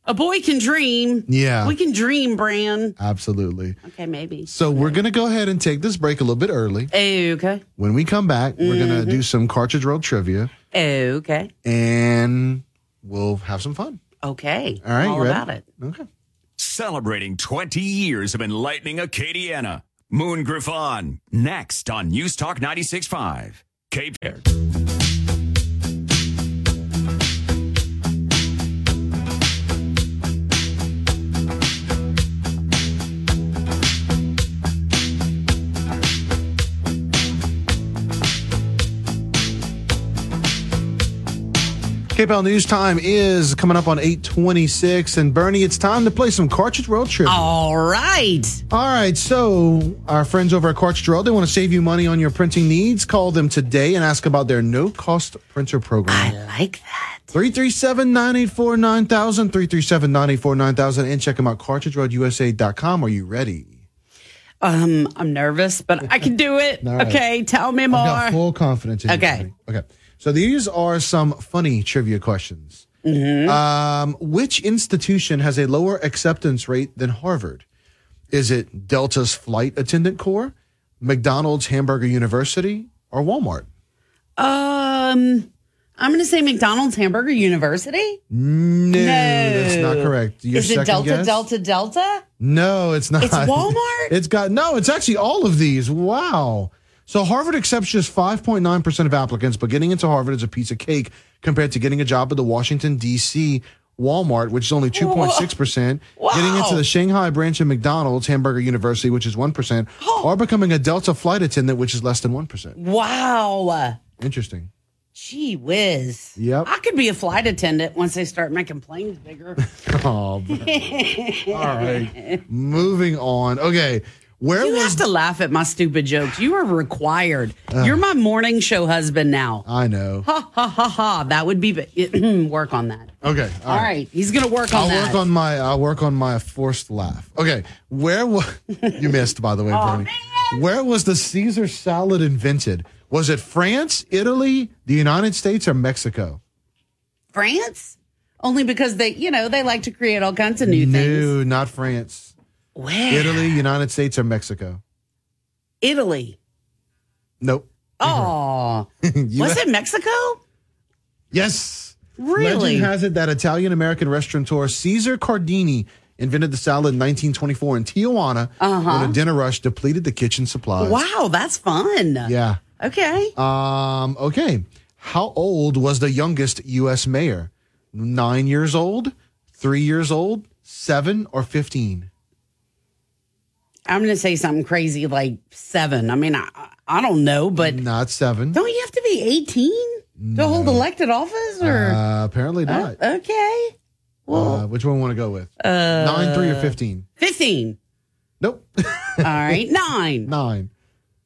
a boy can dream. Yeah. we can dream, Bran. Absolutely. Okay, maybe. So we're gonna go ahead and take this break a little bit early. Okay. When we come back, we're gonna Mm-hmm. do some Cartridge World trivia, Okay. and we'll have some fun. Okay. All right, All you ready? about it. Okay. Celebrating 20 years of enlightening Acadiana. Moon Griffon, next on News Talk 96.5. KPEL. KPEL News Time is coming up on 826. And Bernie, it's time to play some Cartridge World Trivia. All right. All right. So, our friends over at Cartridge World, they want to save you money on your printing needs. Call them today and ask about their no cost printer program. I like that. 337 984 9000, 337 984 9000, and check them out, cartridgeworldusa.com. Are you ready? Um, I'm nervous, but I can do it. Right. Okay, tell me more. Full confidence in you. Okay. Okay. So, these are some funny trivia questions. Mm-hmm. Um, which institution has a lower acceptance rate than Harvard? Is it Delta's Flight Attendant Corps, McDonald's Hamburger University, or Walmart? Um, I'm going to say McDonald's Hamburger University. No, that's not correct. Your Is it Delta, guess? Delta, Delta? No, it's not. It's Walmart? it's got no. It's actually all of these. Wow. So Harvard accepts just 5.9 percent of applicants, but getting into Harvard is a piece of cake compared to getting a job at the Washington D.C. Walmart, which is only 2.6 percent. Getting into the Shanghai branch of McDonald's Hamburger University, which is one percent, oh. or becoming a Delta flight attendant, which is less than one percent. Wow. Interesting. Gee whiz. Yep. I could be a flight attendant once they start making planes bigger. Oh, All right. Moving on. Okay. Where you was have to laugh at my stupid jokes. You are required. You're my morning show husband now. I know. Ha ha ha ha. That would be work on that. Okay. All right. He's gonna work on I'll that. work on my I'll work on my forced laugh. Okay, where was you missed by the way, Oh, Bernie? Where was the Caesar salad invented? Was it France, Italy, the United States, or Mexico? France? Only because they, you know, they like to create all kinds of new things. No, not France. Where? Italy, United States, or Mexico? Italy. Nope. Oh, was it Mexico? Yes. Really? Legend has it that Italian American restaurateur Caesar Cardini invented the salad in 1924 in Tijuana Uh-huh. when a dinner rush depleted the kitchen supplies. Wow, that's fun. Yeah. Okay. Um, okay. How old was the youngest U.S. mayor? Nine years old, three years old, seven, or 15? I'm going to say something crazy like seven. I mean, I, I don't know, but Not seven. don't you have to be 18 to hold elected office or? Uh, apparently not. Uh, okay. Uh, which one want to go with? Uh, Nine, three, or 15? 15. Nope. All right. Nine. Nine.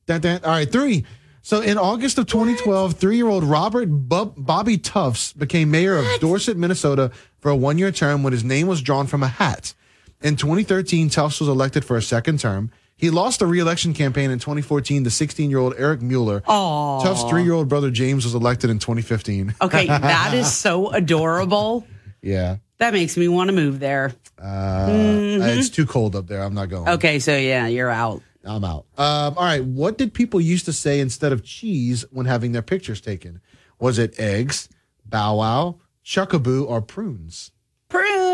Dun, dun. All right, three. So in August of 2012, three-year-old Robert Bub- Bobby Tufts became mayor of Dorset, Minnesota for a one-year term when his name was drawn from a hat. In 2013, Tufts was elected for a second term. He lost the re-election campaign in 2014 to 16-year-old Eric Mueller. Aw. Tufts' three-year-old brother James was elected in 2015. Okay. that is so adorable. Yeah. That makes me want to move there. Uh, Mhm. It's too cold up there. I'm not going. Okay. So, yeah, you're out. I'm out. Um, all right. What did people used to say instead of cheese when having their pictures taken? Was it eggs, bow wow, chuckaboo, or prunes? Prunes.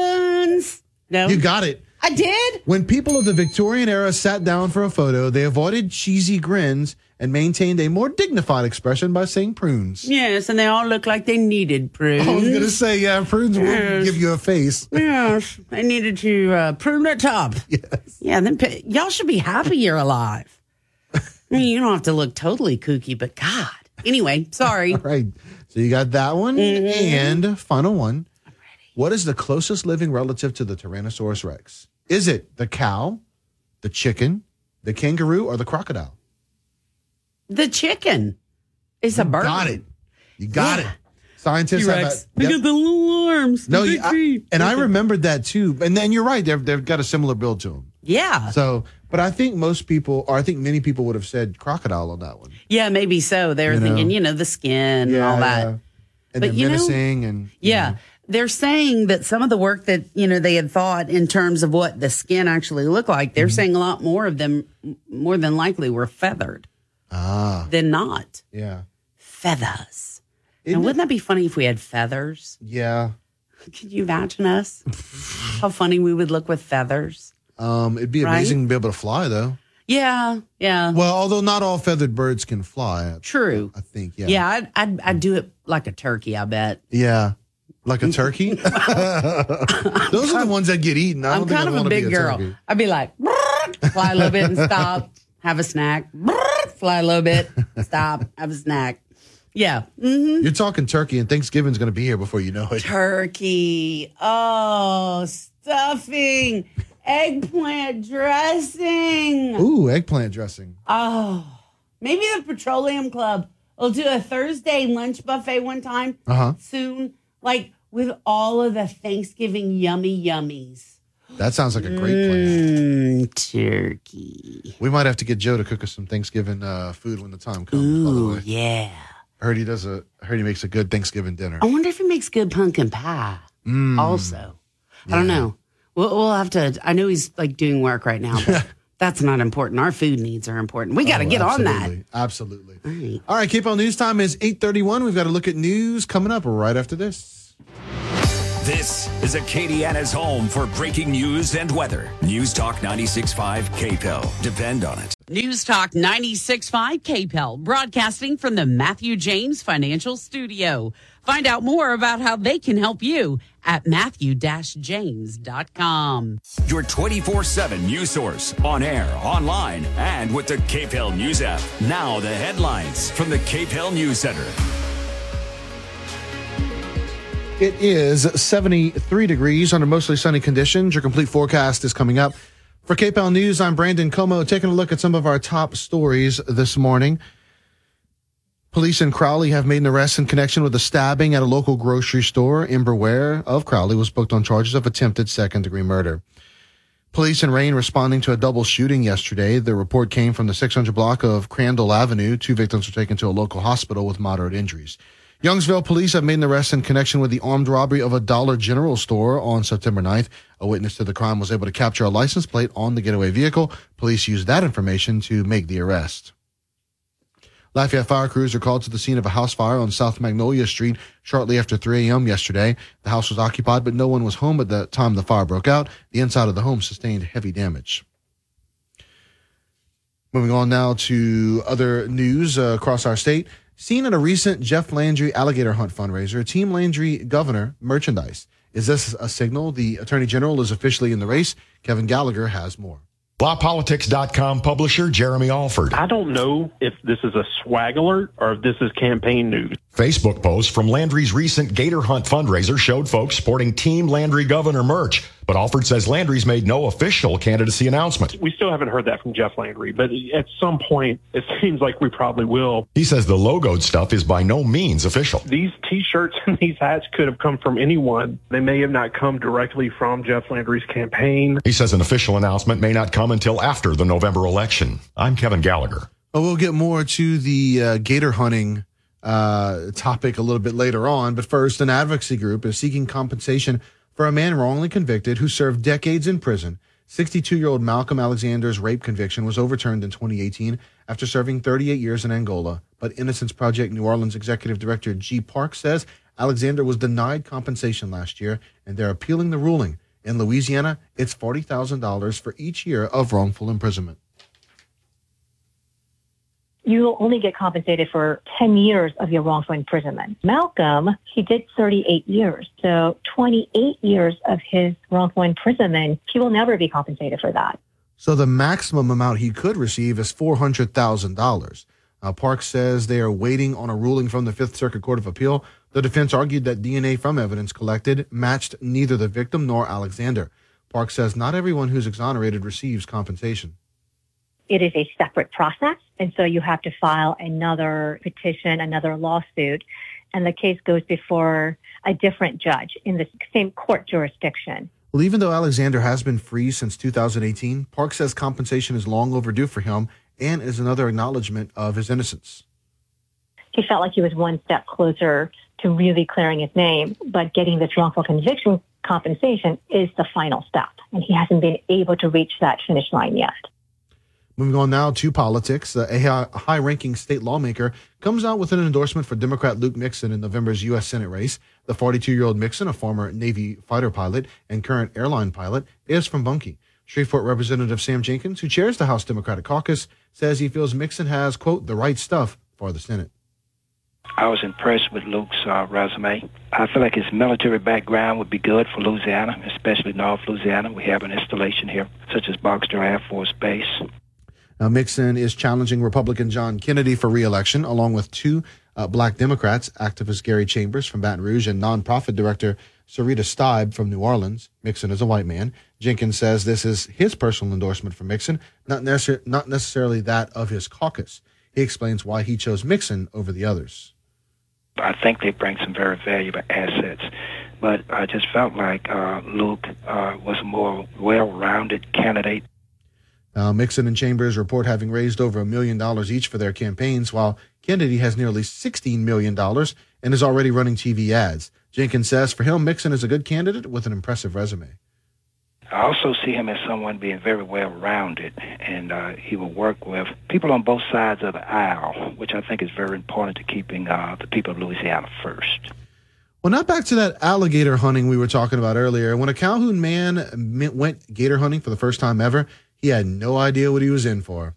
No. You got it. I did. When people of the Victorian era sat down for a photo, they avoided cheesy grins and maintained a more dignified expression by saying prunes. Yes, and they all look like they needed prunes. I was going to say, yeah, prunes will give you a face. yes, they needed to uh, prune their top. Yes. Yeah, then y'all should be happy you're alive. I mean, you don't have to look totally kooky, but God. Anyway, sorry. All right. So you got that one. And final one. What is the closest living relative to the Tyrannosaurus Rex? Is it the cow, the chicken, the kangaroo, or the crocodile? The chicken is a bird. Got it. You got Yeah. it. Scientists have T-Rex. that. Look at the little arms. the No, big you, I, feet. and I remembered that too. And then you're right; they've they've got a similar build to them. Yeah. So, but I think most people, or I think many people, would have said crocodile on that one. Yeah, maybe so. They were You know. thinking, you know, the skin and all that. yeah. And But then you know- menacing and Yeah. They're saying that some of the work that, you know, they had thought in terms of what the skin actually looked like, they're saying a lot more of them, more than likely, were feathered ah, than not. yeah, Feathers. Isn't and wouldn't that be funny if we had feathers? yeah. Could you imagine us? How funny we would look with feathers. Um, it'd be Right? amazing to be able to fly though. Yeah. Yeah. Well, although not all feathered birds can fly. True. I think. Yeah. Yeah. I'd, I'd, I'd do it like a turkey, I bet. Yeah. Like a turkey. Those are the ones that get eaten. I think kind I'd of a big girl. turkey. I'd be like, fly a little bit and stop, have a snack, fly a little bit, stop, have a snack. Yeah. hmm You're talking turkey, and Thanksgiving's going to be here before you know it. Turkey. Oh, stuffing, eggplant dressing. Ooh, eggplant dressing. Oh, maybe the Petroleum Club will do a Thursday lunch buffet one time Uh huh. soon, like with all of the Thanksgiving yummy yummies. That sounds like a great plan. Mm, turkey. We might have to get Joe to cook us some Thanksgiving uh, food when the time comes. by the Ooh, yeah. I heard he does a. I heard he makes a good Thanksgiving dinner. I wonder if he makes good pumpkin pie. Mm. Also, I don't know. We'll, we'll have to. I know he's like doing work right now, but that's not important. Our food needs are important. We got to Oh, get on that. absolutely. Absolutely. All right, keep on news time is 831. We've got to look at news coming up right after this. This is Acadiana's home for breaking news and weather. News Talk 96.5 KPEL. Depend on it. News Talk 96.5 KPEL, broadcasting from the Matthew James Financial Studio. Find out more about how they can help you at matthew-james.com. Your 24 7 news source on air, online, and with the KPEL News app. Now, the headlines from the KPEL News Center. It is 73 degrees under mostly sunny conditions. Your complete forecast is coming up. For KPEL News, I'm Brandon Comeaux, taking a look at some of our top stories this morning. Police in Crowley have made an arrest in connection with a stabbing at a local grocery store. Amber Ware of Crowley was booked on charges of attempted second degree murder. Police in Rayne responding to a double shooting yesterday. The report came from the 600 block of Crandall Avenue. Two victims were taken to a local hospital with moderate injuries. Youngsville police have made an arrest in connection with the armed robbery of a Dollar General store on September 9th. A witness to the crime was able to capture a license plate on the getaway vehicle. Police used that information to make the arrest. Lafayette fire crews are called to the scene of a house fire on South Magnolia Street shortly after 3 a.m. yesterday. The house was occupied, but no one was home at the time the fire broke out. The inside of the home sustained heavy damage. Moving on now to other news uh, across our state. Seen at a recent Jeff Landry alligator hunt fundraiser, Team Landry Governor merchandise. Is this a signal the Attorney General is officially in the race? Kevin Gallagher has more. LaPolitics.com publisher Jeremy Alford. I don't know if this is a swag alert or if this is campaign news. Facebook posts from Landry's recent Gator Hunt fundraiser showed folks sporting Team Landry Governor merch, but Alford says Landry's made no official candidacy announcement. We still haven't heard that from Jeff Landry, but at some point it seems like we probably will. He says the logoed stuff is by no means official. These t-shirts and these hats could have come from anyone. They may have not come directly from Jeff Landry's campaign. He says an official announcement may not come until after the November election. I'm Kevin Gallagher. Well, we'll get more to the uh, gator hunting uh, topic a little bit later on. But first, an advocacy group is seeking compensation for a man wrongly convicted who served decades in prison. 62 year old Malcolm Alexander's rape conviction was overturned in 2018 after serving 38 years in Angola. But Innocence Project New Orleans executive director Jee Park says Alexander was denied compensation last year and they're appealing the ruling. In Louisiana, it's $40,000 for each year of wrongful imprisonment you'll only get compensated for 10 years of your wrongful imprisonment. Malcolm, he did 38 years. So 28 years of his wrongful imprisonment, he will never be compensated for that. So the maximum amount he could receive is $400,000. Uh, Park says they are waiting on a ruling from the Fifth Circuit Court of Appeal. The defense argued that DNA from evidence collected matched neither the victim nor Alexander. Park says not everyone who's exonerated receives compensation it is a separate process. And so you have to file another petition, another lawsuit, and the case goes before a different judge in the same court jurisdiction. Well, even though Alexander has been free since 2018, Park says compensation is long overdue for him and is another acknowledgement of his innocence. He felt like he was one step closer to really clearing his name, but getting this wrongful conviction compensation is the final step. And he hasn't been able to reach that finish line yet. Moving on now to politics, uh, a high ranking state lawmaker comes out with an endorsement for Democrat Luke Mixon in November's U.S. Senate race. The 42 year old Mixon, a former Navy fighter pilot and current airline pilot, is from Bunkie. Shreveport Representative Sam Jenkins, who chairs the House Democratic Caucus, says he feels Mixon has, quote, the right stuff for the Senate. I was impressed with Luke's uh, resume. I feel like his military background would be good for Louisiana, especially North Louisiana. We have an installation here, such as Barksdale Air Force Base. Now, Mixon is challenging Republican John Kennedy for reelection, along with two uh, black Democrats, activist Gary Chambers from Baton Rouge and nonprofit director Syrita Steib from New Orleans. Mixon is a white man. Jenkins says this is his personal endorsement for Mixon, not, necessar- not necessarily that of his caucus. He explains why he chose Mixon over the others. I think they bring some very valuable assets, but I just felt like uh, Luke uh, was a more well-rounded candidate uh, Mixon and Chambers report having raised over a million dollars each for their campaigns, while Kennedy has nearly $16 million and is already running TV ads. Jenkins says for him, Mixon is a good candidate with an impressive resume. I also see him as someone being very well rounded, and uh, he will work with people on both sides of the aisle, which I think is very important to keeping uh, the people of Louisiana first. Well, not back to that alligator hunting we were talking about earlier. When a Calhoun man went gator hunting for the first time ever, he had no idea what he was in for.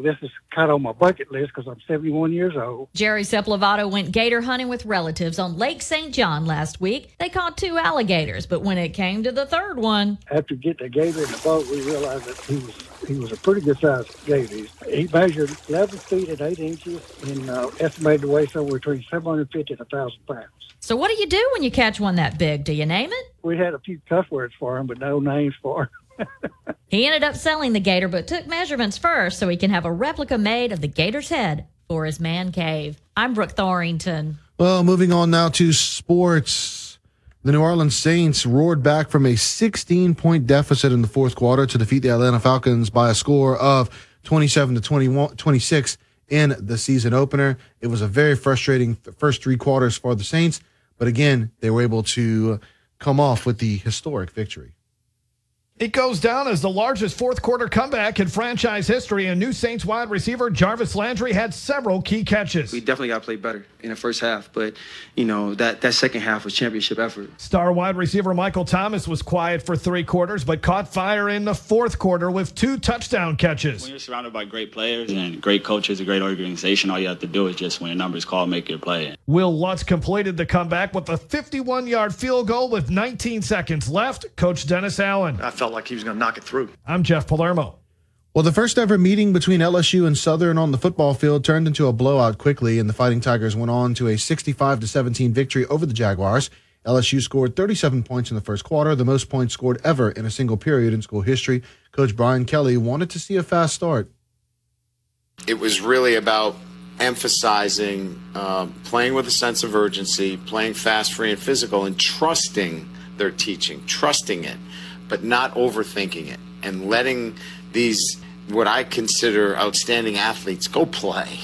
This is kind of on my bucket list because I'm 71 years old. Jerry Sepulvado went gator hunting with relatives on Lake St. John last week. They caught two alligators, but when it came to the third one, after getting the gator in the boat, we realized that he was he was a pretty good sized gator. He measured 11 feet and 8 inches and uh, estimated to weigh somewhere between 750 and 1,000 pounds. So, what do you do when you catch one that big? Do you name it? We had a few cuss words for him, but no names for him. he ended up selling the gator, but took measurements first so he can have a replica made of the gator's head for his man cave. I'm Brooke Thorington. Well, moving on now to sports. The New Orleans Saints roared back from a 16 point deficit in the fourth quarter to defeat the Atlanta Falcons by a score of 27 to 21, 26 in the season opener. It was a very frustrating first three quarters for the Saints, but again, they were able to come off with the historic victory. It goes down as the largest fourth quarter comeback in franchise history. And new Saints wide receiver Jarvis Landry had several key catches. We definitely got to play better in the first half, but you know that that second half was championship effort. Star wide receiver Michael Thomas was quiet for three quarters, but caught fire in the fourth quarter with two touchdown catches. When you're surrounded by great players and great coaches, a great organization, all you have to do is just when a number's is called, make your play. Wil Lutz completed the comeback with a 51-yard field goal with 19 seconds left. Coach Dennis Allen. I felt like he was going to knock it through. I'm Jeff Palermo. Well, the first ever meeting between LSU and Southern on the football field turned into a blowout quickly, and the Fighting Tigers went on to a 65 to 17 victory over the Jaguars. LSU scored 37 points in the first quarter, the most points scored ever in a single period in school history. Coach Brian Kelly wanted to see a fast start. It was really about emphasizing uh, playing with a sense of urgency, playing fast, free, and physical, and trusting their teaching, trusting it but not overthinking it and letting these what I consider outstanding athletes go play.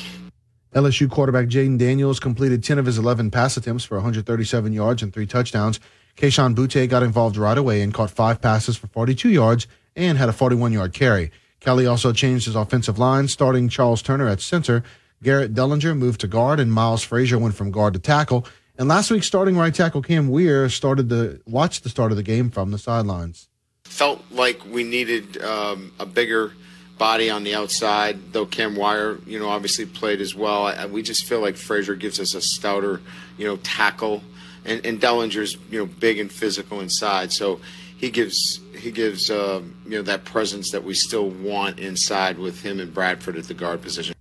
LSU quarterback Jayden Daniels completed 10 of his 11 pass attempts for 137 yards and three touchdowns. Kayshon Boutte got involved right away and caught five passes for 42 yards and had a 41 yard carry. Kelly also changed his offensive line, starting Charles Turner at center. Garrett Dellinger moved to guard, and Miles Frazier went from guard to tackle. And last week, starting right tackle Cam Wire started the watched the start of the game from the sidelines felt like we needed um, a bigger body on the outside. Though Cam Wire, you know, obviously played as well. I, we just feel like Frazier gives us a stouter, you know, tackle, and, and Dellinger's you know big and physical inside. So he gives he gives uh, you know that presence that we still want inside with him and Bradford at the guard position.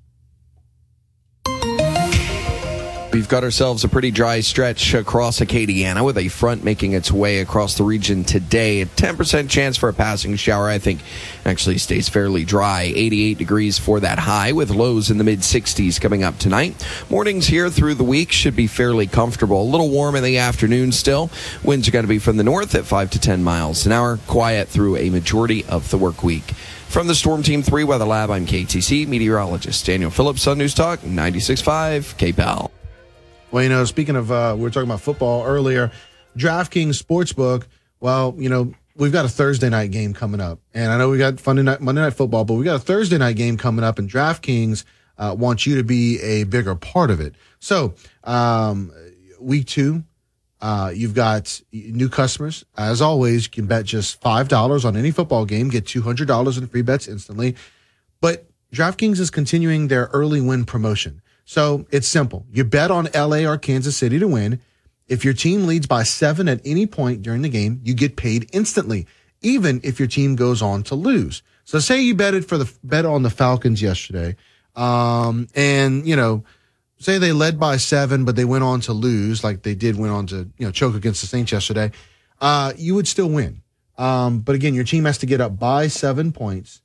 We've got ourselves a pretty dry stretch across Acadiana with a front making its way across the region today. A 10% chance for a passing shower, I think, actually stays fairly dry. 88 degrees for that high with lows in the mid 60s coming up tonight. Mornings here through the week should be fairly comfortable. A little warm in the afternoon still. Winds are going to be from the north at 5 to 10 miles an hour. Quiet through a majority of the work week. From the Storm Team 3 Weather Lab, I'm KATC meteorologist Daniel Phillips on News Talk 96.5 KPEL. Well, you know, speaking of, uh, we were talking about football earlier. DraftKings Sportsbook. Well, you know, we've got a Thursday night game coming up, and I know we got Monday night, Monday night football, but we got a Thursday night game coming up, and DraftKings uh, wants you to be a bigger part of it. So, um, week two, uh, you've got new customers. As always, you can bet just five dollars on any football game, get two hundred dollars in free bets instantly. But DraftKings is continuing their early win promotion. So it's simple. You bet on LA or Kansas City to win. If your team leads by seven at any point during the game, you get paid instantly, even if your team goes on to lose. So say you betted for the bet on the Falcons yesterday, um, and you know, say they led by seven, but they went on to lose, like they did, went on to you know choke against the Saints yesterday. Uh, you would still win. Um, but again, your team has to get up by seven points,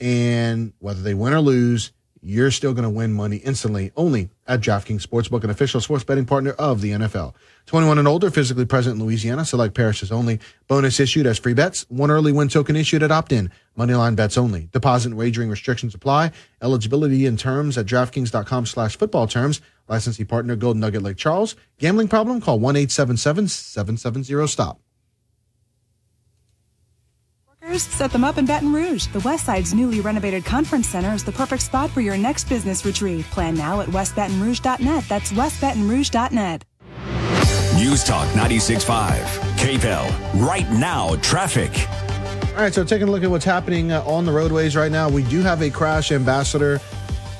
and whether they win or lose, you're still going to win money instantly only at DraftKings Sportsbook, an official sports betting partner of the NFL. 21 and older, physically present in Louisiana, select parishes only. Bonus issued as free bets. One early win token issued at opt-in. Moneyline bets only. Deposit and wagering restrictions apply. Eligibility and terms at DraftKings.com slash football terms. Licensee partner Golden Nugget Lake Charles. Gambling problem? Call 1-877-770-STOP. Set them up in Baton Rouge. The Westside's newly renovated conference center is the perfect spot for your next business retreat. Plan now at westbatonrouge.net. That's westbatonrouge.net. News Talk 96.5. KPEL. Right now, traffic. All right, so taking a look at what's happening uh, on the roadways right now, we do have a crash ambassador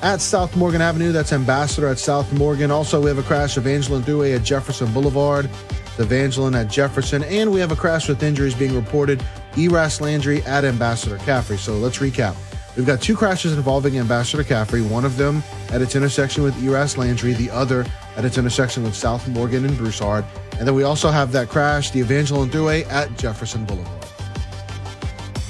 at South Morgan Avenue. That's Ambassador at South Morgan. Also, we have a crash Evangeline Thruway at Jefferson Boulevard. Evangeline at Jefferson. And we have a crash with injuries being reported Eraste Landry at Ambassador Caffery. So let's recap. We've got two crashes involving Ambassador Caffery, one of them at its intersection with Eraste Landry, the other at its intersection with South Morgan and Broussard. And then we also have that crash, the Evangeline Thruway at Jefferson Boulevard.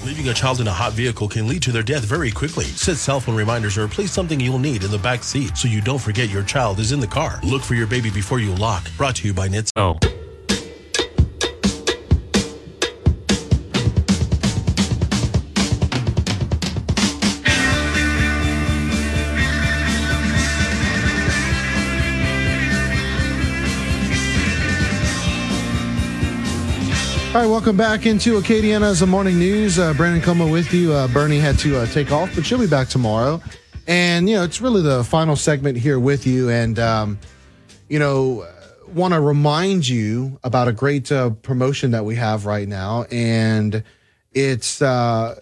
Leaving a child in a hot vehicle can lead to their death very quickly. Set cell phone reminders or place something you'll need in the back seat so you don't forget your child is in the car. Look for your baby before you lock. Brought to you by NITS. Oh. All right, welcome back into Acadiana's The Morning News. Uh, Brandon Comeaux with you. Uh, Bernie had to uh, take off, but she'll be back tomorrow. And, you know, it's really the final segment here with you. And, um, you know, want to remind you about a great uh, promotion that we have right now. And it's, uh,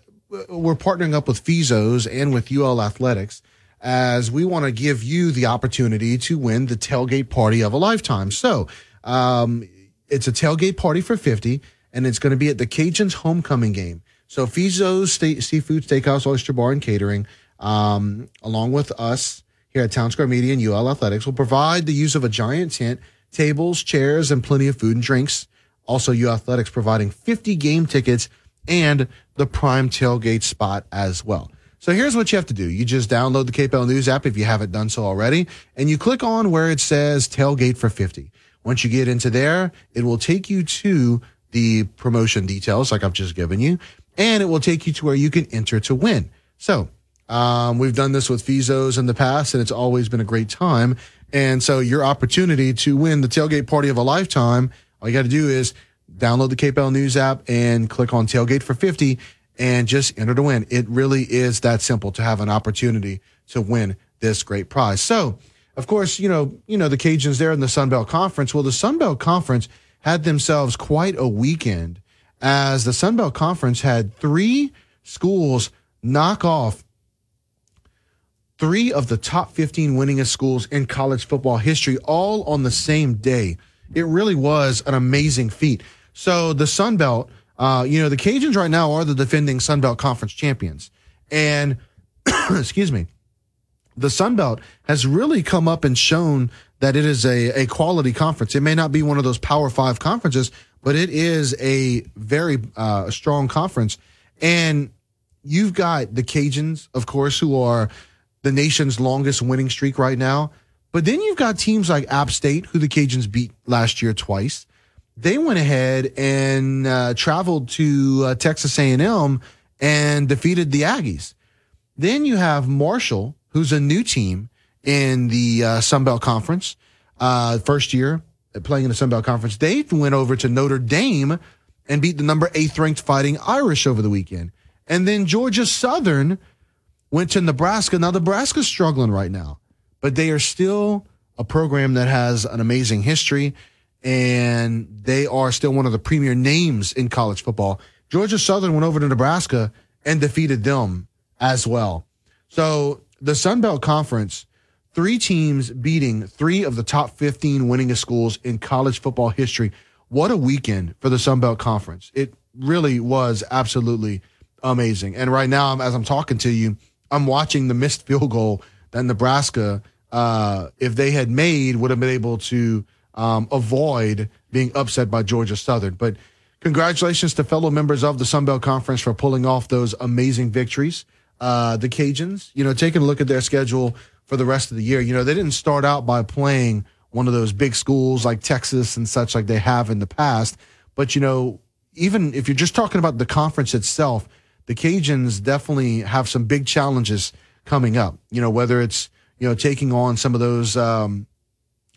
we're partnering up with Fezzo's and with UL Athletics as we want to give you the opportunity to win the tailgate party of a lifetime. So, um, it's a tailgate party for 50 and it's going to be at the Cajuns homecoming game. So Fezzo's State Seafood Steakhouse, Oyster Bar, and Catering, um, along with us here at Town Square Media and UL Athletics, will provide the use of a giant tent, tables, chairs, and plenty of food and drinks. Also, UL Athletics providing 50 game tickets and the prime tailgate spot as well. So here's what you have to do. You just download the KPEL News app if you haven't done so already, and you click on where it says tailgate for 50. Once you get into there, it will take you to the promotion details like I've just given you, and it will take you to where you can enter to win. So, um, we've done this with Fezzo's in the past and it's always been a great time. And so your opportunity to win the tailgate party of a lifetime, all you got to do is download the KPEL News app and click on tailgate for 50 and just enter to win. It really is that simple to have an opportunity to win this great prize. So, of course, you know, you know, the Cajuns there in the Sun Belt Conference. Well, the Sun Belt Conference had themselves quite a weekend as the Sun Belt Conference had three schools knock off three of the top 15 winningest schools in college football history all on the same day. It really was an amazing feat. So the Sun Belt, uh, you know, the Cajuns right now are the defending Sun Belt Conference champions. And, excuse me, the Sun Belt has really come up and shown that it is a, a quality conference. It may not be one of those Power Five conferences, but it is a very uh, strong conference. And you've got the Cajuns, of course, who are the nation's longest winning streak right now. But then you've got teams like App State, who the Cajuns beat last year twice. They went ahead and uh, traveled to uh, Texas A&M and defeated the Aggies. Then you have Marshall, who's a new team in the uh, Sun Belt Conference, uh, first year playing in the Sun Belt Conference. They went over to Notre Dame and beat the number eighth ranked Fighting Irish over the weekend. And then Georgia Southern went to Nebraska. Now Nebraska's struggling right now, but they are still a program that has an amazing history and they are still one of the premier names in college football. Georgia Southern went over to Nebraska and defeated them as well. So the Sun Belt Conference three teams beating three of the top 15 winningest schools in college football history. What a weekend for the Sun Belt Conference. It really was absolutely amazing. And right now, as I'm talking to you, I'm watching the missed field goal that Nebraska, uh, if they had made, would have been able to um, avoid being upset by Georgia Southern. But congratulations to fellow members of the Sun Belt Conference for pulling off those amazing victories. Uh, the Cajuns, you know, taking a look at their schedule for the rest of the year. You know, they didn't start out by playing one of those big schools like Texas and such like they have in the past. But, you know, even if you're just talking about the conference itself, the Cajuns definitely have some big challenges coming up. You know, whether it's, you know, taking on some of those, um,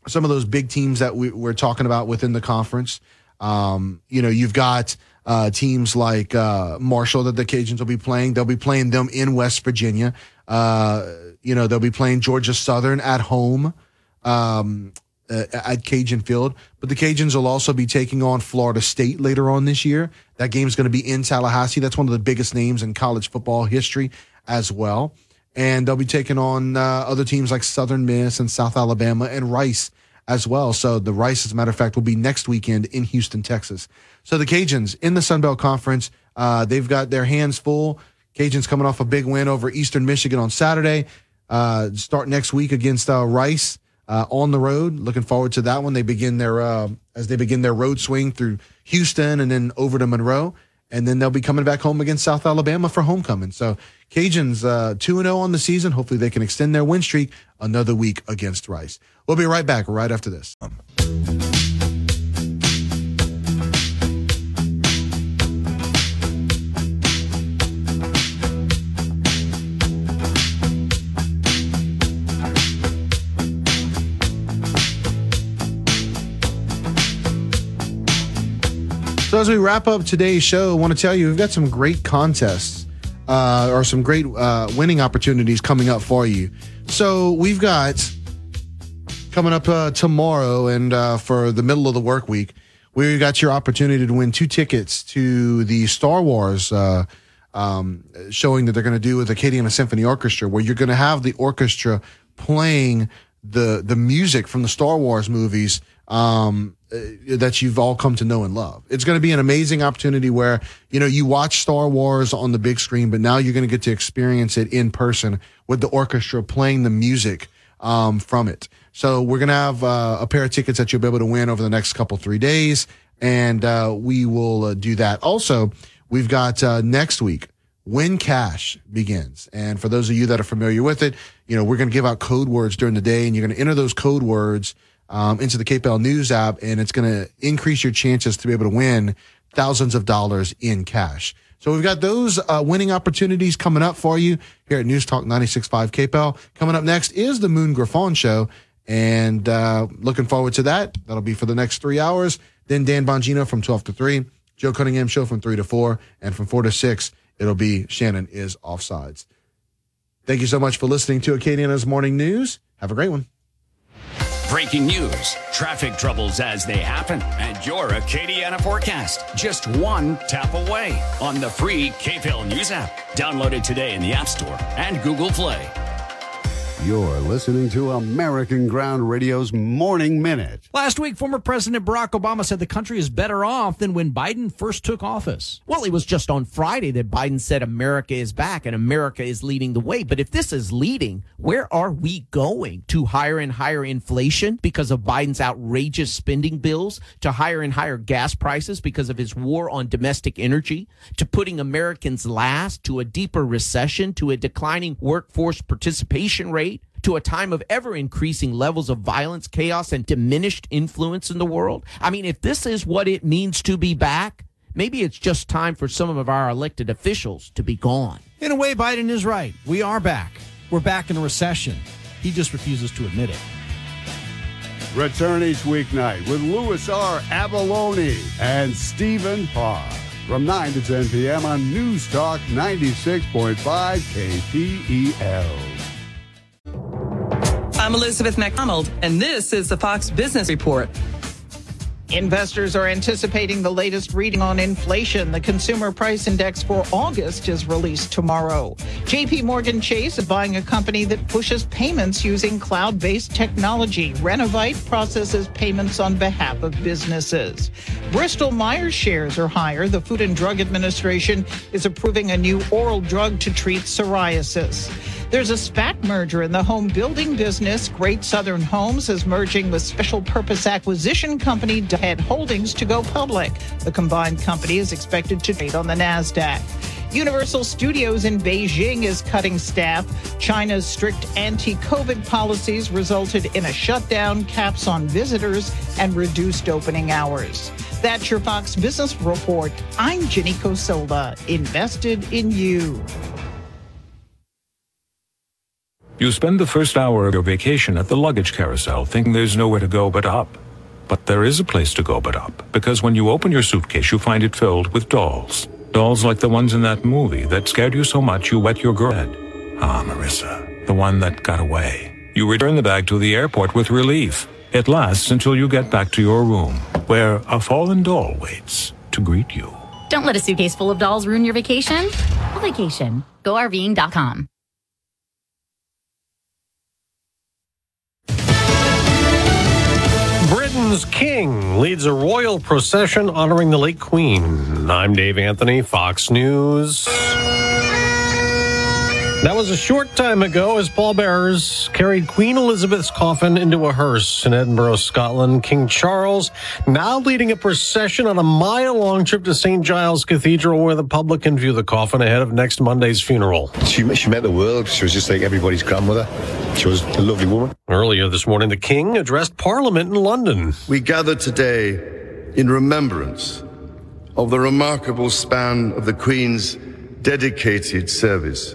some of those big teams that we, we're talking about within the conference. Um, you know, you've got, uh, teams like, uh, Marshall that the Cajuns will be playing. They'll be playing them in West Virginia. Uh, you know, they'll be playing Georgia Southern at home um, at Cajun Field. But the Cajuns will also be taking on Florida State later on this year. That game is going to be in Tallahassee. That's one of the biggest names in college football history as well. And they'll be taking on uh, other teams like Southern Miss and South Alabama and Rice as well. So the Rice, as a matter of fact, will be next weekend in Houston, Texas. So the Cajuns in the Sun Belt Conference, uh, they've got their hands full. Cajuns coming off a big win over Eastern Michigan on Saturday. Uh, start next week against uh, Rice uh, on the road. Looking forward to that one. They begin their uh, as they begin their road swing through Houston and then over to Monroe. and then they'll be coming back home against South Alabama for homecoming. So Cajuns uh, two and zero on the season. Hopefully, they can extend their win streak another week against Rice. We'll be right back right after this. So as we wrap up today's show, I want to tell you we've got some great contests uh, or some great uh, winning opportunities coming up for you. So we've got coming up uh, tomorrow and uh, for the middle of the work week, we got your opportunity to win two tickets to the Star Wars uh, um, showing that they're going to do with the Acadiana Symphony Orchestra, where you're going to have the orchestra playing the the music from the Star Wars movies um, uh, that you've all come to know and love. It's going to be an amazing opportunity where, you know, you watch Star Wars on the big screen, but now you're going to get to experience it in person with the orchestra playing the music um, from it. So we're going to have uh, a pair of tickets that you'll be able to win over the next couple, three days. And uh, we will uh, do that. Also, we've got uh, next week, Win Cash begins. And for those of you that are familiar with it, you know, we're going to give out code words during the day and you're going to enter those code words um, into the KPEL News app, and it's going to increase your chances to be able to win thousands of dollars in cash. So we've got those uh, winning opportunities coming up for you here at News Talk 96.5 KPEL. Coming up next is the Moon Griffon Show, and uh, looking forward to that. That'll be for the next three hours. Then Dan Bongino from 12 to 3, Joe Cunningham Show from 3 to 4, and from 4 to 6, it'll be Shannon is Offsides. Thank you so much for listening to Acadiana's Morning News. Have a great one. Breaking news, traffic troubles as they happen, and your Acadiana forecast. Just one tap away on the free KPEL News app. Download it today in the App Store and Google Play. You're listening to American Ground Radio's Morning Minute. Last week, former President Barack Obama said the country is better off than when Biden first took office. Well, it was just on Friday that Biden said America is back and America is leading the way. But if this is leading, where are we going? To higher and higher inflation because of Biden's outrageous spending bills? To higher and higher gas prices because of his war on domestic energy? To putting Americans last? To a deeper recession? To a declining workforce participation rate? To a time of ever increasing levels of violence, chaos, and diminished influence in the world? I mean, if this is what it means to be back, maybe it's just time for some of our elected officials to be gone. In a way, Biden is right. We are back. We're back in a recession. He just refuses to admit it. Return each weeknight with Louis R. Avallone and Stephen Parr from 9 to 10 p.m. on News Talk 96.5 KPEL. I'm Elizabeth MacDonald, and this is the Fox Business Report. Investors are anticipating the latest reading on inflation. The consumer price index for August is released tomorrow. JP Morgan Chase is buying a company that pushes payments using cloud based technology. Renovite processes payments on behalf of businesses. Bristol Myers shares are higher. The Food and Drug Administration is approving a new oral drug to treat psoriasis. There's a SPAC merger in the home building business. Great Southern Homes is merging with special purpose acquisition company Head Holdings to go public. The combined company is expected to trade on the NASDAQ. Universal Studios in Beijing is cutting staff. China's strict anti COVID policies resulted in a shutdown, caps on visitors, and reduced opening hours. That's your Fox Business Report. I'm Jenny Cosola, invested in you. You spend the first hour of your vacation at the luggage carousel thinking there's nowhere to go but up. But there is a place to go but up, because when you open your suitcase, you find it filled with dolls. Dolls like the ones in that movie that scared you so much you wet your bed. Ah, Marissa, the one that got away. You return the bag to the airport with relief. It lasts until you get back to your room, where a fallen doll waits to greet you. Don't let a suitcase full of dolls ruin your vacation. Vacation. GoRVing.com. Britain's king leads a royal procession honoring the late queen. I'm Dave Anthony, Fox News. That was a short time ago as pallbearers carried Queen Elizabeth's coffin into a hearse in Edinburgh, Scotland. King Charles now leading a procession on a mile long trip to St. Giles Cathedral where the public can view the coffin ahead of next Monday's funeral. She, she met the world. She was just like everybody's grandmother. She was a lovely woman. Earlier this morning, the King addressed Parliament in London. We gather today in remembrance of the remarkable span of the Queen's dedicated service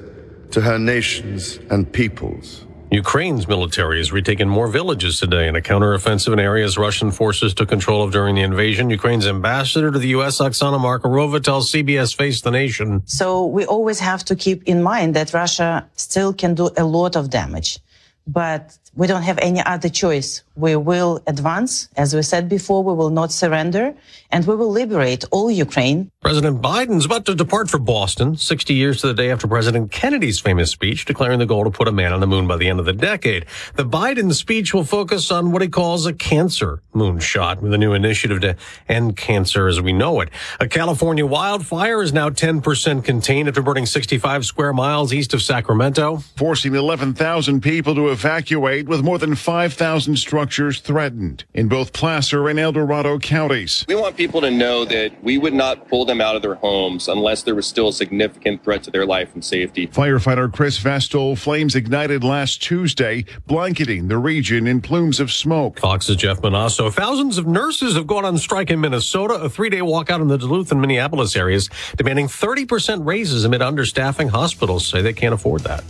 to her nations and peoples. Ukraine's military has retaken more villages today in a counteroffensive in areas Russian forces took control of during the invasion. Ukraine's ambassador to the U.S., Oksana Markarova, tells CBS Face the Nation. So we always have to keep in mind that Russia still can do a lot of damage, but we don't have any other choice. We will advance. As we said before, we will not surrender and we will liberate all Ukraine. President Biden's about to depart for Boston, 60 years to the day after President Kennedy's famous speech declaring the goal to put a man on the moon by the end of the decade. The Biden speech will focus on what he calls a cancer moonshot with a new initiative to end cancer as we know it. A California wildfire is now 10% contained after burning 65 square miles east of Sacramento. Forcing 11,000 people to evacuate with more than 5,000 structures threatened in both Placer and El Dorado counties. We want people to know that we would not pull them out of their homes unless there was still a significant threat to their life and safety. Firefighter Chris Vestal flames ignited last Tuesday, blanketing the region in plumes of smoke. Fox's Jeff Monosso. Thousands of nurses have gone on strike in Minnesota, a three day walkout in the Duluth and Minneapolis areas, demanding 30% raises amid understaffing. Hospitals say they can't afford that.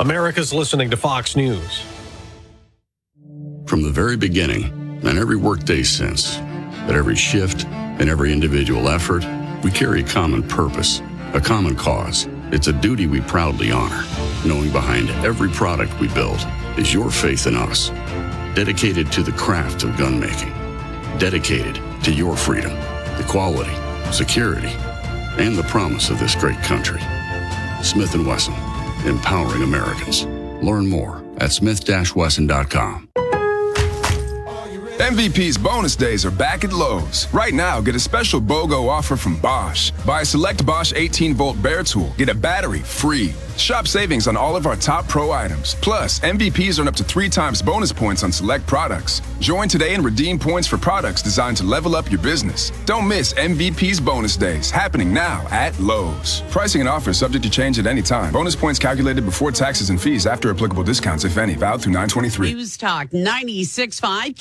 America's listening to Fox News. From the very beginning, and every workday since, at every shift and every individual effort, we carry a common purpose, a common cause. It's a duty we proudly honor, knowing behind every product we build is your faith in us, dedicated to the craft of gun making, dedicated to your freedom, equality, security, and the promise of this great country. Smith & Wesson, empowering Americans. Learn more at smith-wesson.com. MVP's bonus days are back at Lowe's. Right now, get a special BOGO offer from Bosch. Buy a select Bosch 18 volt bare tool, get a battery free. Shop savings on all of our top pro items. Plus, MVPs earn up to three times bonus points on select products. Join today and redeem points for products designed to level up your business. Don't miss MVP's bonus days happening now at Lowe's. Pricing and offers subject to change at any time. Bonus points calculated before taxes and fees after applicable discounts, if any, valid through 923. News Talk 96.5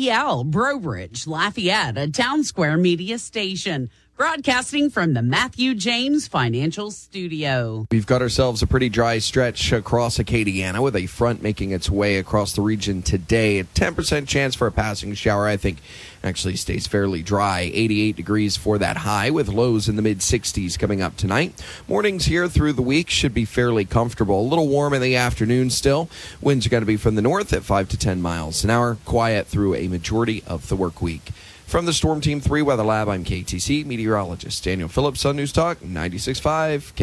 KPEL, Breaux Bridge, Lafayette, a town square media station. Broadcasting from the Matthew James Financial Studio. We've got ourselves a pretty dry stretch across Acadiana with a front making its way across the region today. A 10% chance for a passing shower. I think actually stays fairly dry. 88 degrees for that high with lows in the mid 60s coming up tonight. Mornings here through the week should be fairly comfortable. A little warm in the afternoon still. Winds are going to be from the north at 5 to 10 miles an hour. Quiet through a majority of the work week. From the Storm Team 3 Weather Lab, I'm KATC meteorologist Daniel Phillips on News Talk 96.5.